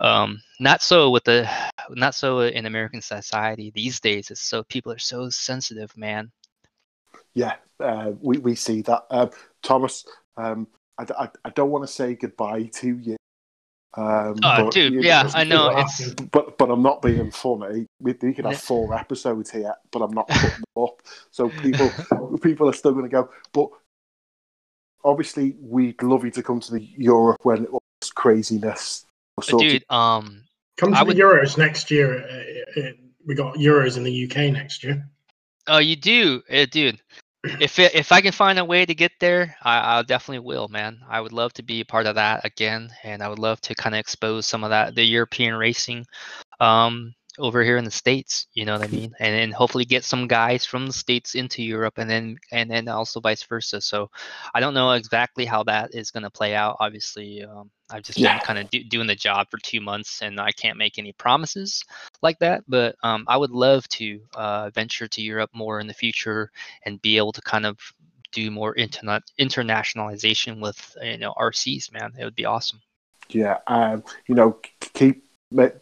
um not so with the not so in american society these days it's so people are so sensitive man Yeah, uh, we we see that. Um, Thomas, um, I, I, I don't want to say goodbye to you. Um, oh but dude you- yeah just I know. It's... But but I'm not being funny. We, we could have four episodes here, but I'm not (laughs) putting them up. So people (laughs) people are still going to go. But obviously, we'd love you to come to the Europe when it was craziness. but Sort of- dude um Come to I the would- Euros next year. Uh, uh, we got Euros in the UK next year. oh you do uh, dude if it, if I can find a way to get there, I, I definitely will, man. I would love to be a part of that again, and I would love to kind of expose some of that the European racing um, over here in the states. You know what I mean? And then hopefully get some guys from the states into Europe, and then and then also vice versa. So I don't know exactly how that is going to play out. Obviously, um, I've just Yeah. been kind of do, doing the job for two months, and I can't make any promises like that. But um, I would love to uh, venture to Europe more in the future and be able to kind of do more internet internationalization with you know RCs, man. It would be awesome. yeah, um, you know, keep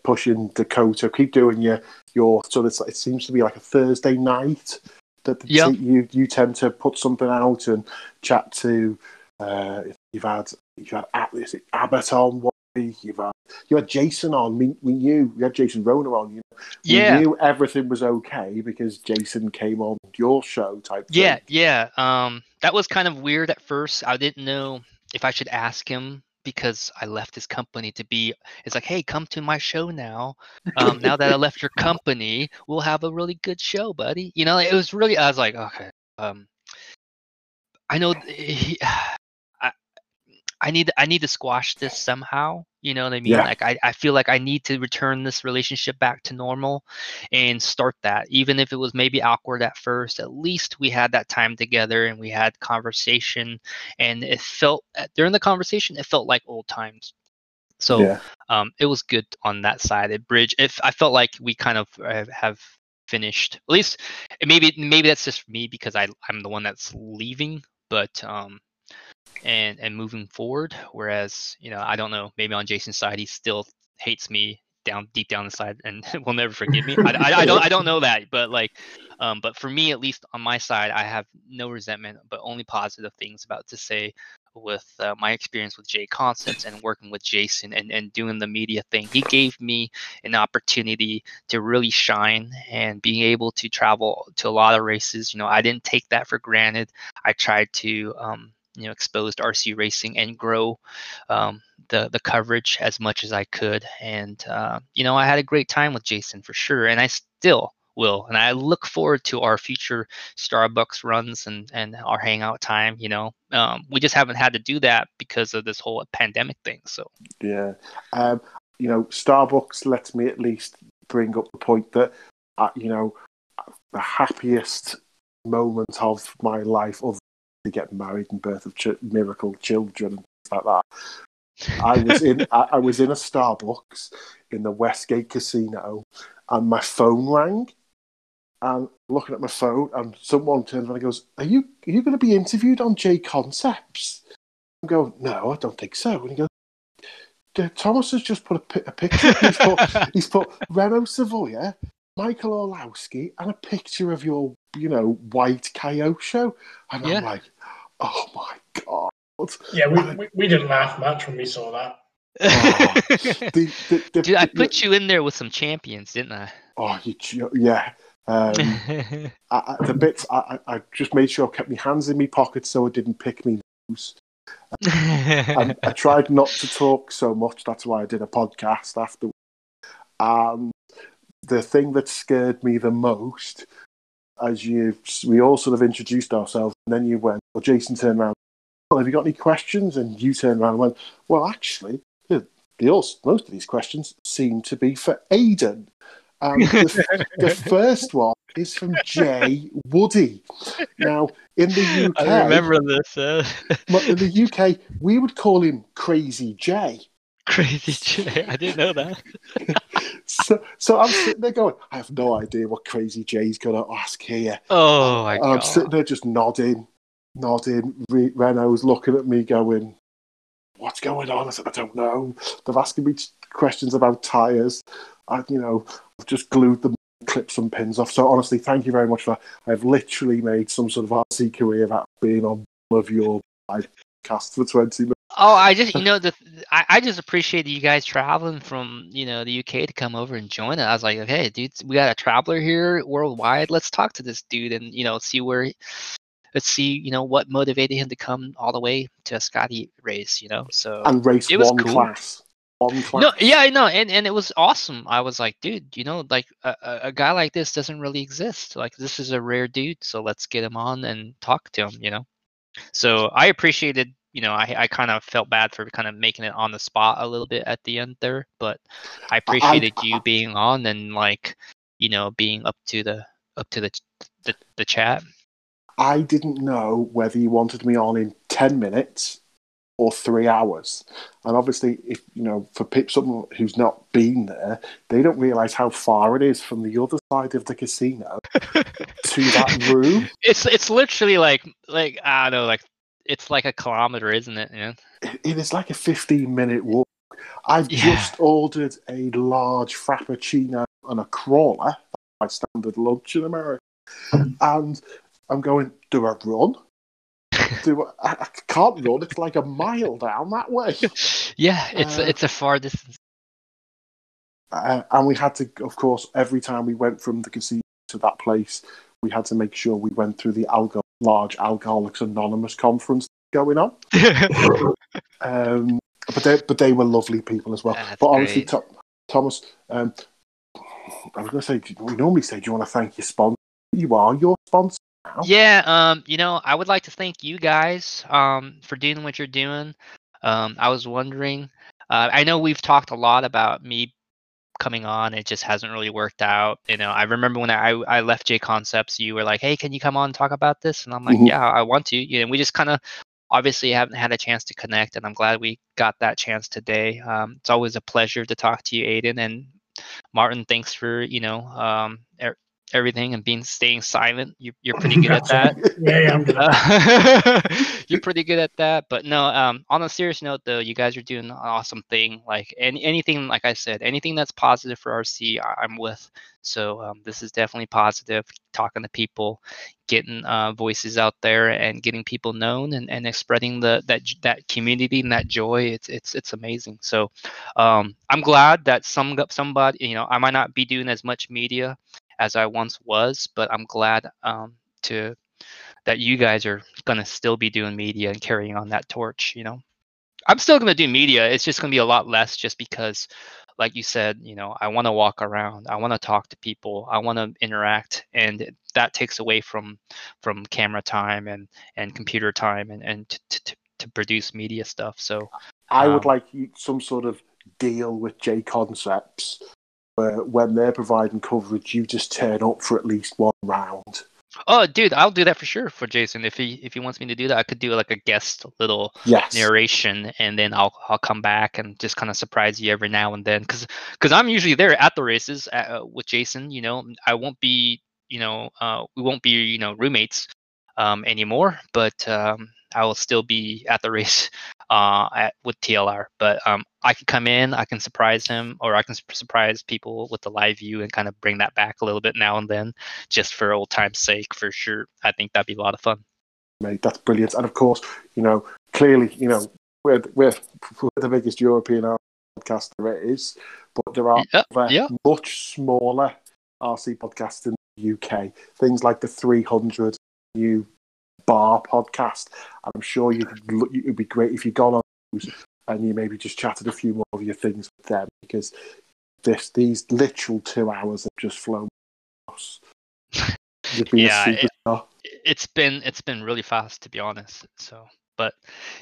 pushing Dakota. Keep doing your your. So it's, it seems to be like a Thursday night that Yeah. you you tend to put something out and chat to. Uh, you've had you've had Ab- Abbott on one week. You've had you had Jason on. We, we knew we had Jason Ronald on. You know, we Yeah, knew everything was okay because Jason came on your show type. thing. yeah, yeah. Um, that was kind of weird at first. I didn't know if I should ask him because I left his company to be. It's like, hey, come to my show now. Um, now that I left your company, we'll have a really good show, buddy. You know, it was really. I was like, okay. Um, I know. He, I, need I need to squash this somehow. You know what I mean? Yeah. Like I, I feel like I need to return this relationship back to normal and start that. Even if it was maybe awkward at first, at least we had that time together and we had conversation and it felt during the conversation it felt like old times. So yeah, um, it was good on that side. It bridge. If I felt like we kind of uh, have finished, at least maybe maybe that's just me because I I'm the one that's leaving, but um, and and moving forward. Whereas you know I don't know maybe on Jason's side he still hates me down deep down inside and (laughs) will never forgive me. I, I, I don't I don't know that, but like, um, but for me at least on my side I have no resentment, but only positive things about to say with uh, my experience with J Concepts and working with Jason and, and doing the media thing. He gave me an opportunity to really shine and being able to travel to a lot of races. You know, I didn't take that for granted. I tried to, um, you know, exposed RC racing and grow um, the the coverage as much as I could. And uh, you know, I had a great time with Jason for sure, and I still will. And I look forward to our future Starbucks runs and and our hangout time. You know, um, we just haven't had to do that because of this whole pandemic thing. So yeah. Um, you know, Starbucks lets me at least bring up the point that, uh, you know, the happiest moment of my life, other than get married and birth of ch- miracle children and stuff like that. I was in (laughs) I, I was in a Starbucks in the Westgate Casino, and my phone rang. And looking at my phone, and someone turns around and goes, "Are you are you going to be interviewed on J Concepts?" I go, "No, I don't think so." And he goes, "Thomas has just put a, pi- a picture. He's put (laughs) he's put Renaud Savoya, Michael Orlowski, and a picture of your you know white coyote show." And Yeah. I'm like, "Oh my god!" Yeah, we, we, we didn't laugh much when we saw that. The, the, the, Dude, I the- put you in there with some champions, didn't I? Oh, you, ju- yeah. Um, (laughs) I, I, the bits I, I I just made sure I kept my hands in my pockets so I didn't pick me nose. (laughs) I, I tried not to talk so much. That's why I did a podcast after. And the thing that scared me the most, as you, we all sort of introduced ourselves, and then you went, well, Jason turned around, well, have you got any questions? And you turned around and went, well, actually, the, the, most of these questions seem to be for Aidan. And the, (laughs) the first one is from Jay Woody. Now, in the UK, I remember this. Uh, in the UK, we would call him Crazy Jay. (laughs) crazy Jay. I didn't know that. (laughs) So, so I'm sitting there going, I have no idea what Crazy Jay's going to ask here. Oh my And I'm sitting there just nodding, nodding. Re- Renaud's looking at me going, What's going on? I said, I don't know. They're asking me questions about tyres. I, you know, I've just glued the clips and pins off. So honestly, thank you very much for I've literally made some sort of RC career out of being on one of your podcasts for 20 minutes. Oh, I just you (laughs) know the I, I just appreciate you guys traveling from you know the UK to come over and join it. I was like, okay, dude, we got a traveler here worldwide. Let's talk to this dude and you know see where, let's see you know what motivated him to come all the way to a Scotty race. You know, so And race It was one cool. class. One class. no, yeah, I know, and and it was awesome. I was like, dude, you know, like a a guy like this doesn't really exist. Like this is a rare dude, so let's get him on and talk to him. You know, so I appreciated. You know, I I kind of felt bad for kind of making it on the spot a little bit at the end there, but I appreciated you being on and like, you know, being up to the up to the the, the chat. I didn't know whether you wanted me on in 10 minutes or three hours. And obviously, if you know, for pe- someone who's not been there, they don't realize how far it is from the other side of the casino (laughs) to that room. It's it's literally like like I don't know, like it's like a kilometer, isn't it? Yeah. (clears throat) It- is like a 15 minute walk. I've Yeah. just ordered a large frappuccino and a crawler, my standard lunch in America. (laughs) And I'm going, do I run? Do I, I can't run. It's like a mile down that way. (laughs) yeah, it's Uh, it's a far distance. Uh, and we had to, of course, every time we went from the casino to that place, we had to make sure we went through the alco- large Alcoholics Anonymous conference going on. (laughs) Um, but they, but they were lovely people as well. That's but honestly. Thomas, um, I was going to say, we normally say, do you want to thank your sponsor? You are your sponsor now. yeah, um, you know, I would like to thank you guys um for doing what you're doing. Um, I was wondering. Uh, I know we've talked a lot about me coming on. It just hasn't really worked out. You know, I remember when I I left J Concepts, you were like, "Hey, can you come on and talk about this?" And I'm like, Mhm. "Yeah, I want to." You know, we just kind of obviously haven't had a chance to connect, and I'm glad we got that chance today. Um, it's always a pleasure to talk to you, Aiden and Martin. Thanks for you know um, er- everything and being staying silent. You, you're pretty good at that. (laughs) Yeah, yeah, I'm good. Uh, (laughs) you're pretty good at that. But no, um, on a serious note, though, you guys are doing an awesome thing. Like any, anything, like I said, anything that's positive for RC, I, am with. So um, this is definitely positive. Talking to people, getting uh, voices out there, and getting people known, and, and spreading the that that community and that joy. It's it's it's amazing. So um, I'm glad that some somebody, you know, I might not be doing as much media as I once was, but I'm glad um, to that you guys are gonna still be doing media and carrying on that torch. You know, I'm still gonna do media. It's just gonna be a lot less, just because, like you said, you know, I want to walk around, I want to talk to people, I want to interact, and that takes away from from camera time and and computer time and and to, to, to produce media stuff. So I would Um, like you- some sort of deal with J Concepts where when they're providing coverage, you just turn up for at least one round. Oh, dude, I'll do that for sure for Jason. If he if he wants me to do that, I could do like a guest little Yes. narration, and then I'll I'll come back and just kind of surprise you every now and then, because because I'm usually there at the races uh, with Jason. You know, I won't be you know uh, we won't be you know roommates um, anymore, but um, I will still be at the race (laughs) uh, at with TLR. But um, I can come in, I can surprise him, or I can sup- surprise people with the live view and kind of bring that back a little bit now and then, just for old time's sake, for sure. I think that'd be a lot of fun. mate. That's brilliant. And of course, you know, clearly, you know, we're we're, we're the biggest European podcast there is, but there are Yeah, other yeah. much smaller RC podcasts in the UK. Things like the 300 new bar podcast. I'm sure you could look, it would be great if you got on and you maybe just chatted a few more of your things with them because this these literal two hours have just flown. across. You've been Yeah, a it- superstar. it's been it's been really fast to be honest so but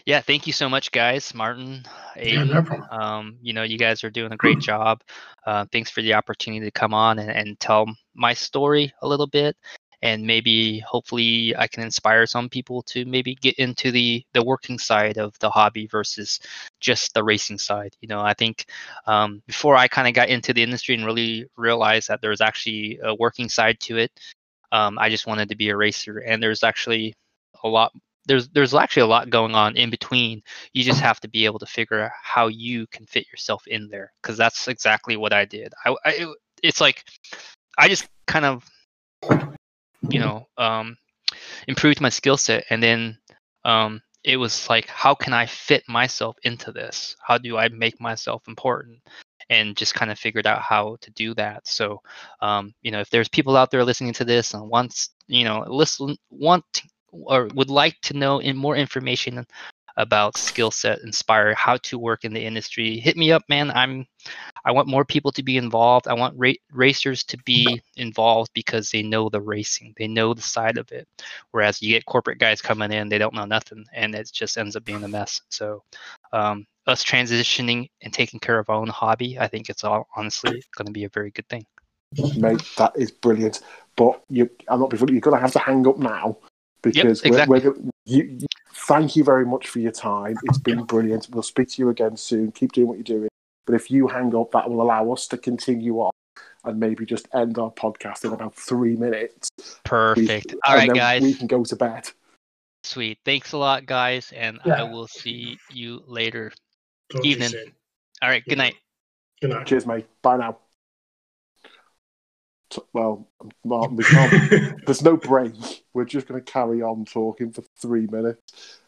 yeah thank you so much guys martin Yeah, no um you know you guys are doing a great job uh, thanks for the opportunity to come on and, and tell my story a little bit and maybe hopefully i can inspire some people to maybe get into the the working side of the hobby versus just the racing side you know i think um, before i kind of got into the industry and really realized that there's actually a working side to it um, I just wanted to be a racer, and there's actually a lot. There's there's actually a lot going on in between. You just have to be able to figure out how you can fit yourself in there, because that's exactly what I did. I, I it's like I just kind of you know um, improved my skill set, and then um, it was like, how can I fit myself into this? How do I make myself important? And just kind of figured out how to do that. So um, you know if there's people out there listening to this and wants you know listen want or would like to know in more information about skill set inspire how to work in the industry hit me up man i'm i want more people to be involved i want ra- racers to be involved because they know the racing they know the side of it whereas you get corporate guys coming in they don't know nothing and it just ends up being a mess so um, us transitioning and taking care of our own hobby i think it's all honestly going to be a very good thing mate. That is brilliant. But you, I'm not before you're going to have to hang up now because exactly. we're, we're, you, you, thank you very much for your time. It's been brilliant. We'll speak to you again soon. Keep doing what you're doing. But if you hang up, that will allow us to continue on and maybe just end our podcast in about three minutes. Perfect all and right then guys We can go to bed. Sweet. Thanks a lot, guys, and I will see you later. Talk to you Evening. All right. Good night. Good night. Cheers, mate. Bye now. T- Well, Martin, we can't. (laughs) There's no break. We're just going to carry on talking for three minutes.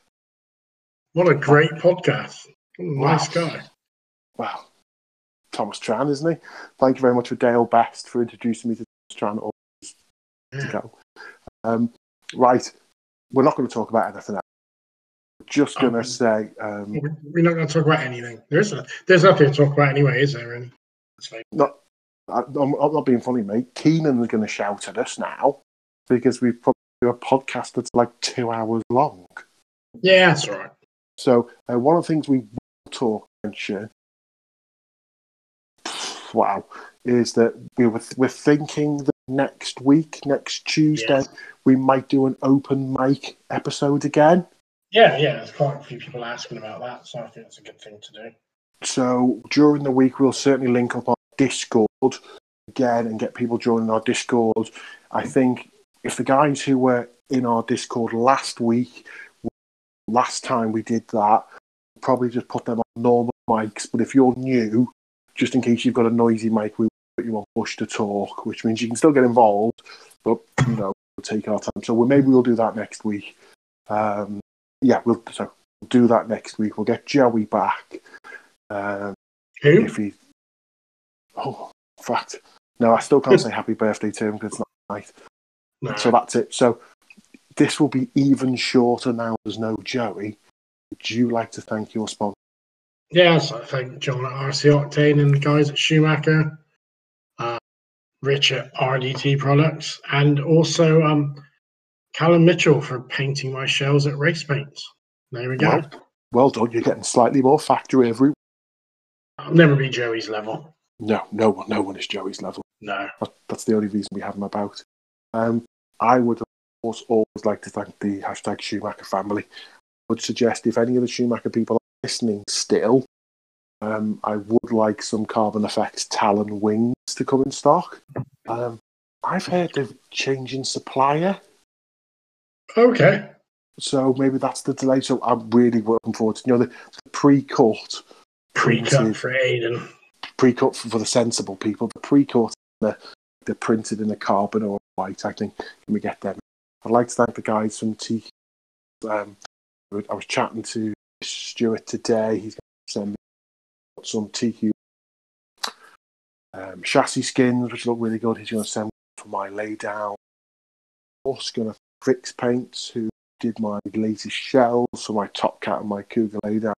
what a great podcast. A nice guy. Wow. Thomas Tran, isn't he? Thank you very much for Dale Best for introducing me to Thomas Tran Yeah. go. Um, right. We're not going to talk about anything else. We're just going to Okay. say, um, We're not going to talk about anything. There's there's nothing to talk about anyway, is there? Really? That's fine. not, I, I'm, I'm not being funny, mate. Keenan's going to shout at us now because we've probably do a podcast that's like two hours long. Yeah, that's right. So uh, one of the things we will talk mention, wow, is that we were we're thinking that next week, next Tuesday, Yes. we might do an open mic episode again. Yeah, yeah. There's quite a few people asking about that, so I think it's a good thing to do. So during the week, we'll certainly link up on Discord again and get people joining our Discord. I think if the guys who were in our Discord last week, last time we did that, probably just put them on normal mics. But if you're new, just in case you've got a noisy mic, we put you on push to talk, which means you can still get involved, but you know, we'll take our time. So we'll, maybe we'll do that next week. Um, yeah, we'll so we'll do that next week. We'll get Joey back. Um, Who? if he. Oh, fact, no, I still can't (laughs) say happy birthday to him because it's not night. No. So that's it. So this will be even shorter now. There's no Joey. Would you like to thank your sponsor? Yes, I thank John at RC Octane and the guys at Schumacher, uh, Rich at RDT Products, and also um, Callum Mitchell for painting my shells at Race Paints. There we go. Well, well done. You're getting slightly more factory every. I'll never be Joey's level. No, no one, no one is Joey's level. No. That- That's the only reason we have him about. Um, I would of course always like to thank the hashtag Schumacher family. I would suggest if any of the Schumacher people are listening still, um, I would like some Carbon Effects Talon wings to come in stock. Um, I've heard they're changing supplier, Okay. so maybe that's the delay. So I'm really looking forward to you know the, the pre-cut, Pre-cut printed- for Aiden. Pre-cut for, for the sensible people. The pre-cut, the, they're printed in a carbon or white. I think can we get them? I'd like to thank the guys from T. Um, I was chatting to Stuart today. He's going to send me some TQ um, chassis skins, which look really good. He's going to send for my laydown. Also going to fix paints, who did my latest shells for my Top Cat and my Cougar laydown.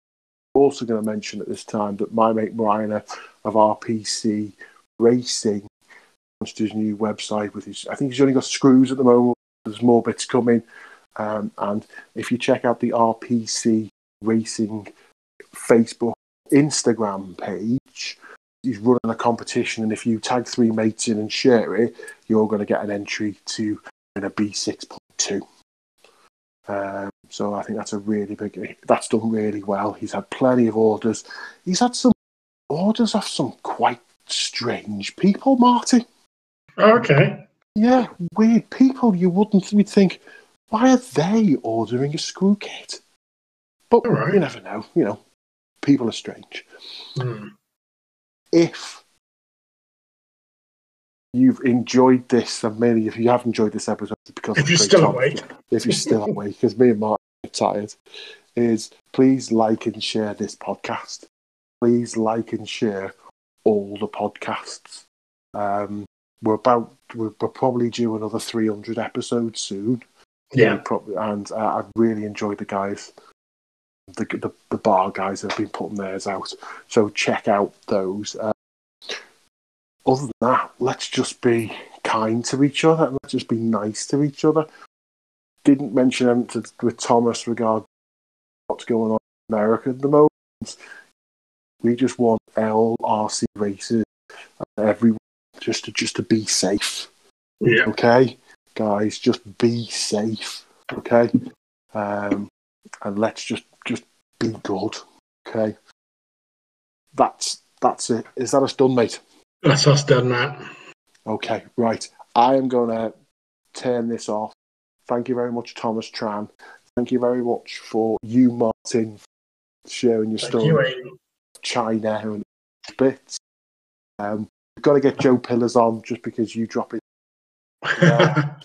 Also going to mention at this time that my mate Marina of RPC Racing launched his new website with his. I think he's only got screws at the moment. There's more bits coming, um, and if you check out the RPC Racing Facebook, Instagram page, he's running a competition, and if you tag three mates in and share it, you're going to get an entry to win a B6.2. Um, so I think that's a really big. That's done really well. He's had plenty of orders. He's had some orders off some quite strange people, Marty. Okay. Yeah, weird people. You wouldn't. We'd think, why are they ordering a screw kit? But right. you never know. You know, people are strange. Hmm. If you've enjoyed this, and maybe if you have enjoyed this episode, because If you're still Thomas, awake. if you're still (laughs) awake, because me and Mark are tired, is please like and share this podcast. Please like and share all the podcasts. Um, we're about we're, we're probably due another 300 episodes soon. Yeah. probably, and uh, I've really enjoyed the guys. The, the the bar guys have been putting theirs out, so check out those. Uh, other than that, let's just be kind to each other. and Let's just be nice to each other. Didn't mention anything to, with Thomas regarding what's going on in America at the moment. We just want LRC races and everyone just to just to be safe. Yeah. Okay, guys, just be safe. Okay, um, and let's just just be good. Okay, that's that's it. Is that us done, mate? That's us done, Matt. Okay, right. I am going to turn this off. Thank you very much, Thomas Tran. Thank you very much for you, Martin, sharing your Thank story you. China and bits. Um, we've got to get Joe Pillars on just because you drop it. Yeah. (laughs)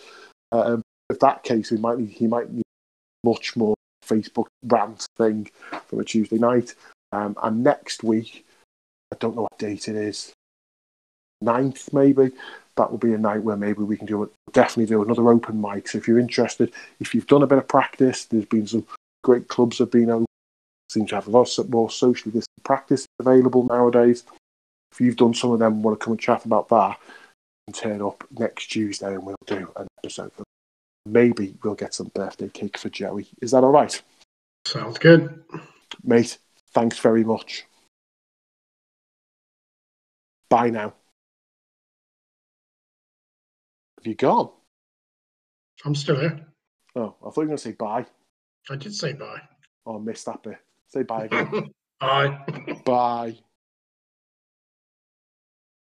Um, if that case, we might need, he might need much more Facebook rant thing from a Tuesday night. Um, and next week, I don't know what date it is, 9th maybe. That will be a night where maybe we can do it. Definitely do another open mic. So if you're interested, if you've done a bit of practice, there's been some great clubs have been open seem to have a lot more socially distant practice available nowadays. If you've done some of them, want to come and chat about that, and turn up next Tuesday and we'll do an episode. Maybe we'll get some birthday cake for Joey. Is that all right? Sounds good. Mate, thanks very much. Bye now. Have you gone? I'm still here. Oh, I thought you were going to say bye. I did say bye. Oh, I missed that bit. Say bye again. (laughs) bye. Bye.